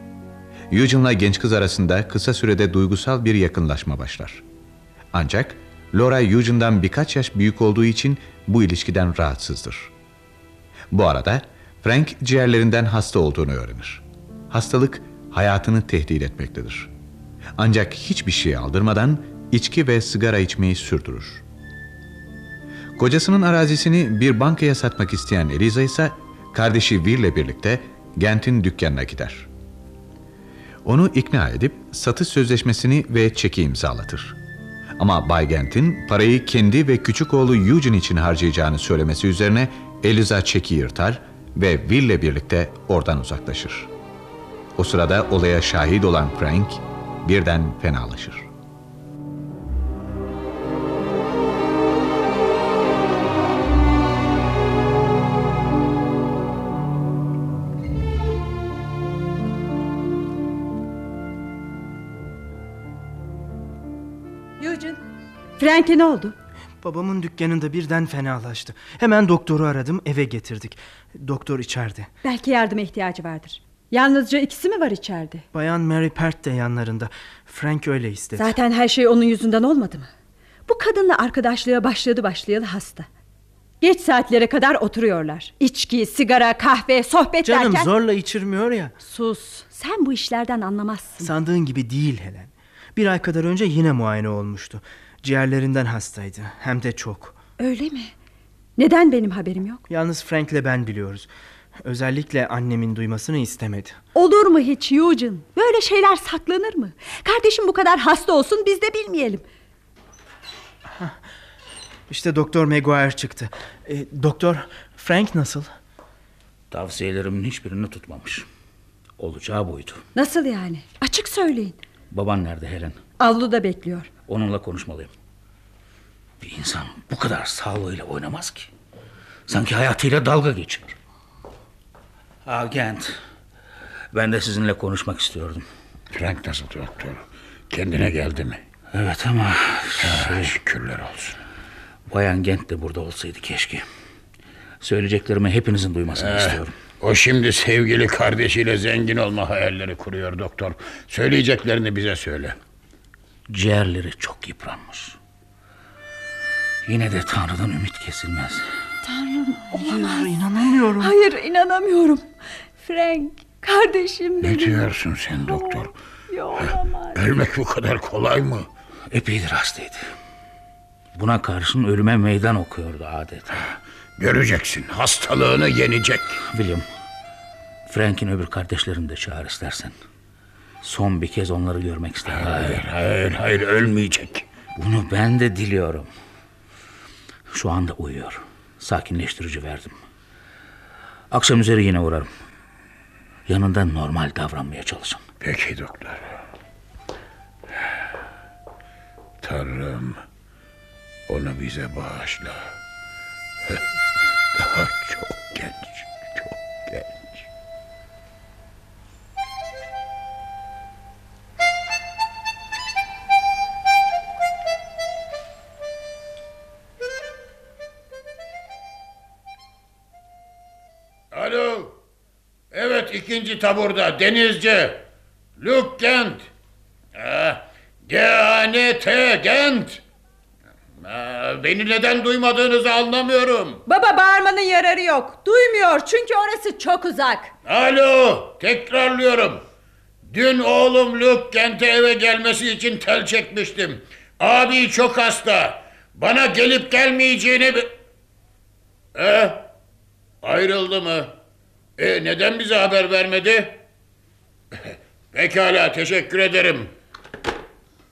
Eugene'la genç kız arasında kısa sürede duygusal bir yakınlaşma başlar. Ancak Laura Eugene'dan birkaç yaş büyük olduğu için bu ilişkiden rahatsızdır. Bu arada Frank ciğerlerinden hasta olduğunu öğrenir. Hastalık hayatını tehdit etmektedir. Ancak hiçbir şey aldırmadan içki ve sigara içmeyi sürdürür. Kocasının arazisini bir bankaya satmak isteyen Eliza ise kardeşi Will ile birlikte Gent'in dükkanına gider. Onu ikna edip satış sözleşmesini ve çeki imzalatır. Ama Bay Gent'in parayı kendi ve küçük oğlu Eugene için harcayacağını söylemesi üzerine Eliza çeki yırtar ve Will'le birlikte oradan uzaklaşır. O sırada olaya şahit olan Frank birden fenalaşır. Frank'e ne oldu? Babamın dükkanında birden fenalaştı. Hemen doktoru aradım eve getirdik. Doktor içeride. Belki yardıma ihtiyacı vardır. Yalnızca ikisi mi var içeride? Bayan Mary Pert de yanlarında. Frank öyle istedi. Zaten her şey onun yüzünden olmadı mı? Bu kadınla arkadaşlığa başladı başlayalı hasta. Geç saatlere kadar oturuyorlar. İçki, sigara, kahve, sohbet Canım derken... zorla içirmiyor ya. Sus. Sen bu işlerden anlamazsın. Sandığın gibi değil Helen. Bir ay kadar önce yine muayene olmuştu. Ciğerlerinden hastaydı. Hem de çok. Öyle mi? Neden benim haberim yok? Yalnız Frank'le ben biliyoruz. Özellikle annemin duymasını istemedi. Olur mu hiç Eugene? Böyle şeyler saklanır mı? Kardeşim bu kadar hasta olsun biz de bilmeyelim. İşte Doktor Maguire çıktı. E, doktor, Frank nasıl? Tavsiyelerimin hiçbirini tutmamış. Olacağı buydu. Nasıl yani? Açık söyleyin. Baban nerede Helen? Avluda bekliyor. Onunla konuşmalıyım. Bir insan bu kadar sağlığıyla oynamaz ki. Sanki hayatıyla dalga geçiyor. Ha Gent. Ben de sizinle konuşmak istiyordum. Frank nasıl doktor? Kendine geldi mi? Evet ama... Şey... Şükürler olsun. Bayan Gent de burada olsaydı keşke. Söyleyeceklerimi hepinizin duymasını Eh, istiyorum. O şimdi sevgili kardeşiyle zengin olma hayalleri kuruyor doktor. Söyleyeceklerini bize söyle. Ciğerleri çok yıpranmış. Yine de Tanrı'dan ümit kesilmez. Tanrım olamaz. inanamıyorum. Hayır inanamıyorum. Frank kardeşim benim. Ne diyorsun sen doktor? Ya, olamaz. Ölmek bu kadar kolay mı? Epeydir hastaydı. Buna karşın ölüme meydan okuyordu adeta. Göreceksin hastalığını yenecek. William, Frank'in öbür kardeşlerini de çağır istersen. Son bir kez onları görmek isterim. Hayır, hayır, hayır ölmeyecek. Bunu ben de diliyorum. Şu anda uyuyor. Sakinleştirici verdim. Akşam üzeri yine uğrarım. Yanında normal davranmaya çalışın. Peki doktor. Tanrım onu bize bağışla. Daha çok ikinci taburda denizci. Luke. Ah, G-A-N-T Gent. Ah, Beni neden duymadığınızı anlamıyorum. Baba bağırmanın yararı yok. Duymuyor çünkü orası çok uzak. Alo, tekrarlıyorum. Dün oğlum Luke Kent'e eve gelmesi için tel çekmiştim. Abi çok hasta. Bana gelip gelmeyeceğini... bi- Eh, ayrıldı mı? E, neden bize haber vermedi? Pekala, teşekkür ederim.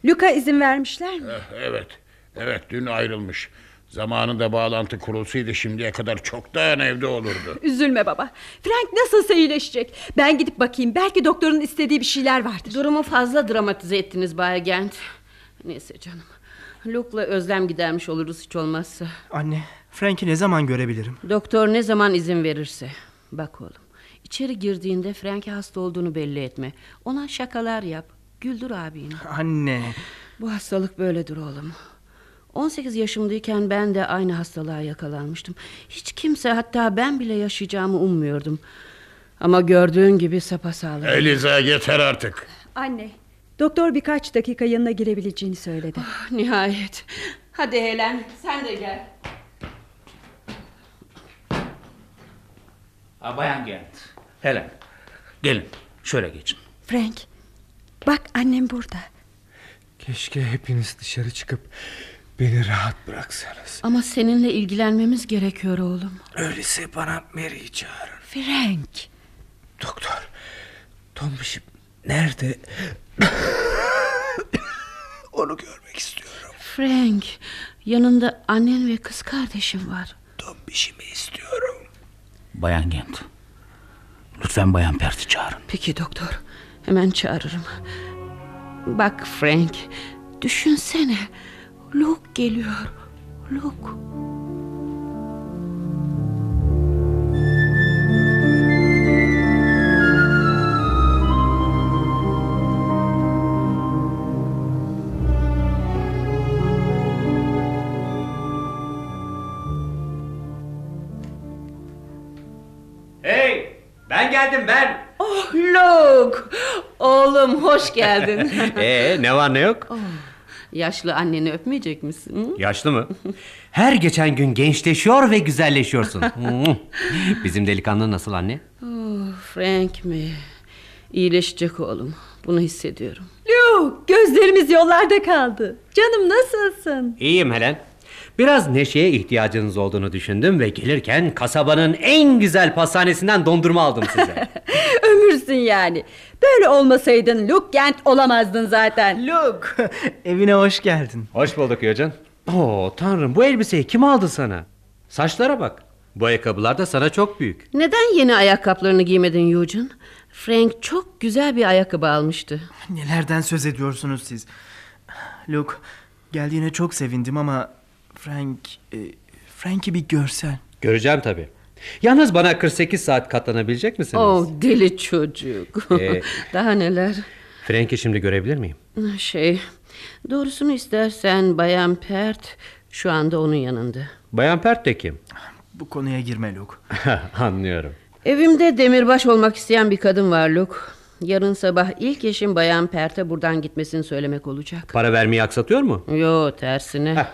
Luka izin vermişler mi? Eh, Evet, evet dün ayrılmış. Zamanında bağlantı kurulsaydı şimdiye kadar çoktan evde olurdu. Üzülme baba. Frank nasılsa iyileşecek. Ben gidip bakayım. Belki doktorun istediği bir şeyler vardır. Durumu fazla dramatize ettiniz Bay Gent. Neyse canım. Luke'la özlem gidermiş oluruz hiç olmazsa. Anne, Frank'i ne zaman görebilirim? Doktor ne zaman izin verirse. Bak oğlum. İçeri girdiğinde Frank'e hasta olduğunu belli etme. Ona şakalar yap. Güldür abini. Anne. Bu hastalık böyledir oğlum. 18 yaşımdayken ben de aynı hastalığa yakalanmıştım. Hiç kimse hatta ben bile yaşayacağımı ummuyordum. Ama gördüğün gibi sapasağlam. Eliza yeter artık. Anne, doktor birkaç dakika yanına girebileceğini söyledi. Nihayet. Hadi Helen sen de gel. Ha, Bayan Gent. Helen. Gelin şöyle geçin. Frank, bak annem burada. Keşke hepiniz dışarı çıkıp beni rahat bıraksanız. Ama seninle ilgilenmemiz gerekiyor oğlum. Öyleyse bana Mary'i çağırın. Frank. Doktor, Tombiş'im nerede? Onu görmek istiyorum. Frank, yanında annen ve kız kardeşim var. Tombiş'imi istiyorum. Bayan Gent. Lütfen Bayan Pert'i çağırın. Peki doktor. Hemen çağırırım. Bak Frank. Düşünsene. Luke geliyor. Luke. Geldim ben. Oh Luke. Oğlum hoş geldin. Ee ne var ne yok? Oh, yaşlı anneni öpmeyecek misin? hı? Yaşlı mı? Her geçen gün gençleşiyor ve güzelleşiyorsun. Bizim delikanlı nasıl anne? Oh, Frank mi? İyileşecek oğlum. Bunu hissediyorum. Luke gözlerimiz yollarda kaldı. Canım nasılsın? İyiyim Helen. Biraz neşeye ihtiyacınız olduğunu düşündüm ve gelirken kasabanın en güzel pastanesinden dondurma aldım size. Ömürsün yani. Böyle olmasaydın Luke Gent olamazdın zaten. Luke evine hoş geldin. Hoş bulduk Yocan. Oo tanrım bu elbiseyi kim aldı sana? Saçlara bak. Bu ayakkabılar da sana çok büyük. Neden yeni ayakkabılarını giymedin Eugene? Frank çok güzel bir ayakkabı almıştı. Nelerden söz ediyorsunuz siz? Luke geldiğine çok sevindim ama Frank... E, Frank'i bir görsen. Göreceğim tabii. Yalnız bana 48 saat katlanabilecek misiniz? Oh deli çocuk. Ee, Daha neler? Frank'i şimdi görebilir miyim? Şey, doğrusunu istersen Bayan Pert şu anda onun yanında. Bayan Pert de kim? Bu konuya girme Luke. Anlıyorum. Evimde demirbaş olmak isteyen bir kadın var Luke. Yarın sabah ilk eşim Bayan Pert'e buradan gitmesini söylemek olacak. Para vermeyi aksatıyor mu? Yo tersine.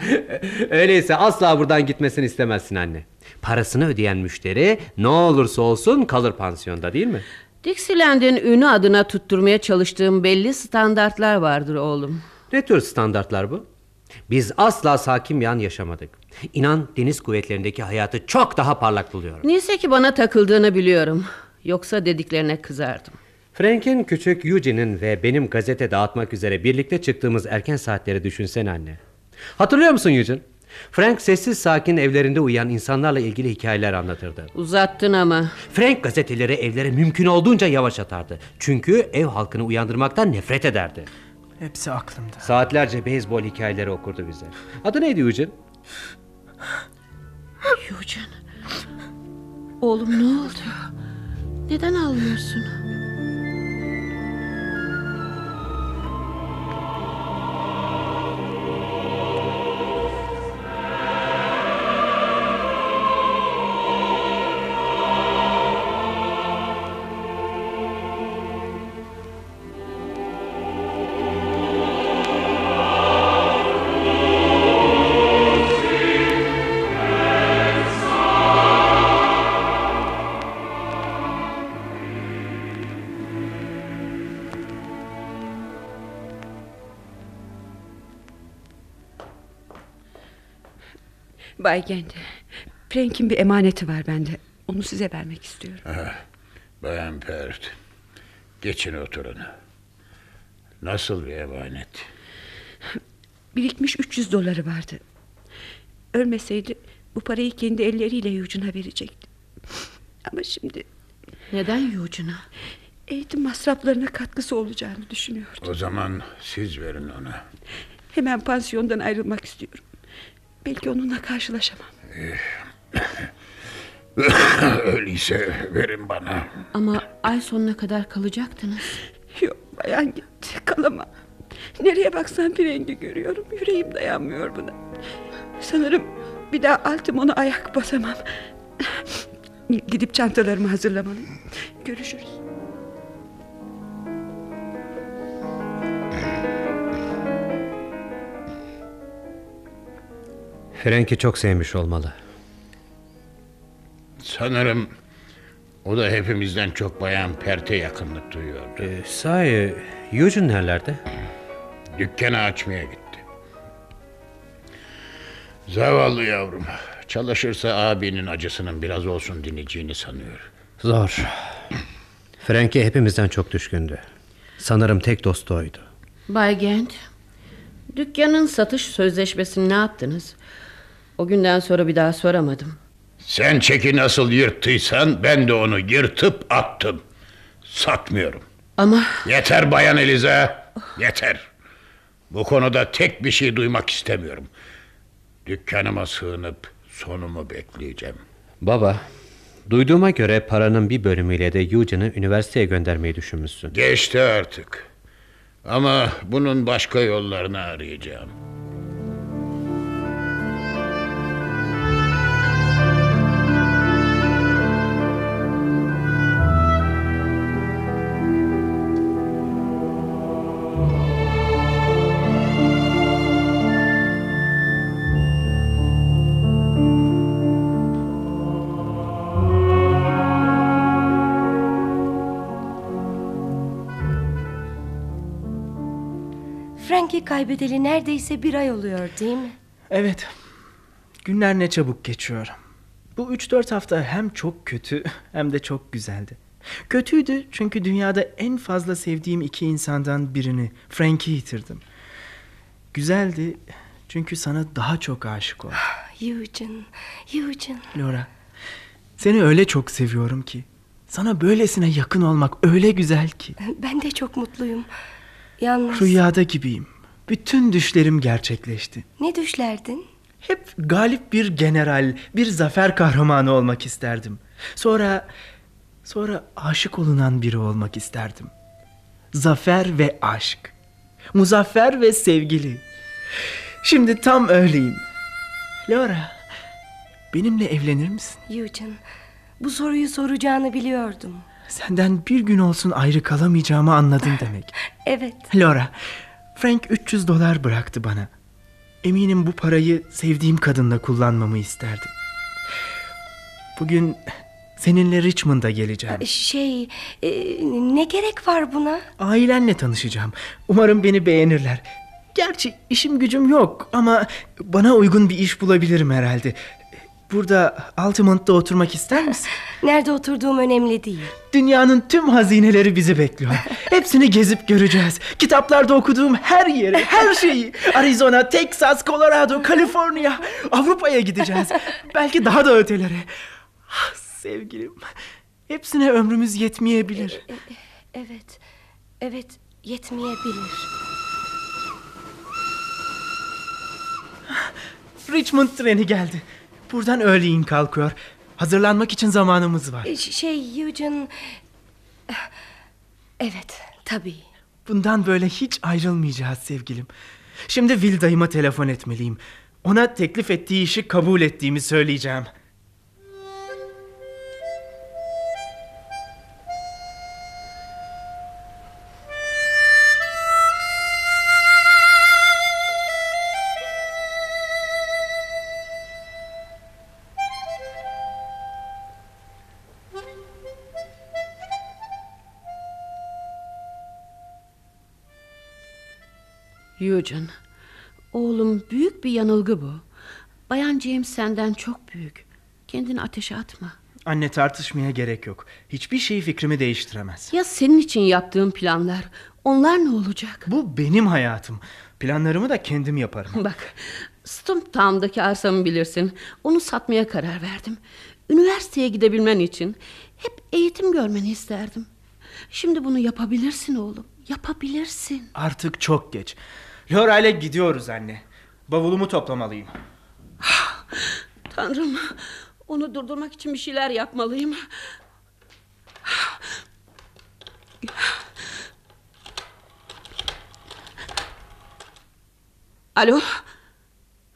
Öyleyse asla buradan gitmesini istemezsin anne. Parasını ödeyen müşteri ne olursa olsun kalır pansiyonda değil mi? Dixieland'in ünü adına tutturmaya çalıştığım belli standartlar vardır oğlum. Ne tür standartlar bu? Biz asla sakin bir an yaşamadık. İnan deniz kuvvetlerindeki hayatı çok daha parlak buluyorum. Neyse ki bana takıldığını biliyorum. Yoksa dediklerine kızardım. Frank'in küçük Eugene'in ve benim gazete dağıtmak üzere birlikte çıktığımız erken saatleri düşünsene anne. Hatırlıyor musun Eugene? Frank sessiz sakin evlerinde uyuyan insanlarla ilgili hikayeler anlatırdı. Uzattın ama. Frank gazeteleri evlere mümkün olduğunca yavaş atardı. Çünkü ev halkını uyandırmaktan nefret ederdi. Hepsi aklımda. Saatlerce beyzbol hikayeleri okurdu bize. Adı neydi Eugene? Eugene. Oğlum ne oldu? Neden ağlıyorsun? Bay Gent, Frank'in bir emaneti var bende. Onu size vermek istiyorum. Ah, Bayan Pert. Geçin oturun. Nasıl bir emanet? Birikmiş 300 doları vardı. Ölmeseydi bu parayı kendi elleriyle Eugene'a verecekti. Ama şimdi Neden Eugene'a? eğitim masraflarına katkısı olacağını düşünüyordu. O zaman siz verin ona. Hemen pansiyondan ayrılmak istiyorum. Belki onunla karşılaşamam. Öyleyse verin bana. Ama ay sonuna kadar kalacaktınız. Yok bayan gitti kalamam. Nereye baksam bir rengi görüyorum. Yüreğim dayanmıyor buna. Sanırım bir daha Altimon'a ayak basamam. Gidip çantalarımı hazırlamalıyım. Görüşürüz. Frank'i çok sevmiş olmalı. Sanırım o da hepimizden çok Bayan Pert'e yakınlık duyuyordu. Ee, sahi Eugene nerelerde? Dükkanı açmaya gitti. Zavallı yavrum. Çalışırsa abinin acısının biraz olsun dineceğini sanıyor. Zor. Frank'e hepimizden çok düşkündü. Sanırım tek dostu oydu. Bay Gent, dükkanın satış sözleşmesini ne yaptınız? O günden sonra bir daha soramadım. Sen çeki nasıl yırttıysan ben de onu yırtıp attım. Satmıyorum. Ama... Yeter Bayan Eliza. Yeter. Bu konuda tek bir şey duymak istemiyorum. Dükkanıma sığınıp sonumu bekleyeceğim. Baba, duyduğuma göre paranın bir bölümüyle de Eugene'ı üniversiteye göndermeyi düşünmüşsün. Geçti artık. Ama bunun başka yollarını arayacağım. Kaybedeli neredeyse bir ay oluyor değil mi? Evet. Günler ne çabuk geçiyor. Bu 3-4 hafta hem çok kötü hem de çok güzeldi. Kötüydü çünkü dünyada en fazla sevdiğim iki insandan birini, Frank'i yitirdim. Güzeldi çünkü sana daha çok aşık oldum. Eugene, Eugene. Laura, seni öyle çok seviyorum ki. Sana böylesine yakın olmak öyle güzel ki. Ben de çok mutluyum. Yalnız... Rüyada gibiyim. Bütün düşlerim gerçekleşti. Ne düşlerdin? Hep galip bir general, bir zafer kahramanı olmak isterdim. Sonra sonra aşık olunan biri olmak isterdim. Zafer ve aşk. Muzaffer ve sevgili. Şimdi tam öyleyim. Laura, benimle evlenir misin? Eugene, bu soruyu soracağını biliyordum. Senden bir gün olsun ayrı kalamayacağımı anladın demek. Evet. Laura, Frank 300 dolar bıraktı bana. Eminim bu parayı sevdiğim kadınla kullanmamı isterdi. Bugün seninle Richmond'a geleceğim. Şey, e, ne gerek var buna? Ailenle tanışacağım. Umarım beni beğenirler. Gerçi işim gücüm yok ama bana uygun bir iş bulabilirim herhalde. Burada Altamont oturmak ister misin? Nerede oturduğum önemli değil. Dünyanın tüm hazineleri bizi bekliyor. Hepsini gezip göreceğiz. Kitaplarda okuduğum her yeri, her şeyi. Arizona, Texas, Colorado, Kaliforniya. Avrupa'ya gideceğiz. Belki daha da ötelere. Ah, sevgilim. Hepsine ömrümüz yetmeyebilir. E, e, evet. Evet, yetmeyebilir. Richmond treni geldi. Buradan öğleyin kalkıyor. Hazırlanmak için zamanımız var. E, Şey Eugene... Evet, tabii. Bundan böyle hiç ayrılmayacağız sevgilim. Şimdi Will dayıma telefon etmeliyim. Ona teklif ettiği işi kabul ettiğimi söyleyeceğim. Eugene, oğlum büyük bir yanılgı bu. Bayan James senden çok büyük. Kendini ateşe atma. Anne tartışmaya gerek yok. Hiçbir şey fikrimi değiştiremez. Ya senin için yaptığım planlar? Onlar ne olacak? Bu benim hayatım. Planlarımı da kendim yaparım. Bak, Stumptown'daki arsamı bilirsin. Onu satmaya karar verdim. Üniversiteye gidebilmen için hep eğitim görmeni isterdim. Şimdi bunu yapabilirsin oğlum. Yapabilirsin. Artık çok geç. Laura ile gidiyoruz anne. Bavulumu toplamalıyım. Tanrım, onu durdurmak için bir şeyler yapmalıyım. Alo,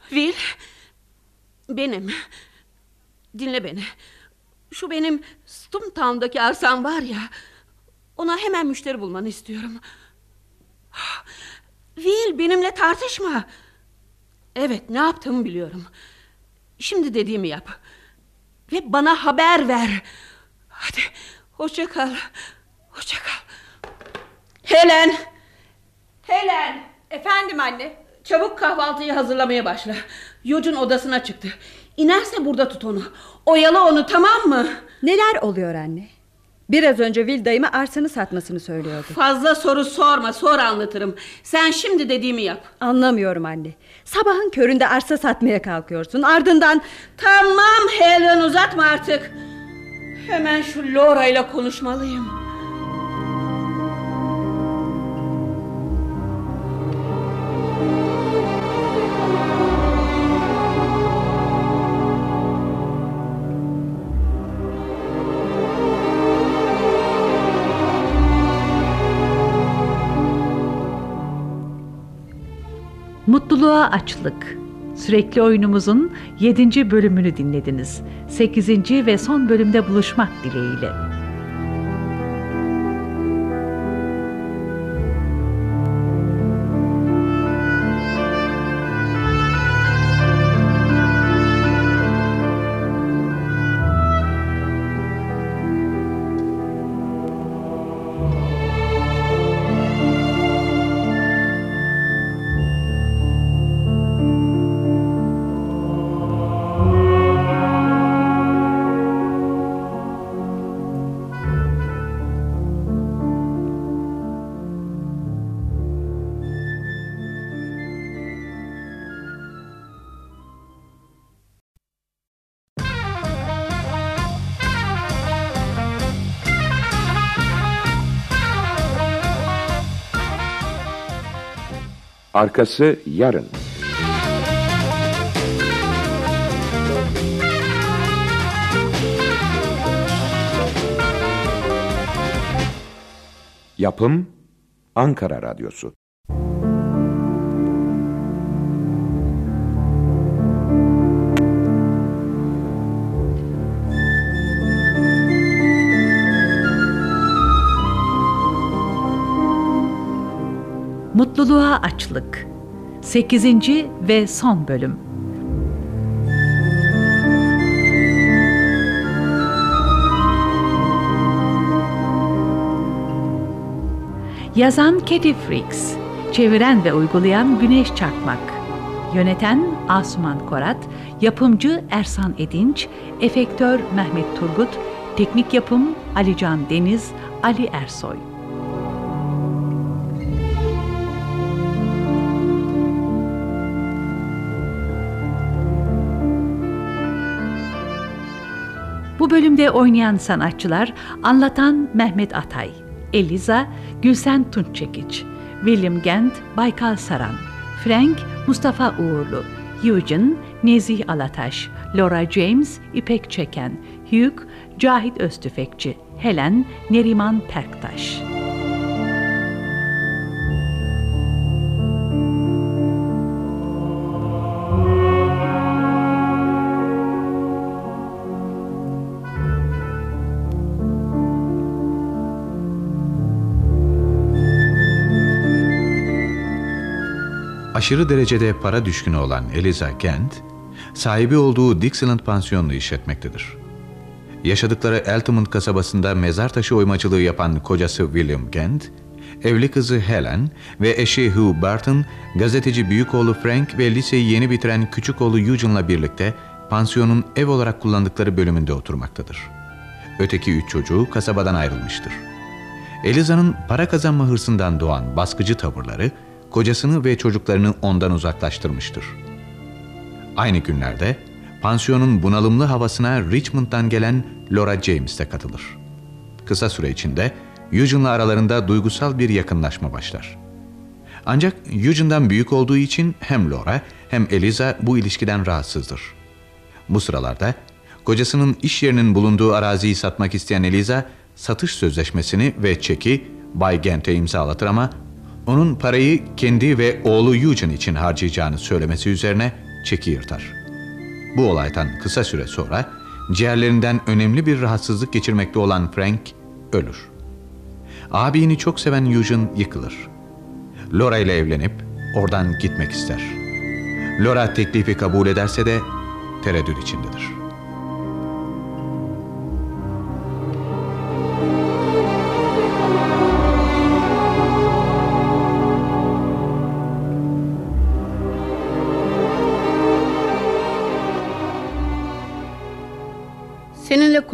Will, benim. Dinle beni. Şu benim Stumptown'daki arsam var ya... Ona hemen müşteri bulmanı istiyorum. Will benimle tartışma. Evet ne yaptığımı biliyorum. Şimdi dediğimi yap. Ve bana haber ver. Hadi hoşça kal. Hoşça kal. Helen. Helen. Efendim anne. Çabuk kahvaltıyı hazırlamaya başla. Yocun odasına çıktı. İnerse burada tut onu. Oyalı onu tamam mı? Neler oluyor anne? Biraz önce Will dayıma arsanı satmasını söylüyordu. Fazla soru sorma sonra anlatırım. Sen şimdi dediğimi yap. Anlamıyorum anne. Sabahın köründe arsa satmaya kalkıyorsun. Ardından... Tamam Helen uzatma artık. Hemen şu Laura ile konuşmalıyım. Mutluluğa açlık. Sürekli oyunumuzun 7. bölümünü dinlediniz. 8. ve son bölümde buluşmak dileğiyle. Arkası yarın. Yapım Ankara Radyosu. Mutluluğa açlık. 8. ve son bölüm. Yazan Katie Freaks, çeviren ve uygulayan Güneş Çakmak, yöneten Asuman Korat, yapımcı Ersan Edinç, efektör Mehmet Turgut, teknik yapım Alican Deniz, Ali Ersoy. Bölümde oynayan sanatçılar anlatan Mehmet Atay, Eliza Gülsen Tunççekiç, William Gent Baykal Saran, Frank Mustafa Uğurlu, Eugene Nezih Alataş, Laura James İpek Çeken, Hugh Cahit Öztüfekçi, Helen Neriman Perktaş. Aşırı derecede para düşkünü olan Eliza Kent, sahibi olduğu Dixieland pansiyonunu işletmektedir. Yaşadıkları Altamont kasabasında mezar taşı oymacılığı yapan kocası William Kent, evli kızı Helen ve eşi Hugh Barton, gazeteci büyük oğlu Frank ve liseyi yeni bitiren küçük oğlu Eugene'la birlikte pansiyonun ev olarak kullandıkları bölümünde oturmaktadır. Öteki üç çocuğu kasabadan ayrılmıştır. Eliza'nın para kazanma hırsından doğan baskıcı tavırları, kocasını ve çocuklarını ondan uzaklaştırmıştır. Aynı günlerde pansiyonun bunalımlı havasına Richmond'dan gelen Laura James de katılır. Kısa süre içinde Eugene'la aralarında duygusal bir yakınlaşma başlar. Ancak Eugene'dan büyük olduğu için hem Laura hem Eliza bu ilişkiden rahatsızdır. Bu sıralarda kocasının iş yerinin bulunduğu araziyi satmak isteyen Eliza, satış sözleşmesini ve çeki Bay Gent'e imzalatır ama onun parayı kendi ve oğlu Eugene için harcayacağını söylemesi üzerine çeki yırtar. Bu olaydan kısa süre sonra ciğerlerinden önemli bir rahatsızlık geçirmekte olan Frank ölür. Abini çok seven Eugene yıkılır. Laura ile evlenip oradan gitmek ister. Laura teklifi kabul ederse de tereddüt içindedir.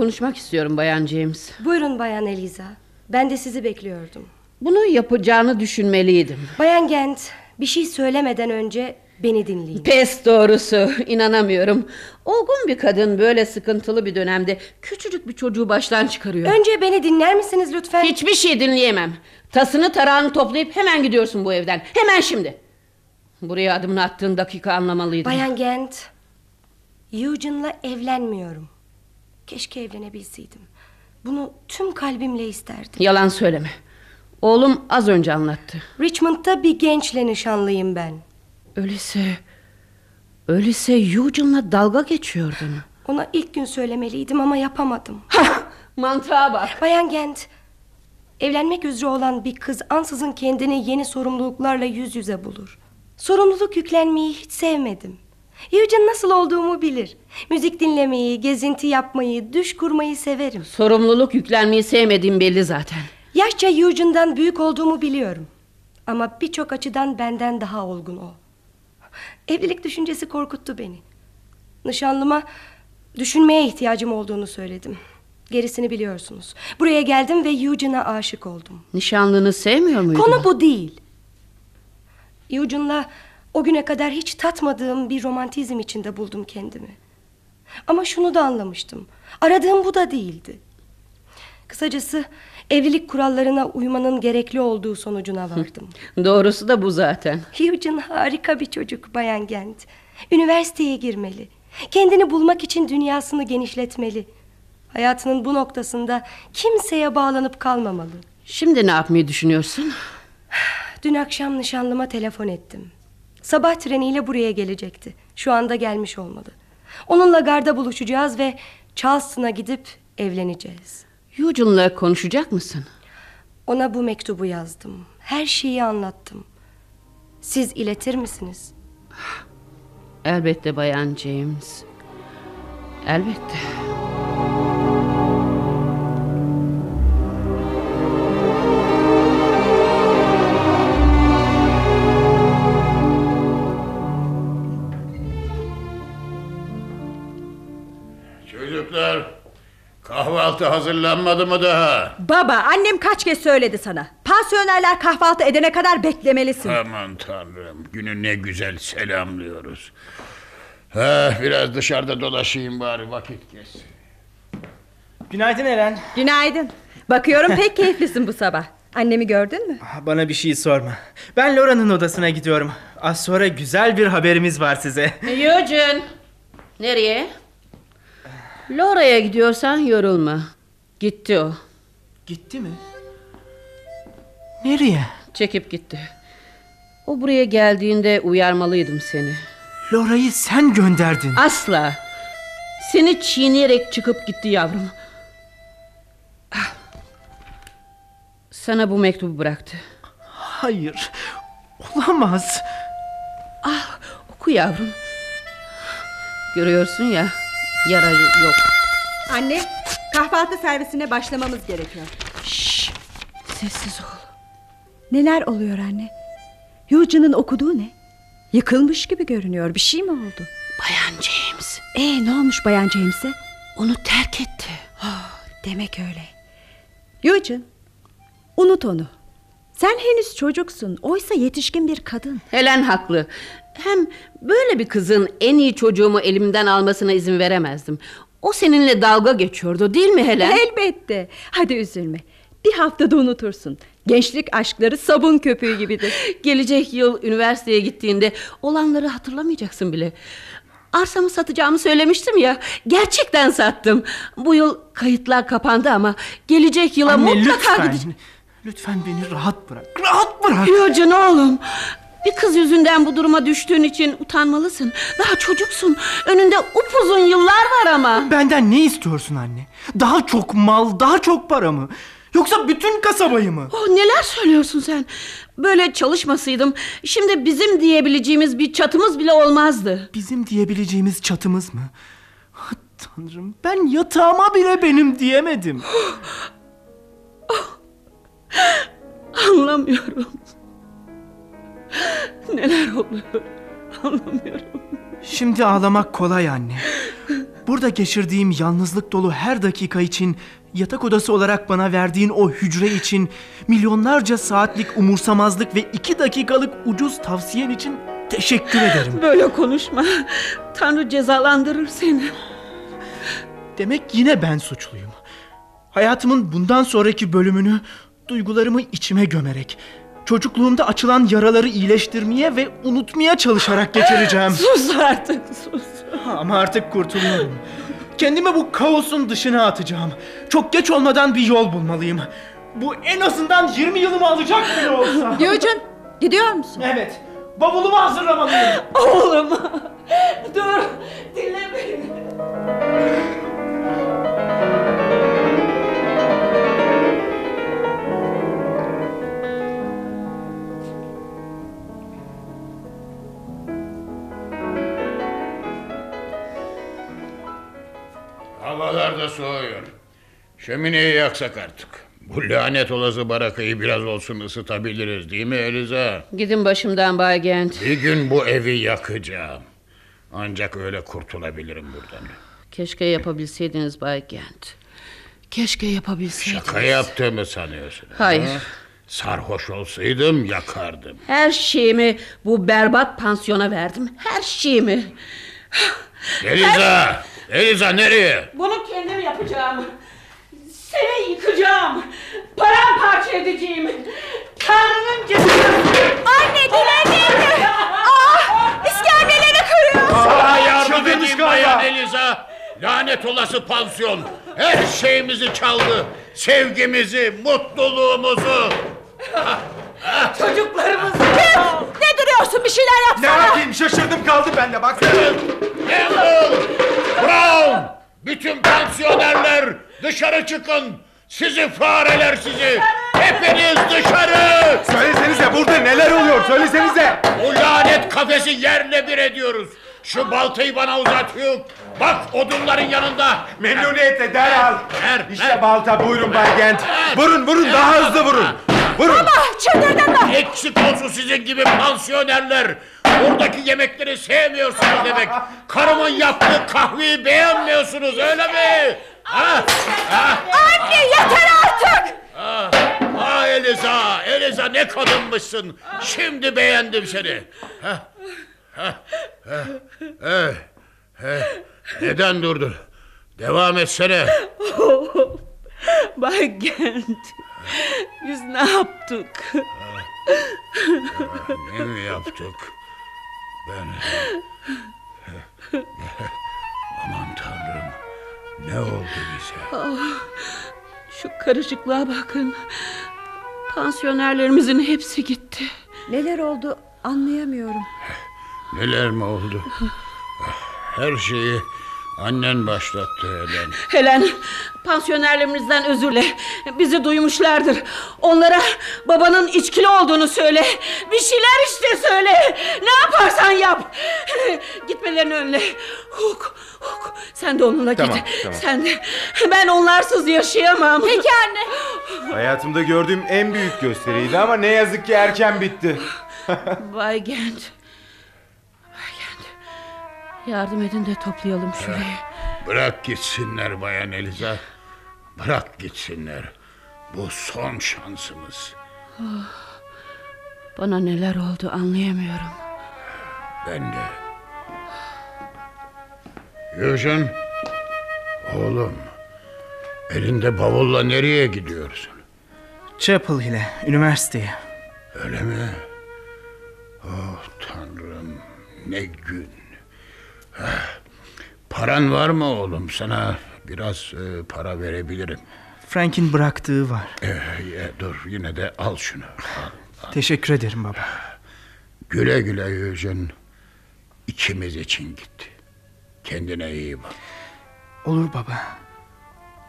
Konuşmak istiyorum Bayan James. Buyurun Bayan Eliza. Ben de sizi bekliyordum. Bunu yapacağını düşünmeliydim. Bayan Gent, bir şey söylemeden önce beni dinleyin. Pes doğrusu inanamıyorum. Olgun bir kadın böyle sıkıntılı bir dönemde küçücük bir çocuğu baştan çıkarıyor. Önce beni dinler misiniz lütfen? Hiçbir şey dinleyemem. Tasını tarağını toplayıp hemen gidiyorsun bu evden. Hemen şimdi. Buraya adımını attığın dakika anlamalıydım. Bayan Gent, Eugene'la evlenmiyorum. Keşke evlenebilseydim. Bunu tüm kalbimle isterdim. Yalan söyleme. Oğlum az önce anlattı. Richmond'da bir gençle nişanlıyım ben. Öyleyse... Öyleyse Eugene'la dalga geçiyordun. Ona ilk gün söylemeliydim ama yapamadım. Mantığa bak. Bayan Gent, evlenmek üzere olan bir kız ansızın kendini yeni sorumluluklarla yüz yüze bulur. Sorumluluk yüklenmeyi hiç sevmedim. Eugene nasıl olduğumu bilir. Müzik dinlemeyi, gezinti yapmayı, düş kurmayı severim. Sorumluluk yüklenmeyi sevmediğim belli zaten. Yaşça Eugene'dan büyük olduğumu biliyorum. Ama birçok açıdan benden daha olgun o. Evlilik düşüncesi korkuttu beni. Nişanlıma düşünmeye ihtiyacım olduğunu söyledim. Gerisini biliyorsunuz. Buraya geldim ve Eugene'a aşık oldum. Nişanlını sevmiyor muydun? Konu bu değil. Eugene'la o güne kadar hiç tatmadığım bir romantizm içinde buldum kendimi. Ama şunu da anlamıştım. Aradığım bu da değildi. Kısacası evlilik kurallarına uymanın gerekli olduğu sonucuna vardım. Doğrusu da bu zaten. Eugene harika bir çocuk Bayan Gent. Üniversiteye girmeli. Kendini bulmak için dünyasını genişletmeli. Hayatının bu noktasında kimseye bağlanıp kalmamalı. Şimdi ne yapmayı düşünüyorsun? Dün akşam nişanlıma telefon ettim. Sabah treniyle buraya gelecekti. Şu anda gelmiş olmalı. Onunla garda buluşacağız ve Charleston'a gidip evleneceğiz. Eugene'la konuşacak mısın? Ona bu mektubu yazdım. Her şeyi anlattım. Siz iletir misiniz? Elbette Bayan James. Elbette. Çocuklar kahvaltı hazırlanmadı mı daha? Baba annem kaç kez söyledi sana. Pansiyonerler kahvaltı edene kadar beklemelisin. Aman tanrım günü ne güzel selamlıyoruz. Ha, biraz dışarıda dolaşayım bari vakit geçsin. Günaydın Eren. Günaydın. Bakıyorum pek keyiflisin bu sabah. Annemi gördün mü? Bana bir şey sorma. Ben Laura'nın odasına gidiyorum. Az sonra güzel bir haberimiz var size. Eugene. Nereye? Laura'ya gidiyorsan yorulma. Gitti o. Gitti mi? Nereye? Çekip gitti. O buraya geldiğinde uyarmalıydım seni. Laura'yı sen gönderdin. Asla. Seni çiğneyerek çıkıp gitti yavrum. Ah. Sana bu mektubu bıraktı. Hayır. Olamaz. Ah, oku yavrum. Görüyorsun ya, yara yok. Anne, kahvaltı servisine başlamamız gerekiyor. Şşş, sessiz ol. Neler oluyor anne? Eugene'ın okuduğu ne? Yıkılmış gibi görünüyor. Bir şey mi oldu? Bayan James. Ee, ne olmuş Bayan James'e? Onu terk etti. Oh, demek öyle. Eugene, unut onu. Sen henüz çocuksun. Oysa yetişkin bir kadın. Helen haklı. Hem böyle bir kızın en iyi çocuğumu elimden almasına izin veremezdim. O seninle dalga geçiyordu değil mi Helen? Elbette. Hadi üzülme. Bir haftada unutursun. Gençlik aşkları sabun köpüğü gibidir. Gelecek yıl üniversiteye gittiğinde olanları hatırlamayacaksın bile. Arsamı satacağımı söylemiştim ya. Gerçekten sattım. Bu yıl kayıtlar kapandı ama gelecek yıla Anne, mutlaka lütfen. gideceğim. Lütfen beni rahat bırak. Rahat bırak. Yocan oğlum. Bir kız yüzünden bu duruma düştüğün için utanmalısın. Daha çocuksun. Önünde upuzun yıllar var ama. Benden ne istiyorsun anne? Daha çok mal, daha çok para mı? Yoksa bütün kasabayı mı? Oh, neler söylüyorsun sen? Böyle çalışmasaydım şimdi bizim diyebileceğimiz bir çatımız bile olmazdı. Bizim diyebileceğimiz çatımız mı? Ah, Tanrım ben yatağıma bile benim diyemedim. Anlamıyorum. Neler oluyor? Anlamıyorum. Şimdi ağlamak kolay anne. burada geçirdiğim yalnızlık dolu her dakika için, yatak odası olarak bana verdiğin o hücre için, milyonlarca saatlik umursamazlık ve iki dakikalık ucuz tavsiyen için teşekkür ederim. Böyle konuşma. Tanrı cezalandırır seni. Demek yine ben suçluyum. Hayatımın bundan sonraki bölümünü duygularımı içime gömerek, çocukluğumda açılan yaraları iyileştirmeye ve unutmaya çalışarak geçireceğim. Sus artık sus. Ama artık kurtuluyorum. Kendimi bu kaosun dışına atacağım. Çok geç olmadan bir yol bulmalıyım. Bu en azından 20 yılımı alacak bile olsa. Yojin gidiyor musun? Evet. Bavulumu hazırlamalıyım. Oğlum. Dur. Dinle beni. Havalar da soğuyor. Şömineyi yaksak artık. Bu lanet olası barakayı biraz olsun ısıtabiliriz değil mi Eliza? Gidin başımdan Bay Gent. Bir gün bu evi yakacağım. Ancak öyle kurtulabilirim buradan. Keşke yapabilseydiniz Bay Gent. Keşke yapabilseydiniz. Şaka yaptığımı sanıyorsun. Hayır. ha? Sarhoş olsaydım yakardım. Her şeyimi bu berbat pansiyona verdim. Her şeyimi. Eliza! Eliza nereye? Bunu kendim yapacağım. Seni yıkacağım. Paramparça edeceğim. Tanrı'nın cezası. Anne dilenmeydi. Ah iskemleleri kırıyor. Sana yardım edeyim bayan Eliza. Lanet olası pansiyon. Her şeyimizi çaldı. Sevgimizi, mutluluğumuzu. Çocuklarımızı. Ne duruyorsun bir şeyler Ne yapsana. yapayım şaşırdım kaldım ben de baksana. Campbell! Brown! Bütün pansiyonerler dışarı çıkın. Sizi fareler sizi. Hepiniz dışarı. Söylesenize burada neler oluyor söylesenize. Bu lanet kafesi yerle bir ediyoruz. Şu baltayı bana uzat Hugh. Bak odunların yanında. Memnuniyetle derhal. Ver, İşte ver. balta buyurun Bay Gent. Vurun vurun daha hızlı vurun. Vurun. Çıldırdın mı? Eksik olsun sizin gibi pansiyonerler. Buradaki yemekleri sevmiyorsunuz demek. Karımın yaptığı kahveyi beğenmiyorsunuz öyle mi? Ha? Ha? Anne yeter artık. Ah, ah Eliza, Eliza ne kadınmışsın. Şimdi beğendim seni. Ha? Ha? Ha? Eh, eh. Neden durdun? Devam etsene. Bay Gent. Biz ne yaptık? Ne mi yaptık? Ben... Aman tanrım. Ne oldu bize? Ah, şu karışıklığa bakın. Pansiyonerlerimizin hepsi gitti. Neler oldu anlayamıyorum. Neler mi oldu? Her şeyi annen başlattı Helen. Helen, pansiyonerlerimizden özür dile. Bizi duymuşlardır. Onlara babanın içkili olduğunu söyle. Bir şeyler işte söyle. Ne yaparsan yap. Gitmelerini önle. Huk, huk. Sen de onunla Tamam, git. tamam. Sen de. Ben onlarsız yaşayamam. Peki anne. Hayatımda gördüğüm en büyük gösteriydi ama ne yazık ki erken bitti. Bay Gent. Yardım edin de toplayalım şurayı. Bırak gitsinler Bayan Eliza. Bırak gitsinler. Bu son şansımız. Oh, Bana neler oldu anlayamıyorum. Ben de. Eugene. Oğlum. Elinde bavulla nereye gidiyorsun? Chapel ile üniversiteye. Öyle mi? Oh tanrım. Ne gün. Paran var mı oğlum? Sana biraz e, para verebilirim. Frank'in bıraktığı var. Ee, e, dur yine de al şunu. Al. Teşekkür ederim baba. Güle güle Eugene. İkimiz için gitti. Kendine iyi bak. Olur baba.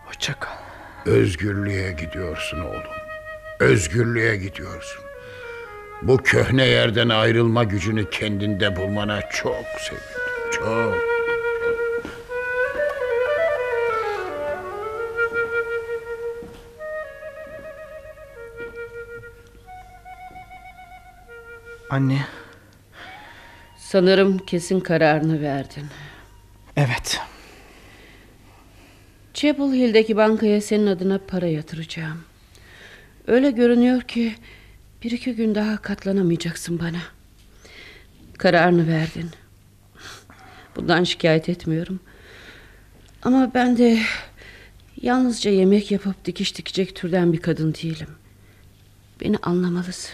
Hoşça kal. Özgürlüğe gidiyorsun oğlum. Özgürlüğe gidiyorsun. Bu köhne yerden ayrılma gücünü kendinde bulmana çok sevindim. Çok. Anne. Sanırım kesin kararını verdin. Evet. Chapel Hill'deki bankaya senin adına para yatıracağım. Öyle görünüyor ki bir iki gün daha katlanamayacaksın bana. Kararını verdin. Bundan şikayet etmiyorum. Ama ben de yalnızca yemek yapıp dikiş dikecek türden bir kadın değilim. Beni anlamalısın.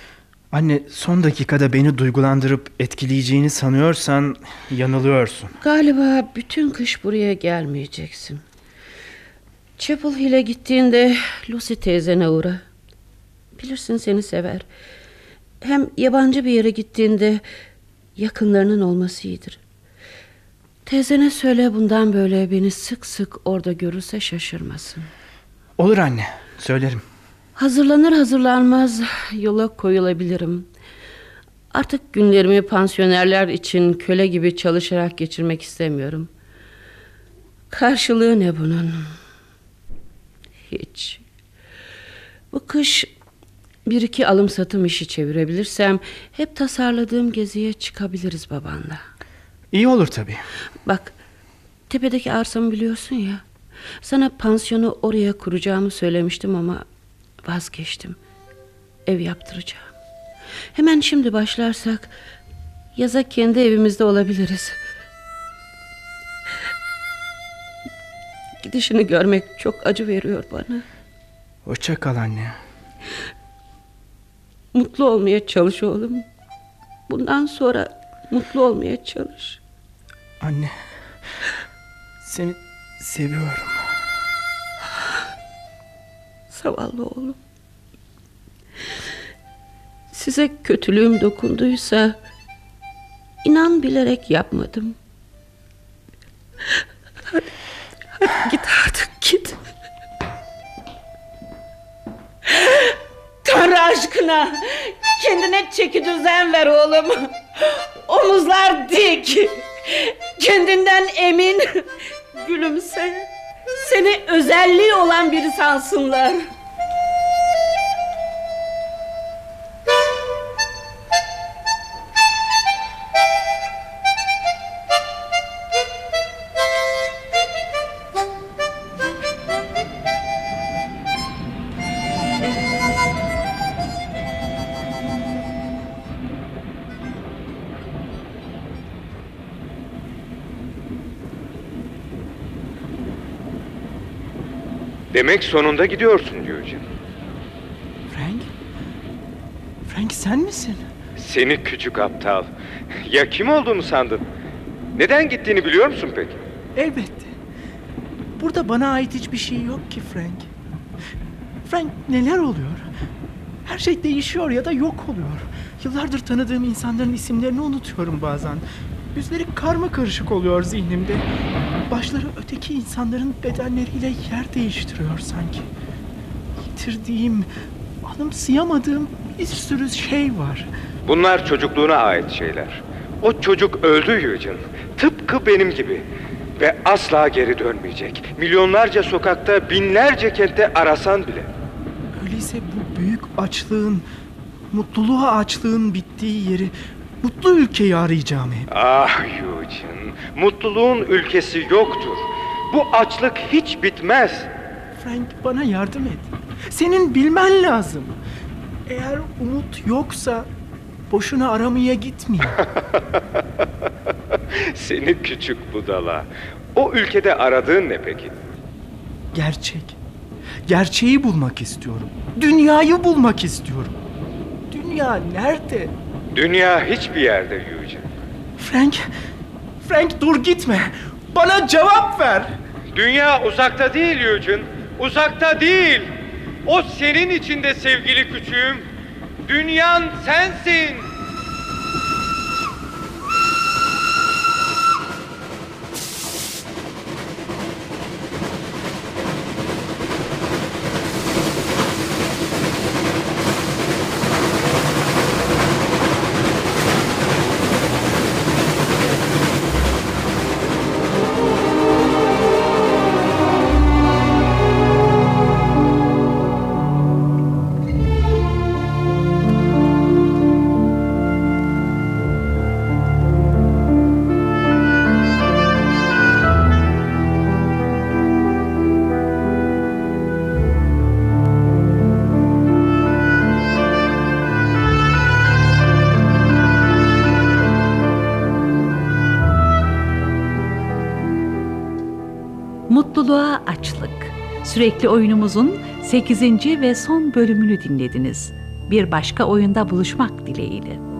Anne son dakikada beni duygulandırıp etkileyeceğini sanıyorsan yanılıyorsun. Galiba bütün kış buraya gelmeyeceksin. Chapel Hill'e gittiğinde Lucy teyzene uğra. Bilirsin seni sever. Hem yabancı bir yere gittiğinde yakınlarının olması iyidir. Teyzene söyle bundan böyle beni sık sık orada görürse şaşırmasın. Olur anne söylerim. Hazırlanır hazırlanmaz yola koyulabilirim. Artık günlerimi pansiyonerler için köle gibi çalışarak geçirmek istemiyorum. Karşılığı ne bunun? Hiç. Bu kış bir iki alım satım işi çevirebilirsem hep tasarladığım geziye çıkabiliriz babanla. İyi olur tabii. Bak tepedeki arsamı biliyorsun ya. Sana pansiyonu oraya kuracağımı söylemiştim ama vazgeçtim. Ev yaptıracağım. Hemen şimdi başlarsak yaza kendi evimizde olabiliriz. Gidişini görmek çok acı veriyor bana. Hoşça kal anne. Mutlu olmaya çalış oğlum. Bundan sonra mutlu olmaya çalış. Anne. Seni seviyorum. Zavallı oğlum. Size kötülüğüm dokunduysa inan bilerek yapmadım. Hadi, hadi git artık git. Tanrı aşkına kendine çeki düzen ver oğlum. Omuzlar dik. Kendinden emin. Gülümse. Seni özelliği olan biri sansınlar. Demek sonunda gidiyorsun Eugene. Frank? Frank sen misin? Seni küçük aptal. Ya kim olduğumu sandın? Neden gittiğini biliyor musun peki? Elbette. Burada bana ait hiçbir şey yok ki Frank. Frank neler oluyor? Her şey değişiyor ya da yok oluyor. Yıllardır tanıdığım insanların isimlerini unutuyorum bazen. Yüzleri karma karışık oluyor zihnimde. Başları öteki insanların bedenleriyle yer değiştiriyor sanki. Yitirdiğim, anımsayamadığım bir sürü şey var. Bunlar çocukluğuna ait şeyler. O çocuk öldü Eugene. Tıpkı benim gibi. Ve asla geri dönmeyecek. Milyonlarca sokakta, binlerce kentte arasan bile. Öyleyse bu büyük açlığın, mutluluğa açlığın bittiği yeri, mutlu ülkeyi arayacağım hep. Ah Eugene, mutluluğun ülkesi yoktur. Bu açlık hiç bitmez. Frank bana yardım et. Senin bilmen lazım. Eğer umut yoksa boşuna aramaya gitmeyin. Seni küçük budala. O ülkede aradığın ne peki? Gerçek. Gerçeği bulmak istiyorum. Dünyayı bulmak istiyorum. Dünya nerede? Dünya hiçbir yerde Eugene. Frank, Frank dur gitme. Bana cevap ver. Dünya uzakta değil Eugene. Uzakta değil. O senin içinde sevgili küçüğüm. Dünyan sensin. Sürekli oyunumuzun 8. ve son bölümünü dinlediniz. Bir başka oyunda buluşmak dileğiyle.